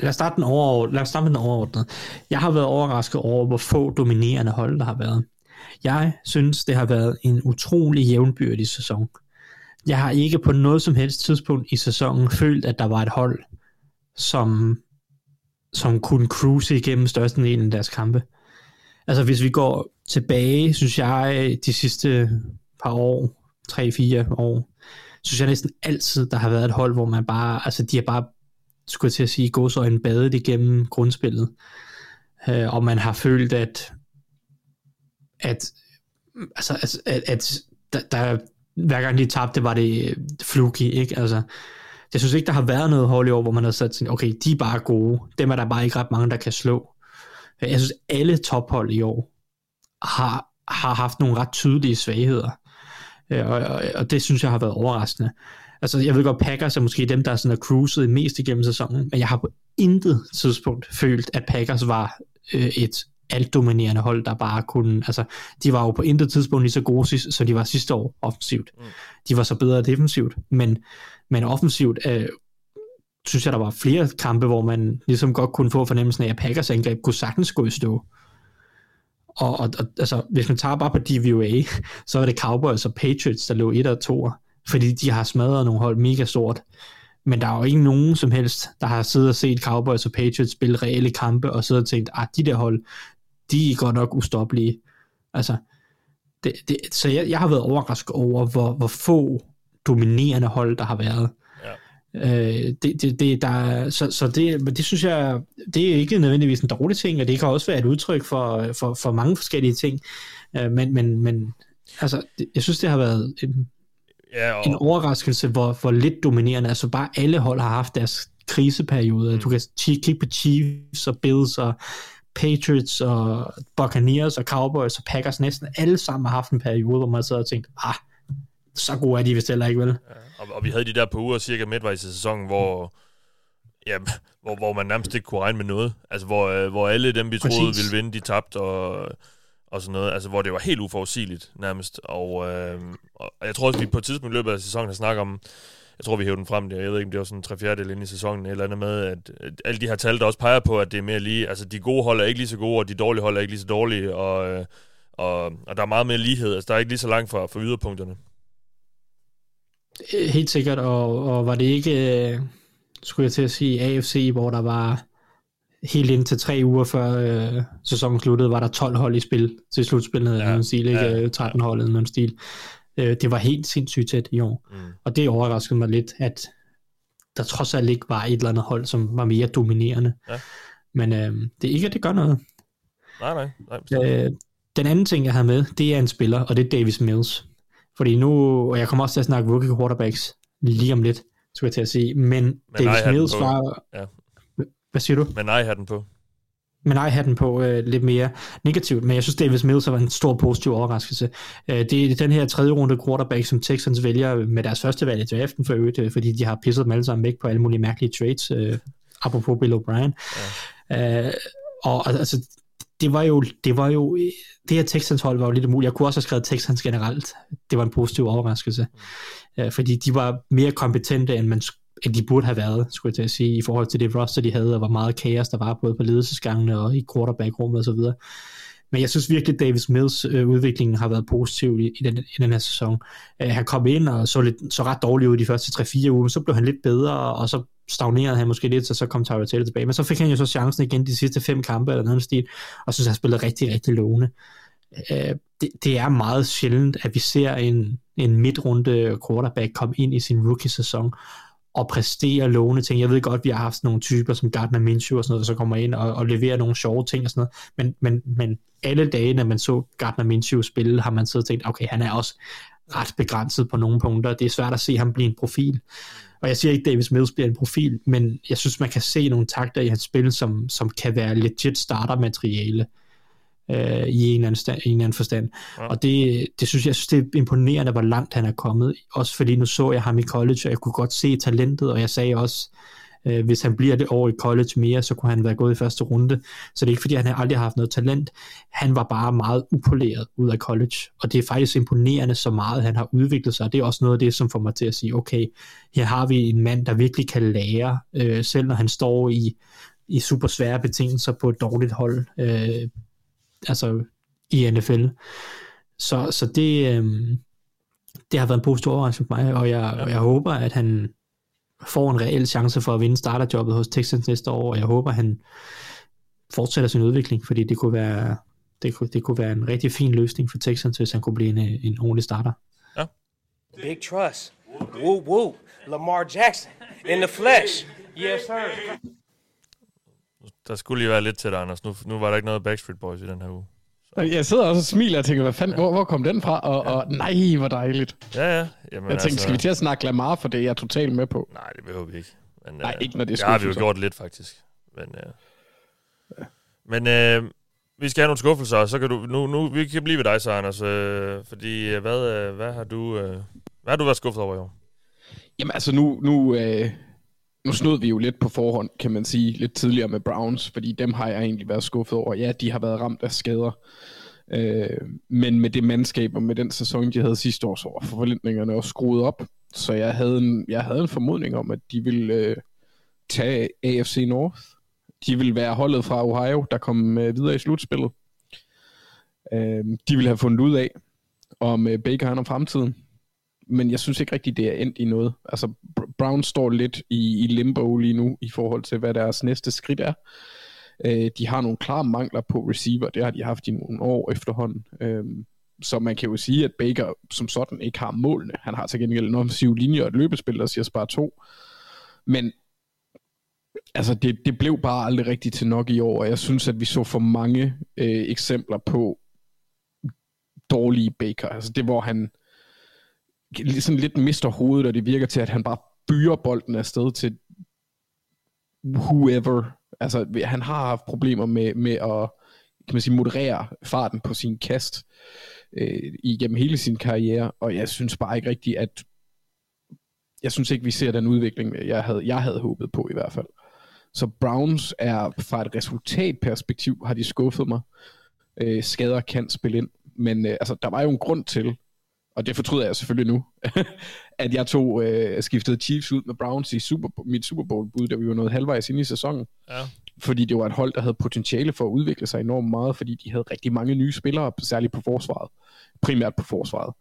lad os starte den over, lad os starte med den overordnede. Jeg har været overrasket over, hvor få dominerende hold der har været. Jeg synes, det har været en utrolig jævnbyrdig sæson. Jeg har ikke på noget som helst tidspunkt i sæsonen følt, at der var et hold, som, som kunne cruise igennem størstedelen af deres kampe. Altså hvis vi går tilbage, synes jeg, de sidste par år, 3-4 år, synes jeg næsten altid, der har været et hold, hvor man bare, altså de har bare, skulle jeg til at sige, en badet igennem grundspillet. Øh, og man har følt, at, at, altså, at, at, at der, der, hver gang de tabte, var det fluky, ikke? Altså, jeg synes ikke, der har været noget hold i år, hvor man har sat sådan, okay, de er bare gode. Dem er der bare ikke ret mange, der kan slå. Øh, jeg synes, alle tophold i år har, har haft nogle ret tydelige svagheder. Øh, og, og, og det synes jeg har været overraskende. Altså, jeg ved godt, Packers er måske dem, der sådan er cruiset mest igennem sæsonen, men jeg har på intet tidspunkt følt, at Packers var øh, et altdominerende hold, der bare kunne, altså, de var jo på intet tidspunkt lige så gode, som de var sidste år offensivt. Mm. De var så bedre defensivt, men, men offensivt øh, synes jeg, der var flere kampe, hvor man ligesom godt kunne få fornemmelsen af, at Packers angreb kunne sagtens gå i stå. Og, og, og altså, hvis man tager bare på DVOA, så er det Cowboys og Patriots, der lå 1 og 2, fordi de har smadret nogle hold mega stort. Men der er jo ikke nogen som helst, der har siddet og set Cowboys og Patriots spille reelle kampe, og siddet og tænkt, at ah, de der hold, de er godt nok ustoppelige. Altså, det, det, så jeg, jeg har været overrasket over, hvor, hvor få dominerende hold, der har været. Øh, det, det, det, der, så så det, det synes jeg, det er ikke nødvendigvis en dårlig ting, og det kan også være et udtryk for, for, for mange forskellige ting. Øh, men, men, men altså, det, jeg synes, det har været en, ja, og... en overraskelse, hvor, hvor lidt dominerende, altså bare alle hold har haft deres kriseperiode. Mm. Du kan kigge på Chiefs og Bills og Patriots og Buccaneers og Cowboys og Packers, næsten alle sammen har haft en periode, hvor man så har tænkt, ah, så gode er de vist heller ikke, vel? Ja, og, og vi havde de der på uger cirka midtvejs i sæsonen, hvor, ja, hvor, hvor man nærmest ikke kunne regne med noget. Altså, hvor, øh, hvor alle dem, vi Præcis. troede ville vinde, de tabte, og, og sådan noget. Altså, hvor det var helt uforudsigeligt, nærmest. Og, øh, og jeg tror også, vi på et tidspunkt i løbet af sæsonen har snakket om, jeg tror, vi hævde den frem, der, jeg ved ikke, om det var sådan tre fjerdedel ind i sæsonen, eller andet med, at, at alle de her tal, der også peger på, at det er mere lige, altså de gode hold er ikke lige så gode, og de dårlige hold er ikke lige så dårlige, og, øh, og, og der er meget mere lighed, altså der er ikke lige så langt fra, fra yderpunkterne. Helt sikkert, og, og var det ikke, øh, skulle jeg til at sige, AFC, hvor der var helt ind til tre uger før øh, sæsonen sluttede, var der 12 hold i spil til slutspillet, ja, stil, ikke? Ja, 13 hold eller en stil. Øh, det var helt sindssygt tæt i år, mm. og det overraskede mig lidt, at der trods alt ikke var et eller andet hold, som var mere dominerende. Ja. Men øh, det er ikke, at det gør noget. Nej, nej. nej øh, den anden ting, jeg har med, det er en spiller, og det er Davis Mills. Fordi nu, og jeg kommer også til at snakke rookie quarterbacks lige om lidt, skulle jeg til at sige, men, men Davis Mills var... Ja. Hvad siger du? Men nej, den på. Men nej, den på øh, lidt mere negativt, men jeg synes, Davis Mills var en stor positiv overraskelse. Øh, det er den her tredje runde quarterback, som Texans vælger med deres første valg i draften for øvrigt, øh, fordi de har pisset dem alle sammen væk på alle mulige mærkelige trades, øh, apropos Bill O'Brien. Ja. Øh, og altså, det var jo, det var jo, det her Texans hold var jo lidt umuligt. Jeg kunne også have skrevet Texans generelt. Det var en positiv overraskelse. Mm. fordi de var mere kompetente, end, man, end de burde have været, skulle jeg til at sige, i forhold til det roster, de havde, og hvor meget kaos der var både på ledelsesgangene og i quarterback-rummet osv. Men jeg synes virkelig, at Davis Mills øh, udvikling har været positiv i, i, den, i den her sæson. Øh, han kom ind og så, lidt, så ret dårligt ud de første 3-4 uger, men så blev han lidt bedre, og så stagnerede han måske lidt, så så kom Tyra Taylor tilbage. Men så fik han jo så chancen igen de sidste fem kampe eller noget stil, og synes, han spillede rigtig, rigtig lovende. Øh, det, det er meget sjældent, at vi ser en, en midtrunde quarterback komme ind i sin rookie-sæson og præstere lovende ting. Jeg ved godt, vi har haft sådan nogle typer som Gardner Minshew og sådan noget, der så kommer ind og, og leverer nogle sjove ting og sådan noget, men, men, men alle dage, når man så Gardner Minshew spille, har man så tænkt, okay, han er også ret begrænset på nogle punkter. Det er svært at se ham blive en profil. Og jeg siger ikke, at Davis Mills bliver en profil, men jeg synes, man kan se nogle takter i hans spil, som, som kan være legit startermateriale øh, i, en eller anden stand, i en eller anden forstand. Ja. Og det, det synes jeg, jeg synes, det er imponerende, hvor langt han er kommet. Også fordi nu så jeg ham i college, og jeg kunne godt se talentet, og jeg sagde også, øh, hvis han bliver det år i college mere, så kunne han være gået i første runde. Så det er ikke fordi, han aldrig har haft noget talent. Han var bare meget upoleret ud af college, og det er faktisk imponerende, så meget han har udviklet sig. Det er også noget af det, som får mig til at sige, okay, her har vi en mand, der virkelig kan lære, øh, selv når han står i, i super svære betingelser på et dårligt hold. Øh, altså i NFL. Så, så det, øh, det har været en positiv overraskelse for mig, og jeg, ja. og jeg håber, at han får en reel chance for at vinde starterjobbet hos Texans næste år, og jeg håber, at han fortsætter sin udvikling, fordi det kunne være, det kunne, det kunne være en rigtig fin løsning for Texans, hvis han kunne blive en, en ordentlig starter. Ja. Big trust. Woo woo. Lamar Jackson in the flesh. Yes, sir. Der skulle lige være lidt til dig, Anders. Nu, nu var der ikke noget Backstreet Boys i den her uge. Så. Jeg sidder også og smiler og tænker, hvad fanden, ja. hvor, hvor kom den fra? Og, og nej, hvor dejligt. Ja, ja. Jamen, jeg tænkte, altså... skal vi til at snakke Lamar, for det er jeg totalt med på. Nej, det behøver vi ikke. Men, nej, øh, ikke når det er Det har vi jo gjort lidt, faktisk. Men, øh, ja. men øh, vi skal have nogle skuffelser, så kan du, nu, nu, vi kan blive ved dig så, Anders, øh, fordi øh, hvad, øh, hvad, har du, øh, hvad har du været skuffet over i år? Jamen altså nu, nu, øh, nu snød vi jo lidt på forhånd, kan man sige, lidt tidligere med Browns, fordi dem har jeg egentlig været skuffet over. Ja, de har været ramt af skader, øh, men med det mandskab og med den sæson, de havde sidste år, så var forventningerne også skruet op. Så jeg havde en, jeg havde en formodning om, at de ville øh, tage AFC North. De ville være holdet fra Ohio, der kom øh, videre i slutspillet. Øh, de ville have fundet ud af, om øh, Baker han om fremtiden men jeg synes ikke rigtigt, det er endt i noget. Altså, Brown står lidt i, i limbo lige nu, i forhold til, hvad deres næste skridt er. Øh, de har nogle klare mangler på receiver, det har de haft i nogle år efterhånden. Øh, så man kan jo sige, at Baker som sådan ikke har målene. Han har til gengæld en offensiv linje og et løbespil, der siger spare to. Men altså det, det blev bare aldrig rigtigt til nok i år, og jeg synes, at vi så for mange øh, eksempler på dårlige Baker. Altså det, hvor han sådan lidt mister hovedet, og det virker til, at han bare byer bolden afsted til whoever. Altså, han har haft problemer med, med at kan man sige, moderere farten på sin kast øh, igennem hele sin karriere, og jeg synes bare ikke rigtigt, at jeg synes ikke, vi ser den udvikling, jeg havde, jeg havde håbet på i hvert fald. Så Browns er fra et resultatperspektiv, har de skuffet mig. Øh, skader kan spille ind, men øh, altså, der var jo en grund til, og det fortryder jeg selvfølgelig nu, at jeg tog øh, skiftede Chiefs ud med Browns i Super, mit Super Bowl bud, da vi var noget halvvejs inde i sæsonen. Ja. Fordi det var et hold, der havde potentiale for at udvikle sig enormt meget, fordi de havde rigtig mange nye spillere, særligt på forsvaret. Primært på forsvaret.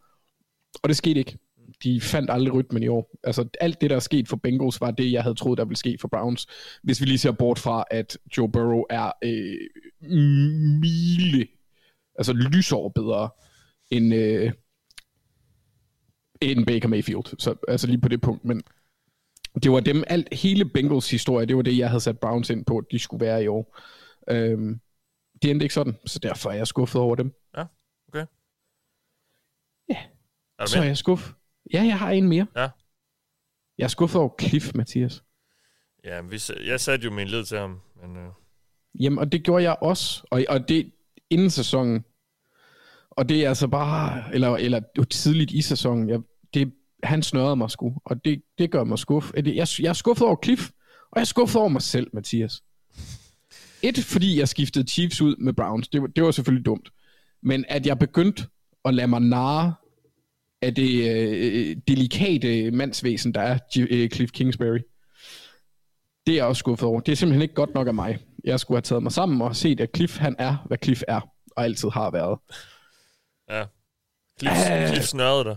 Og det skete ikke. De fandt aldrig rytmen i år. Altså alt det, der er sket for Bengals, var det, jeg havde troet, der ville ske for Browns. Hvis vi lige ser bort fra, at Joe Burrow er øh, mile, altså lysår bedre end, øh, end Baker Mayfield. Så, altså lige på det punkt. Men det var dem, alt, hele Bengals historie, det var det, jeg havde sat Browns ind på, at de skulle være i år. Øhm, det endte ikke sådan, så derfor er jeg skuffet over dem. Ja, okay. Ja, er så er jeg skuffet. Ja, jeg har en mere. Ja. Jeg er skuffet over Cliff, Mathias. Ja, vi, jeg satte jo min lid til ham. Men, øh... Jamen, og det gjorde jeg også. Og, og det inden sæsonen, og det er altså bare, eller, eller tidligt i sæsonen, jeg, det, han snørrede mig sgu, og det, det gør mig skuff. Jeg, jeg er skuffet over Cliff, og jeg er skuffet over mig selv, Mathias. Et, fordi jeg skiftede Chiefs ud med Browns, det, det var selvfølgelig dumt. Men at jeg begyndte at lade mig narre af det øh, delikate mandsvæsen, der er øh, Cliff Kingsbury, det er jeg også skuffet over. Det er simpelthen ikke godt nok af mig. Jeg skulle have taget mig sammen og set, at Cliff han er, hvad Cliff er, og altid har været. Ja. Cliff, uh, Cliff snørrede dig.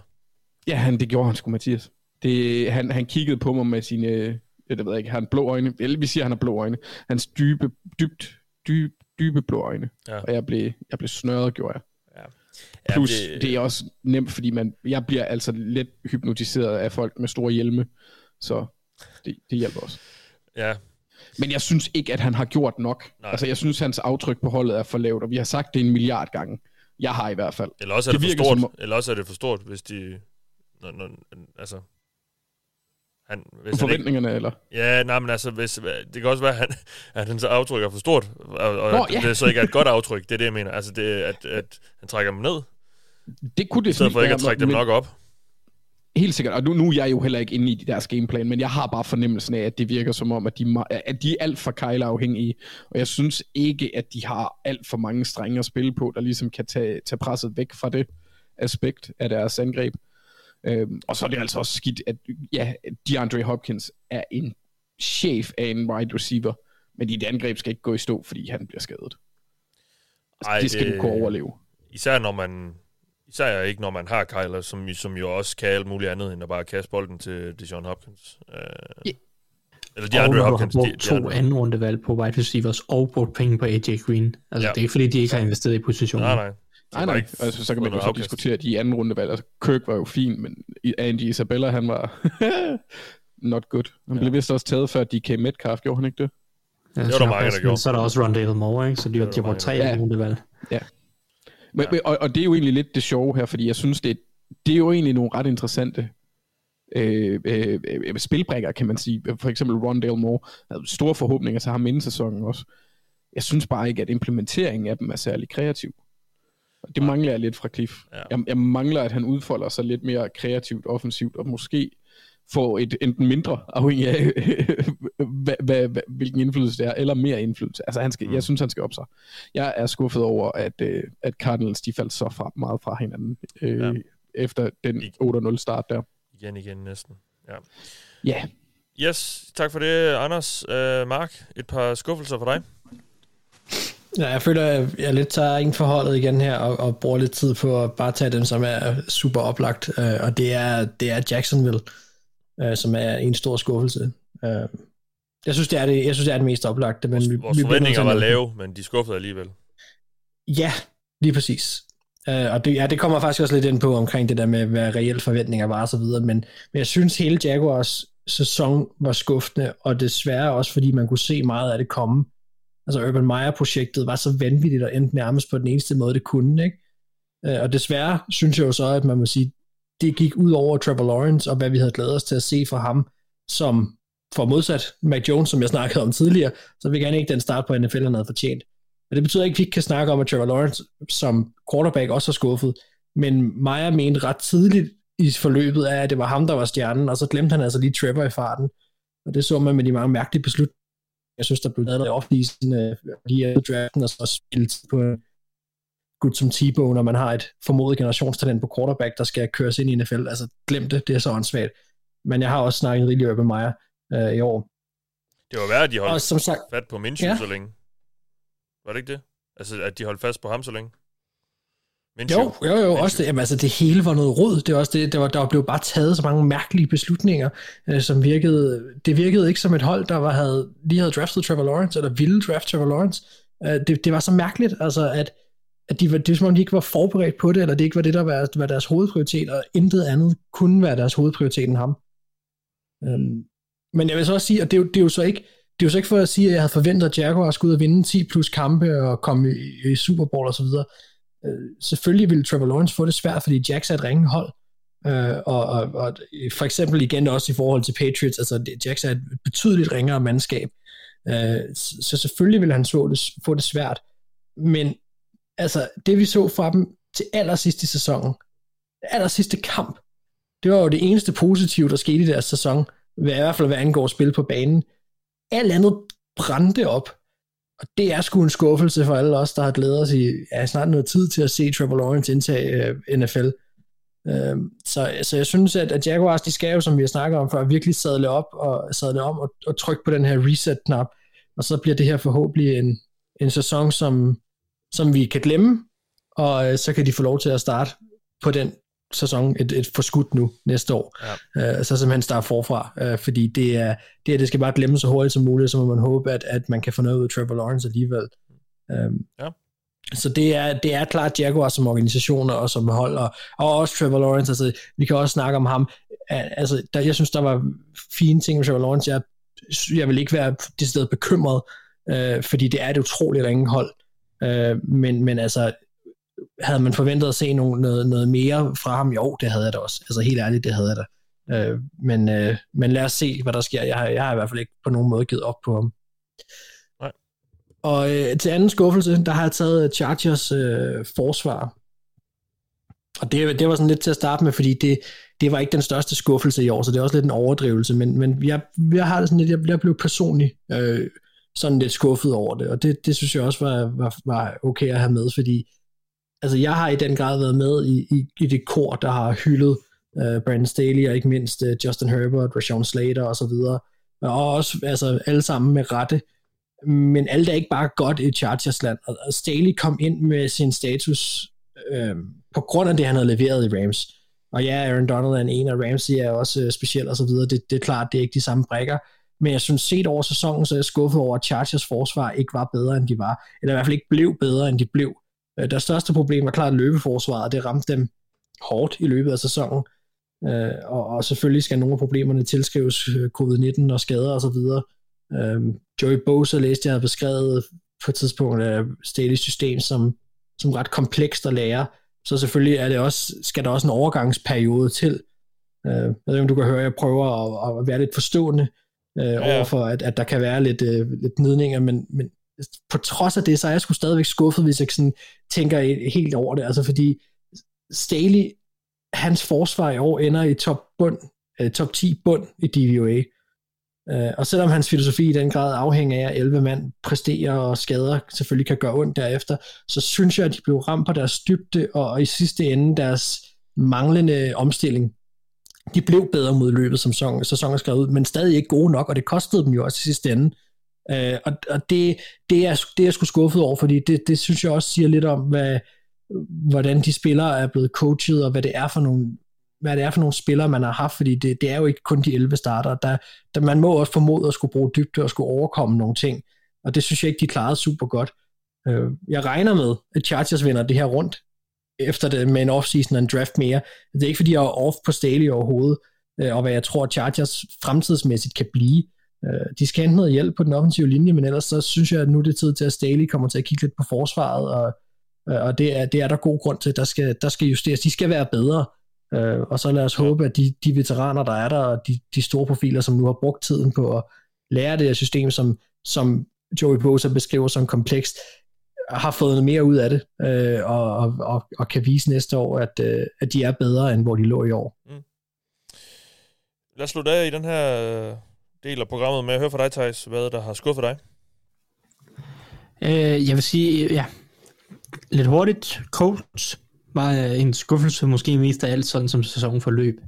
Ja, han, det gjorde han sgu, Mathias. Det, han, han kiggede på mig med sine, jeg ved ikke, han blå øjne? Eller vi siger, han har blå øjne. Hans dybe, dybt, dybe, dybe blå øjne. Ja. Og jeg blev, jeg blev snørret, gjorde jeg. Ja. Ja, Plus, det- det... er også nemt, fordi man, jeg bliver altså lidt hypnotiseret af folk med store hjelme, så det, det hjælper også. Ja, Men jeg synes ikke, at han har gjort nok. Nej. Altså, jeg synes, hans aftryk på holdet er for lavt, og vi har sagt det en milliard gange. Jeg har i hvert fald. eller også er det, Det for stort, som om- eller også er det for stort, hvis de... Når, når, altså... Han, hvis han ikke, Forventningerne, eller? ja, nej, men altså, hvis, det kan også være, at, han, at hans aftryk er for stort, og, og Nå, ja. det så ikke er et godt aftryk. Det er det, jeg mener. Altså, det, at, at han trækker dem ned, Det kunne det i stedet for ikke at trække dem men- nok op. Helt sikkert, og nu, nu er jeg jo heller ikke inde i deres gameplan, men jeg har bare fornemmelsen af, at det virker som om, at de, er at de er alt for Kyle afhængige, og jeg synes ikke, at de har alt for mange strenge at spille på, der ligesom kan tage, tage presset væk fra det aspekt af deres angreb. Øhm, og så er det altså også skidt, at ja, DeAndre Hopkins er en chef af en wide receiver, men dit angreb skal ikke gå i stå, fordi han bliver skadet. Altså, Ej, det skal du kunne overleve. Især når man... Især ikke, når man har Kyler, som, som jo også kan alt muligt andet, end at bare kaste bolden til Dijon Hopkins. Uh, Ja. Eller og når du har Hopkins. brugt De- to anden rundevalg på wide receivers og brugt penge på AJ Green. Altså, Ja. ja. det er ikke fordi, de ikke har investeret i positionen. Nej, nej. Nej, nej. Altså, så kan man jo så diskutere de anden rundevalg. Altså, Kirk var jo fin, men Andy Isabella, han var not good. Han ja. blev vist også taget før DK Metcalf, gjorde han ikke det? Ja, Det var der mange, der men gjorde. Så er der også Rondale Moore, ikke? Så de, var har- de brugt tre ja. rundevalg. Men, ja. og, og det er jo egentlig lidt det sjove her, fordi jeg synes, det, det er jo egentlig nogle ret interessante øh, øh, øh, spilbrækker, kan man sige. For eksempel Rondale Moore havde store forhåbninger til ham inden sæsonen også. Jeg synes bare ikke, at implementeringen af dem er særlig kreativ. Det mangler jeg lidt fra Cliff. Ja. Jeg, jeg mangler, at han udfolder sig lidt mere kreativt, offensivt, og måske får et enten mindre, afhængig af, hvad, hvad, hvad, hvilken indflydelse det er, eller mere indflydelse. Altså, han skal, Mm. jeg synes, han skal op sig. Jeg er skuffet over, at, øh, at Cardinals, de faldt så fra, meget fra hinanden, øh, Ja. efter den Ik- 8-0 start der. Igen, igen næsten. Ja. Ja, Yes, tak for det, Anders. Uh, Mark, et par skuffelser for dig. Ja, jeg føler, at jeg lidt tager ind forholdet igen her, og, og bruger lidt tid på at bare tage dem, som er super oplagt, øh, og det er, det er Jacksonville, øh, som er en stor skuffelse. Øh, jeg synes, det er det, jeg synes, det er det mest oplagte, men vi, Vores vi forventninger var lave, men de skuffede alligevel. Ja, lige præcis. Uh, og det, ja, det kommer faktisk også lidt ind på omkring det der med, hvad reelle forventninger var og så videre, men, men jeg synes hele Jaguars sæson var skuffende, og desværre også, fordi man kunne se meget af det komme. Altså Urban Meyer-projektet var så vanvittigt og endte nærmest på den eneste måde, det kunne, ikke? Uh, og desværre synes jeg jo så, at man må sige, det gik ud over Trevor Lawrence, og hvad vi havde glædet os til at se fra ham, som for modsat Mac Jones, som jeg snakkede om tidligere, så vil gerne ikke den start på NFL, han havde fortjent. Men det betyder ikke, at vi ikke kan snakke om, at Trevor Lawrence som quarterback også er skuffet. Men Meyer mente ret tidligt i forløbet af, at det var ham, der var stjernen, og så glemte han altså lige Trevor i farten. Og det så man med de mange mærkelige beslutninger. Jeg synes, der blev lavet noget offentligende øh, lige efter draften, og så spillet på en gut som T-Bone, når man har et formodet generationstalent på quarterback, der skal køres ind i NFL. Altså, glem det, det er så åndssvagt. Men jeg har også snakket rigtig Urban Meyer øh, i år. Det var værd, at de holdt Og som sagt, fat på Minshew Ja. så længe. Var det ikke det? Altså, at de holdt fast på ham så længe? Minshew. Jo, jo, jo, også det, jamen, altså, det hele var noget rod. Det var også det, der, var, der blev bare taget så mange mærkelige beslutninger, øh, som virkede, det virkede ikke som et hold, der var, havde, lige havde draftet Trevor Lawrence, eller ville draft Trevor Lawrence. Øh, det, det var så mærkeligt, altså, at, at de var, det er som om, de ikke var forberedt på det, eller det ikke var det, der var, var deres hovedprioritet, og intet andet kunne være deres hovedprioritet end ham. Øhm, men jeg vil så også sige, at det er jo, det er jo så ikke, det er jo så ikke for at sige, at jeg havde forventet, at Jaguars skulle ud og vinde 10 plus kampe og komme i, i Super Bowl og så videre. Øh, selvfølgelig ville Trevor Lawrence få det svært, fordi Jacks er et ringe hold. Øh, og, og, og for eksempel igen også i forhold til Patriots, altså det- Jacks er et betydeligt ringere mandskab. Øh, så, så selvfølgelig vil han så det, få det svært. Men altså, det vi så fra dem til allersidst i sæsonen, allersidste kamp, det var jo det eneste positive, der skete i deres sæson, hvad, i hvert fald hvad angår spil på banen. Alt andet brændte op, og det er sgu en skuffelse for alle os, der har glædet os i ja, snart noget tid til at se Trevor Lawrence indtage øh, NFL. Øh, så, så jeg synes, at, at Jaguars, de skal jo, som vi har snakket om før, virkelig sadle op og sadle om og, og trykke på den her reset-knap, og så bliver det her forhåbentlig en, en sæson, som, som vi kan glemme, og øh, så kan de få lov til at starte på den sæson et, et forskudt nu næste år. Ja. Øh, så simpelthen starte forfra, øh, fordi det er, det, er, det skal bare glemme så hurtigt som muligt, så må man håbe, at, at man kan få noget ud af Trevor Lawrence alligevel. Øh, Ja. Så det er, det er klart Jaguar som organisation og som hold, og, og også Trevor Lawrence, altså vi kan også snakke om ham, altså der, jeg synes, der var fine ting med Trevor Lawrence, jeg, jeg vil ikke være decideret bekymret, øh, fordi det er et utroligt ringe hold, øh, men, men altså, havde man forventet at se noget, noget, noget mere fra ham? Jo, det havde jeg da også. Altså helt ærligt, det havde jeg da. Øh, men, øh, men lad os se, hvad der sker. Jeg har, jeg har i hvert fald ikke på nogen måde givet op på ham. Nej. Og øh, til anden skuffelse, der har jeg taget Chargers øh, forsvar. Og det, det var sådan lidt til at starte med, fordi det, det var ikke den største skuffelse i år, så det er også lidt en overdrivelse, men, men jeg, jeg har det sådan lidt, jeg, jeg blev personligt øh, sådan lidt skuffet over det, og det, det synes jeg også var, var, var okay at have med, fordi altså jeg har i den grad været med i, i, i det kor, der har hyldet uh, Brandon Staley, og ikke mindst uh, Justin Herbert, Rashawn Slater og så videre, og også altså, alle sammen med rette, men alt er ikke bare godt i Chargers land, og Staley kom ind med sin status øh, på grund af det, han havde leveret i Rams, og ja, Aaron Donald er en, og Ramsey er også øh, speciel og så videre, det, det er klart, det er ikke de samme brækker, men jeg synes, set over sæsonen, så er jeg skuffet over, at Chargers forsvar ikke var bedre, end de var, eller i hvert fald ikke blev bedre, end de blev. Øh, deres største problem var klart løbeforsvaret, det ramte dem hårdt i løbet af sæsonen, øh, og, og selvfølgelig skal nogle af problemerne tilskrives øh, covid-19 og skader osv. Øh, Joey Bosa læste, jeg havde beskrevet på et tidspunkt af Staley's system som, som ret komplekst at lære, så selvfølgelig er det også, skal der også en overgangsperiode til. Øh, jeg ved ikke, om du kan høre, jeg prøver at, at være lidt forstående øh, ja. overfor, at, at der kan være lidt, øh, lidt nidninger, men, men på trods af det, så er jeg sgu stadigvæk skuffet, hvis jeg sådan tænker helt over det, altså fordi Staley, hans forsvar i år ender i top, bund, uh, top 10 bund i DVOA. Øh, og selvom hans filosofi i den grad afhænger af, at 11 mand præsterer og skader selvfølgelig kan gøre ondt derefter, så synes jeg, at de blev ramt på deres dybde, og, og i sidste ende deres manglende omstilling. De blev bedre mod løbet, som sæsonen, sæsonen skrev ud, men stadig ikke gode nok, og det kostede dem jo også i sidste ende. Øh, og og det, det, er, det er jeg sgu skuffet over, fordi det, det synes jeg også siger lidt om, hvad, hvordan de spillere er blevet coachet, og hvad det er for nogle hvad det er for nogle spillere, man har haft, fordi det, det er jo ikke kun de 11 starter. Der, der, man må også formode at skulle bruge dybde og skulle overkomme nogle ting, og det synes jeg ikke, de klarede super godt. Øh, jeg regner med, at Chargers vinder det her rundt, efter det med en offseason og en draft mere. Det er ikke, fordi jeg er off på Staley overhovedet, øh, og hvad jeg tror, Chargers fremtidsmæssigt kan blive. Øh, de skal hente noget hjælp på den offensive linje, men ellers så synes jeg, at nu er det tid til, at Staley kommer til at kigge lidt på forsvaret, og, øh, og det, er, det er der god grund til. Der skal, der skal justeres. De skal være bedre, øh, og så lad os håbe, at de, de veteraner, der er der, og de, de store profiler, som nu har brugt tiden på at lære det her system, som, som Joey Bosa beskriver som komplekst, har fået noget mere ud af det, øh, og, og, og, og kan vise næste år, at, øh, at de er bedre, end hvor de lå i år. Mm. Lad os slutte af i den her del af programmet med at høre fra dig, Thijs, hvad der har skuffet dig. Øh, jeg vil sige, ja, lidt hurtigt, Colts var en skuffelse, måske mest af alt sådan som sæsonen forløb.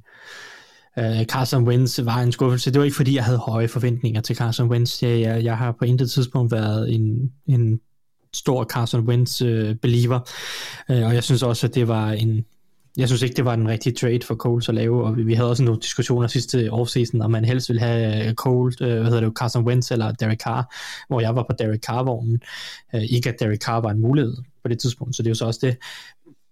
Uh, Carson Wentz var en skuffelse. Det var ikke fordi, jeg havde høje forventninger til Carson Wentz. Jeg, jeg, jeg har på intet tidspunkt været en, en stor Carson Wentz uh, believer, uh, og jeg synes også, at det var en, jeg synes ikke, det var den rigtige trade for Coles at lave, og vi havde også nogle diskussioner sidste offseason, om man helst ville have øh, Cole, øh, hvad hedder det, Carson Wentz eller Derek Carr, hvor jeg var på Derek Carr-vognen. Øh, ikke at Derek Carr var en mulighed på det tidspunkt, så det er jo så også det.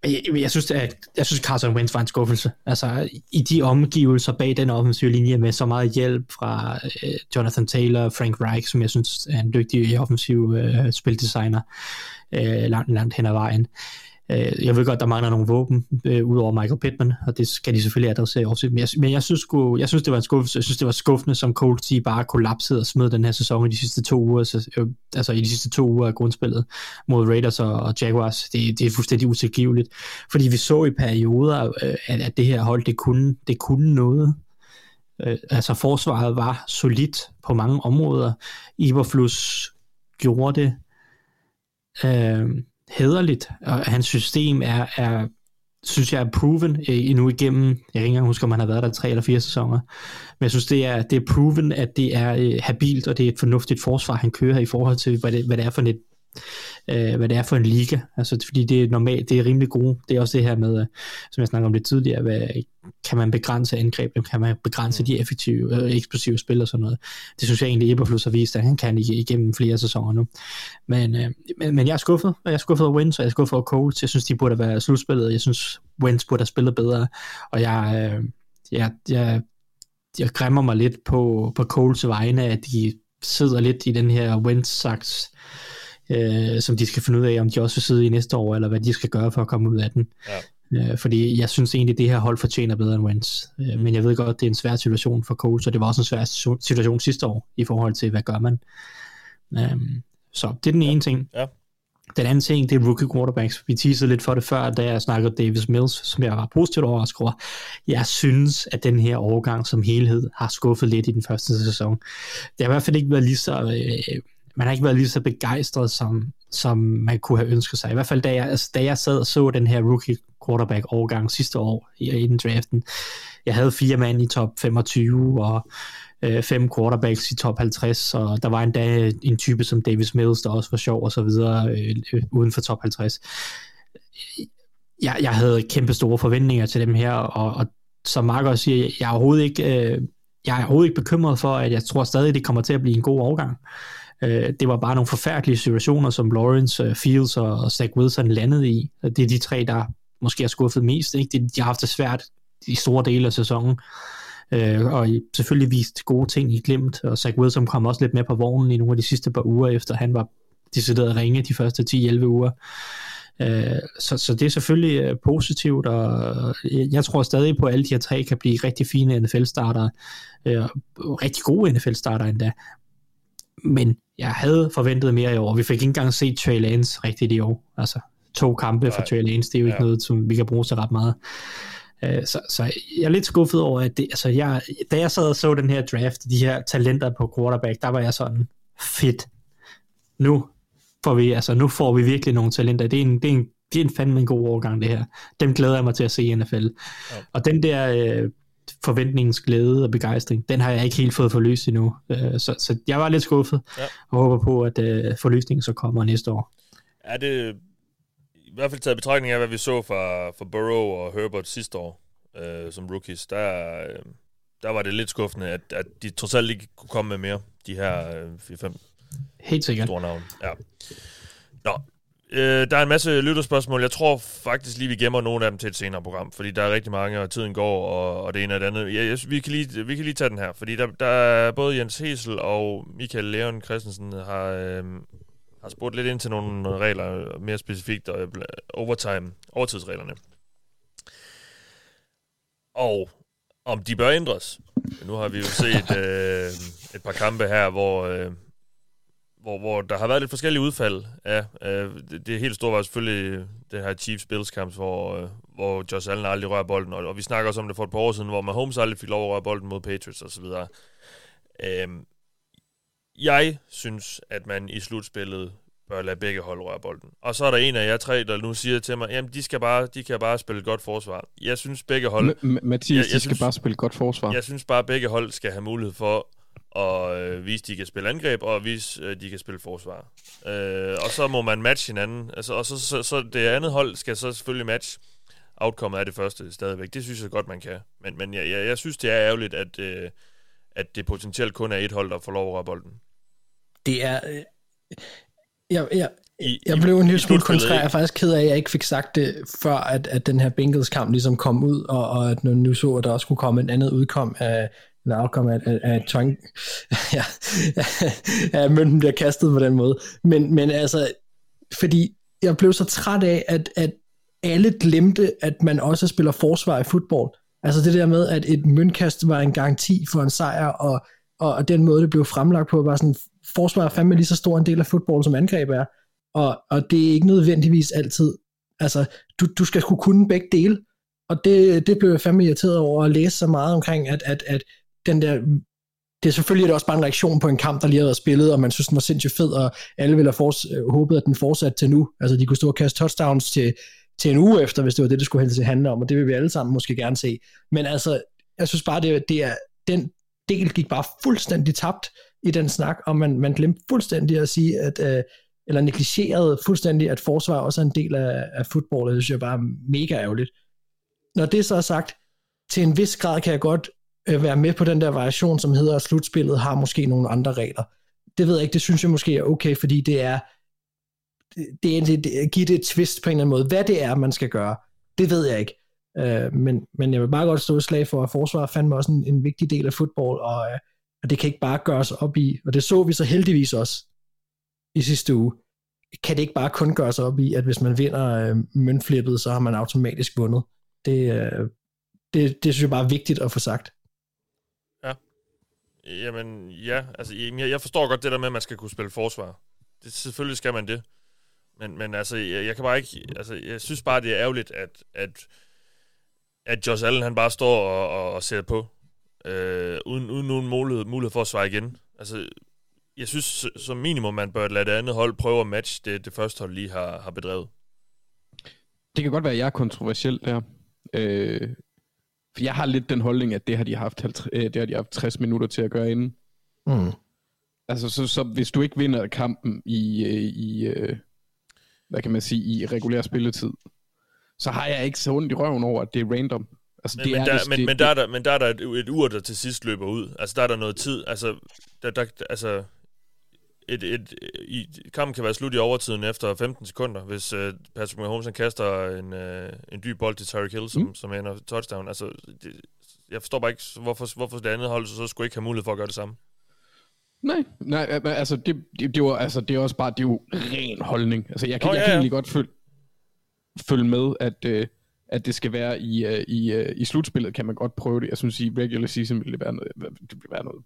Jeg, jeg, synes, at, jeg synes, Carson Wentz var en skuffelse. Altså, i de omgivelser bag den offensive linje med så meget hjælp fra øh, Jonathan Taylor, Frank Reich, som jeg synes er en dygtig offensiv øh, spildesigner øh, langt, langt hen ad vejen. Øh, Øh, jeg ved godt, der mangler nogle våben, øh, udover Michael Pittman, og det skal de selvfølgelig adressere i men jeg, men jeg synes, sgu, jeg synes, det var en skuffelse. Jeg synes, det var skuffende, som Colts bare kollapsede og smed den her sæson i de sidste to uger, så, øh, altså i de sidste to uger af grundspillet mod Raiders og, og Jaguars. Det, det er fuldstændig utilgiveligt, fordi vi så i perioder, øh, at, at det her hold, det kunne, det kunne noget. Øh, altså forsvaret var solidt på mange områder. Iberflus gjorde det. Øh, hederligt, og hans system er, er synes jeg er proven øh, endnu igennem, jeg kan ikke engang huske, om han har været der tre eller fire sæsoner, men jeg synes, det er, det er proven, at det er øh, habilt, og det er et fornuftigt forsvar, han kører her i forhold til, hvad det, hvad det er for et øh, hvad det er for en liga. Altså, fordi det er normalt, det er rimelig gode. Det er også det her med, øh, som jeg snakkede om lidt tidligere, hvad, kan man begrænse angreb, kan man begrænse de effektive, øh, eksplosive spil og sådan noget. Det synes jeg egentlig, Eberflus har vist, at han kan igennem flere sæsoner nu. Men, øh, men, men jeg er skuffet, jeg er skuffet over Wins, og jeg er skuffet over Colts. Jeg synes, de burde have været slutspillet. Jeg synes, Wins burde have spillet bedre, og jeg, øh, jeg, jeg, jeg græmmer mig lidt på, på Coles vegne, at de sidder lidt i den her Wentz-saks, øh, som de skal finde ud af, om de også vil sidde i næste år, eller hvad de skal gøre for at komme ud af den. Ja. Øh, fordi jeg synes egentlig, at det her hold fortjener bedre end Wentz. Øh, mm. Men jeg ved godt, det er en svær situation for Coles, og det var også en svær situation sidste år, i forhold til, hvad gør man. Øh, så det er den ene ting. Ja. Den anden ting, det er rookie quarterbacks. Vi teasede lidt for det før, da jeg snakkede Davis Mills, som jeg var positivt overrasket over. Jeg synes, at den her overgang som helhed har skuffet lidt i den første sæson. Det har i hvert fald ikke været lige så... Øh, man har ikke været lige så begejstret, som, som man kunne have ønsket sig. I hvert fald, da jeg, altså, da jeg sad og så den her rookie quarterback overgang sidste år i, den draften. Jeg havde fire mand i top 25, og øh, fem quarterbacks i top 50, og der var endda en type som Davis Mills, der også var sjov og så videre, øh, øh, uden for top 50. Jeg, jeg havde kæmpe store forventninger til dem her, og, og som Mark også siger, jeg er overhovedet ikke, øh, jeg er overhovedet ikke bekymret for, at jeg tror stadig, det kommer til at blive en god overgang. Øh, Øh, det var bare nogle forfærdelige situationer, som Lawrence, øh, Fields og Zach Wilson landede i. Det er de tre, der måske har skuffet mest. Ikke? De, de har haft det svært i store dele af sæsonen øh, og selvfølgelig vist gode ting i glemt, og Zach Wilson kom også lidt med på vognen i nogle af de sidste par uger, efter han var decideret ringe de første 10-11 uger. Øh, så, så det er selvfølgelig øh, positivt, og jeg tror stadig på, at alle de her tre kan blive rigtig fine NFL-starter, øh, rigtig gode NFL-starter endda. Men jeg havde forventet mere i år. Vi fik ikke engang set Trey Lance rigtigt i år. Altså to kampe Nej. for Trey Lance, det er jo ikke ja. noget, som vi kan bruge til ret meget. Øh, så, så jeg er lidt skuffet over, at det, altså jeg, da jeg sad og så den her draft, de her talenter på quarterback, der var jeg sådan, fedt. Nu får vi, altså nu får vi virkelig nogle talenter. Det er en, det er en, det er en fandme en god overgang, det her. Dem glæder jeg mig til at se i NFL. Ja. Og den der øh, forventningens glæde og begejstring, den har jeg ikke helt fået forløst endnu. Øh, så, så jeg var lidt skuffet, ja. og håber på, at øh, forløsningen så kommer næste år. Er det i hvert fald taget betragtning af, hvad vi så fra, fra Burrow og Herbert sidste år øh, som rookies, der, øh, der var det lidt skuffende, at, at de trods alt ikke kunne komme med mere, de her øh, 4-5 Helt sikkert. store navn. Ja. Nå, øh, der er en masse lytterspørgsmål. Jeg tror faktisk lige, vi gemmer nogle af dem til et senere program, fordi der er rigtig mange, og tiden går, og, og det ene og det andet. Ja, jeg, vi, kan lige, vi kan lige tage den her, fordi der, der er både Jens Hesel og Michael Leon Christensen har, øh, har spurgt lidt ind til nogle regler, mere specifikt og øh, overtime, overtidsreglerne. Og om de bør ændres. Nu har vi jo set øh, et par kampe her, hvor, øh, hvor, hvor der har været lidt forskellige udfald. Ja, øh, det, det helt store var selvfølgelig det her Chiefs Bills kamp, hvor, øh, hvor Josh Allen aldrig rører bolden, og, og vi snakker også om det for et par år siden, hvor Mahomes aldrig fik lov at røre bolden mod Patriots osv. Øh, jeg synes, at man i slutspillet bør lade begge hold røre bolden. Og så er der en af jer tre, der nu siger til mig, jamen de, skal bare, de kan bare spille godt forsvar. Jeg synes begge hold... M- Mathias, jeg, jeg de skal synes, bare spille godt forsvar. Jeg synes bare, at begge hold skal have mulighed for at øh, vise, de kan spille angreb, og vise, at de kan spille forsvar. Øh, og så må man matche hinanden. Altså, og så, så, så det andet hold skal så selvfølgelig matche outcome af det første stadigvæk. Det synes jeg godt, man kan. Men, men jeg, jeg, jeg synes, det er ærgerligt, at, øh, at det potentielt kun er et hold, der får lov at røre bolden. Det er... Øh, jeg, jeg, I, jeg blev en lille smule kontrær. Jeg er faktisk ked af, at jeg ikke fik sagt det, før at, at den her Bengals kamp ligesom kom ud, og, og at nu så, at der også kunne komme et andet udkom af, en outcome af, af, af twang, ja, at mønten bliver kastet på den måde. Men, men altså, fordi jeg blev så træt af, at, at alle glemte, at man også spiller forsvar i fodbold. Altså det der med, at et møntkast var en garanti for en sejr, og, og, og den måde, det blev fremlagt på, var sådan, forsvar er fandme lige så stor en del af fodbold, som angreb er. Og, og det er ikke nødvendigvis altid, altså du, du skal kunne begge dele, og det, det blev jeg fandme irriteret over at læse så meget omkring, at, at, at den der det er selvfølgelig det er også bare en reaktion på en kamp, der lige har været spillet, og man synes, den var sindssygt fed, og alle ville have fors- øh, håbet, at den fortsatte til nu. Altså, de kunne stå og kaste touchdowns til, til en uge efter, hvis det var det, det skulle helst handle om, og det vil vi alle sammen måske gerne se. Men altså, jeg synes bare, det, det er, den del gik bare fuldstændig tabt i den snak, og man, man glemte fuldstændig at sige, at, øh, eller negligerede fuldstændig, at forsvar også er en del af, af fodbold, og det synes jeg bare er mega ærgerligt. Når det så er sagt, til en vis grad kan jeg godt øh, være med på den der variation, som hedder, at slutspillet har måske nogle andre regler. Det ved jeg ikke, det synes jeg måske er okay, fordi det er, det er det, øh, give det et twist på en eller anden måde. Hvad det er, man skal gøre, det ved jeg ikke. Øh, men, men jeg vil bare godt stå et slag for, at forsvar fandme også en, en vigtig del af fodbold, og, øh, og det kan ikke bare gøres op i, og det så vi så heldigvis også i sidste uge, kan det ikke bare kun gøres op i, at hvis man vinder øh, møntflippet, så har man automatisk vundet. Det, øh, det, det synes jeg bare er vigtigt at få sagt. Jamen, ja. Altså, jeg, jeg forstår godt det der med, at man skal kunne spille forsvar. Det, selvfølgelig skal man det. Men, men altså, jeg, jeg kan bare ikke... Altså, jeg synes bare, det er ærgerligt, at, at, at Josh Allen, han bare står og, og, og ser på. Øh, uden, uden nogen mulighed, mulighed for at svare igen. Altså, jeg synes som minimum, man bør lade det andet hold prøve at matche det, det første hold lige har, har bedrevet. Det kan godt være, at jeg er kontroversiel der. Øh, jeg har lidt den holdning, at det har de haft, 50, øh, det har de haft 60 minutter til at gøre inden. Mm. Altså, så, så hvis du ikke vinder kampen i, øh, i øh, hvad kan man sige, i regulær spilletid, så har jeg ikke så ondt i røven over, at det er random. Altså, men, det men, er der, men, det, men, der er der, men der er der et, et ur, der til sidst løber ud. Altså, der er der noget tid. Altså, der, der, altså et, et, i, kampen kan være slut i overtiden efter 15 sekunder, hvis uh, Patrick Mahomes han kaster en, uh, en dyb bold til Tyreek Hill, som, mm. som ender touchdown. Altså, det, jeg forstår bare ikke, hvorfor, hvorfor det andet hold så skulle ikke have mulighed for at gøre det samme. Nej, nej, altså det, det, det, var, altså det er også bare, det er jo ren holdning. Altså jeg kan, Nå, jeg ja, kan ja. egentlig godt følge, følge med, at, øh, at det skal være i, øh, i, øh, i slutspillet, kan man godt prøve det. Jeg synes, i regular season vil det være noget, det vil være noget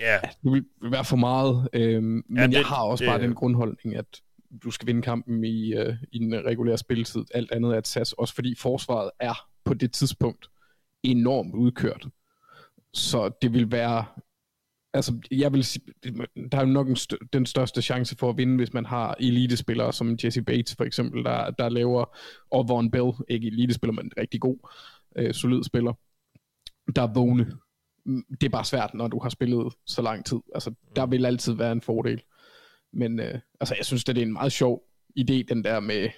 Ja. det vil være for meget, øh, men Ja, det- jeg har også det- bare den grundholdning, at du skal vinde kampen i, øh, i den regulære spilletid. Alt andet er et sats, også fordi forsvaret er på det tidspunkt enormt udkørt. Så det vil være altså, jeg vil sige, der er jo nok en st- den største chance for at vinde, hvis man har elitespillere som Jesse Bates for eksempel, der, der laver, og Von Bell, ikke elitespiller, men en rigtig god, øh, solid spiller, der er vågne. Mm, Det er bare svært, når du har spillet så lang tid. Altså, der vil altid være en fordel. Men øh, altså, jeg synes, at det er en meget sjov idé, den der med,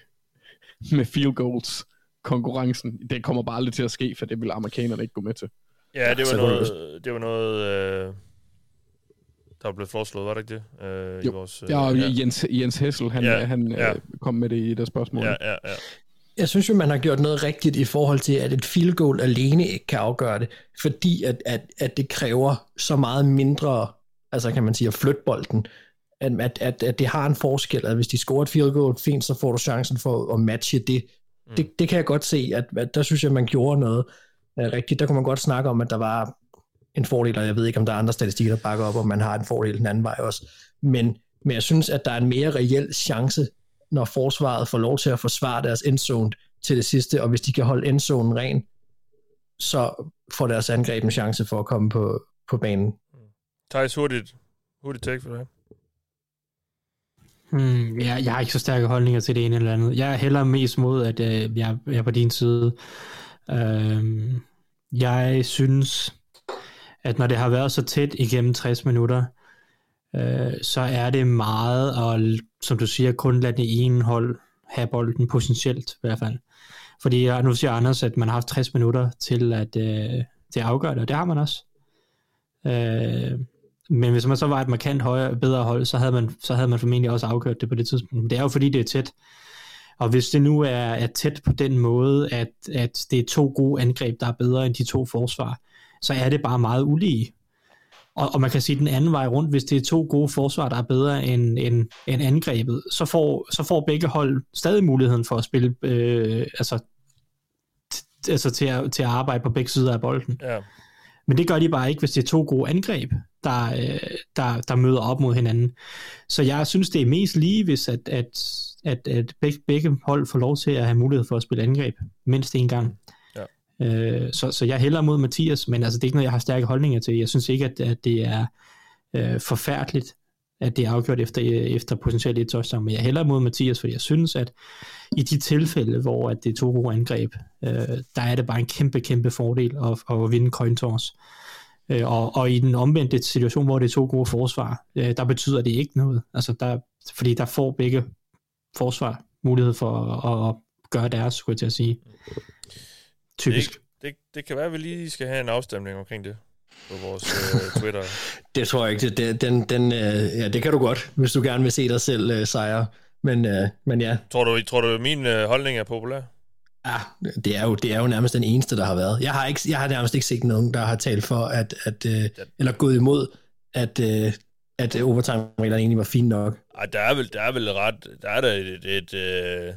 med field goals konkurrencen. Det kommer bare aldrig til at ske, for det vil amerikanerne ikke gå med til. Ja, det var noget, det var noget øh, der var blevet foreslået, var det ikke det? Øh, Jo. I vores, øh, Ja, og Jens, Jens Hessel, han, Ja, ja, han ja. ja. kom med det i et af spørgsmålene. Ja, ja, ja. Jeg synes jo, man har gjort noget rigtigt i forhold til, at et field goal alene ikke kan afgøre det, fordi at, at, at det kræver så meget mindre, altså kan man sige, at flytte bolden, at, at, at, det har en forskel, at hvis de scorer et field goal, fint, så får du chancen for at matche det. Mm. Det, det kan jeg godt se, at, at der synes jeg, man gjorde noget uh, rigtigt. Der kunne man godt snakke om, at der var en fordel, og jeg ved ikke, om der er andre statistikker, der bakker op, om man har en fordel den anden vej også. Men, men jeg synes, at der er en mere reel chance, når forsvaret får lov til at forsvare deres endzone til det sidste, og hvis de kan holde endzonen ren, så får deres angreb en chance for at komme på, på banen. Thijs, hurtigt, hurtigt take for dig. Hmm, jeg, jeg har ikke så stærke holdninger til det ene eller andet. Jeg er heller mest mod, at øh, jeg, jeg er på din side. Øhm, jeg synes, at når det har været så tæt igennem 60 minutter, øh, så er det meget, og som du siger, kun lade det ene hold have bolden potentielt i hvert fald. Fordi nu siger Anders, at man har haft 60 minutter til at, øh, til at afgøre det, og det har man også. Øh, men hvis man så var et markant højere, bedre hold, så havde, man, så havde man formentlig også afgjort det på det tidspunkt. Men det er jo fordi, det er tæt. Og hvis det nu er, er tæt på den måde, at, at det er to gode angreb, der er bedre end de to forsvar, så er det bare meget ulige. Og, og man kan sige den anden vej rundt, hvis det er to gode forsvar, der er bedre end, end, end angrebet, så får, så får begge hold stadig muligheden for at spille, øh, altså, t- altså til, at, til at arbejde på begge sider af bolden. Ja. Men det gør de bare ikke, hvis det er to gode angreb, der, øh, der, der møder op mod hinanden. Så jeg synes, det er mest lige, hvis at, at, at, at begge, begge hold får lov til at have mulighed for at spille angreb mindst en gang. Øh, så, så jeg hælder mod Mathias, men altså, det er ikke noget, jeg har stærke holdninger til. Jeg synes ikke, at, at det er øh, forfærdeligt, at det er afgjort efter, efter potentielt et touchdown, men jeg hælder mod Mathias, fordi jeg synes, at i de tilfælde, hvor at det er to gode angreb, øh, der er det bare en kæmpe, kæmpe fordel at, at vinde coin toss. Øh, og, og i den omvendte situation, hvor det er to gode forsvar, øh, der betyder det ikke noget. Altså der, fordi der får begge forsvar mulighed for at, at gøre deres, skulle jeg til at sige. Typisk. Det, det, det kan være, at vi lige skal have en afstemning omkring det på vores øh, Twitter. Det tror jeg ikke. Det, den, den, øh, ja, det kan du godt, hvis du gerne vil se dig selv øh, sejre. Men, øh, men ja. Tror du, tror du, min øh, holdning er populær? Ja, det er, jo, det er jo nærmest den eneste, der har været. Jeg har, ikke, jeg har nærmest ikke set nogen, der har talt for, at, at øh, eller gået imod, at, øh, at overtime-reglerne egentlig var fint nok. Ej, der er vel, der er vel ret, der er der et, et, et øh,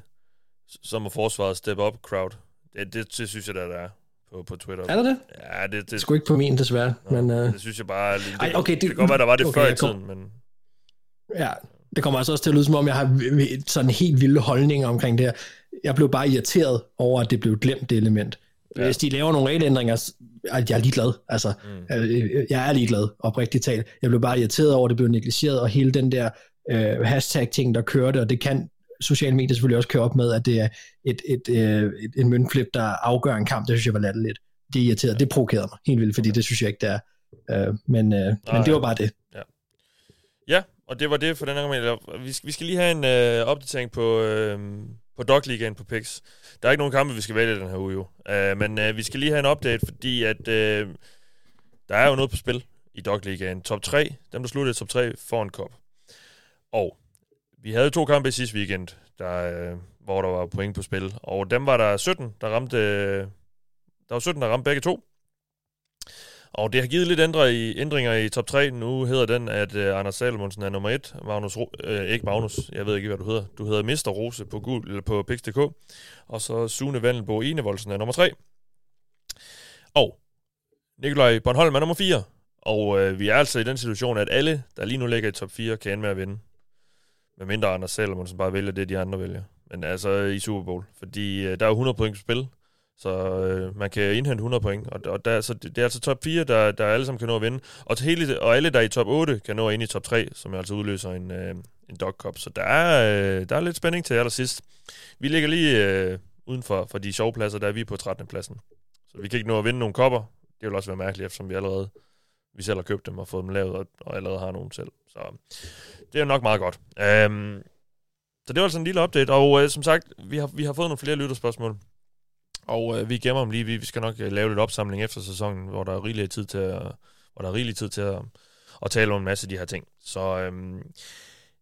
som er forsvaret step up crowd. Det, det, det synes jeg, der er på, på Twitter. Er der det? Ja, det, det, Sgu ikke på min, desværre. Nå, men, øh, det synes jeg bare... Det, Ej, okay, det, det kan godt være, der var det okay, før i kom- tiden, men... Ja, det kommer altså også til at lyde som om, jeg har sådan en helt vilde holdning omkring det her. Jeg blev bare irriteret over, at det blev glemt, det element. Ja. Hvis de laver nogle regelændringer, er jeg ligeglad. Altså, mm. jeg er ligeglad, oprigtigt talt. Jeg blev bare irriteret over, at det blev negligeret, og hele den der øh, hashtag-ting, der kørte, og det kan sociale medier selvfølgelig også køre op med, at det er et, et, øh, et, en møntflip, der afgør en kamp. Det synes jeg var latterligt. Det er irriteret. Det provokerede mig helt vildt, fordi det synes jeg ikke, det er. Øh, men, øh, men det var bare det. Ja. ja, og det var det for den her gang. Vi skal, vi skal lige have en øh, opdatering på, øh, på Dog Ligaen på PIX. Der er ikke nogen kampe, vi skal vælge den her uge, jo. Øh, men øh, vi skal lige have en update, fordi at øh, der er jo noget på spil i Dog Ligaen. Top 3, dem der sluttede top 3, får en kop. Og vi havde to kampe i sidste weekend, der, øh, hvor der var point på spil. Og dem var der 17, der ramte... Øh, der var 17, der ramte begge to. Og det har givet lidt ændre i, ændringer i top 3. Nu hedder den, at øh, Anders Salomonsen er nummer 1. Magnus, Ro- øh, ikke Magnus, jeg ved ikke, hvad du hedder. Du hedder Mister Rose på, Gul, eller på Pix.dk. Og så Sune Vandelbo Enevoldsen er nummer 3. Og Nikolaj Bornholm er nummer 4. Og øh, vi er altså i den situation, at alle, der lige nu ligger i top 4, kan ende med at vinde. Med mindre Anders Salomonsen bare vælger det, de andre vælger. Men altså i Super Bowl. Fordi øh, der er jo 100 point på spil. Så øh, man kan indhente 100 point, og, og der, så det, det er altså top 4, der, der alle sammen kan nå at vinde. Og, til hele, og alle, der er i top 8, kan nå ind i top 3, som altså udløser en, øh, en dog cup. Så der er, øh, der er lidt spænding til allersidst. Vi ligger lige øh, uden for, for de sjove pladser, der er vi på 13. pladsen. Så vi kan ikke nå at vinde nogle kopper. Det vil også være mærkeligt, eftersom vi allerede vi selv har købt dem og fået dem lavet, og, og allerede har nogen selv. Så det er nok meget godt. Øhm, så det var altså en lille update, og øh, som sagt, vi har, vi har fået nogle flere lytterspørgsmål. Og øh, vi gemmer dem lige. Vi, vi skal nok øh, lave lidt opsamling efter sæsonen, hvor der er rigelig tid til at, hvor der er rigelig tid til at, at tale om en masse af de her ting. Så øhm,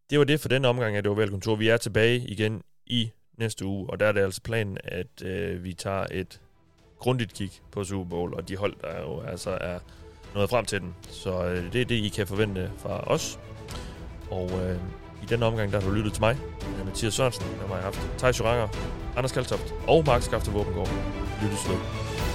det var det for den omgang af det ovale kontor. Vi er tilbage igen i næste uge, og der er det altså planen, at øh, vi tager et grundigt kig på Super Bowl, og de hold, der jo altså er nået frem til den. Så øh, det er det, I kan forvente fra os. Og øh, i denne omgang, der har du lyttet til mig, med Mathias Sørensen, der har jeg haft Thijs Joranger, Anders Kaltoft og Mark Skafte Våbengård. Lyttes ved.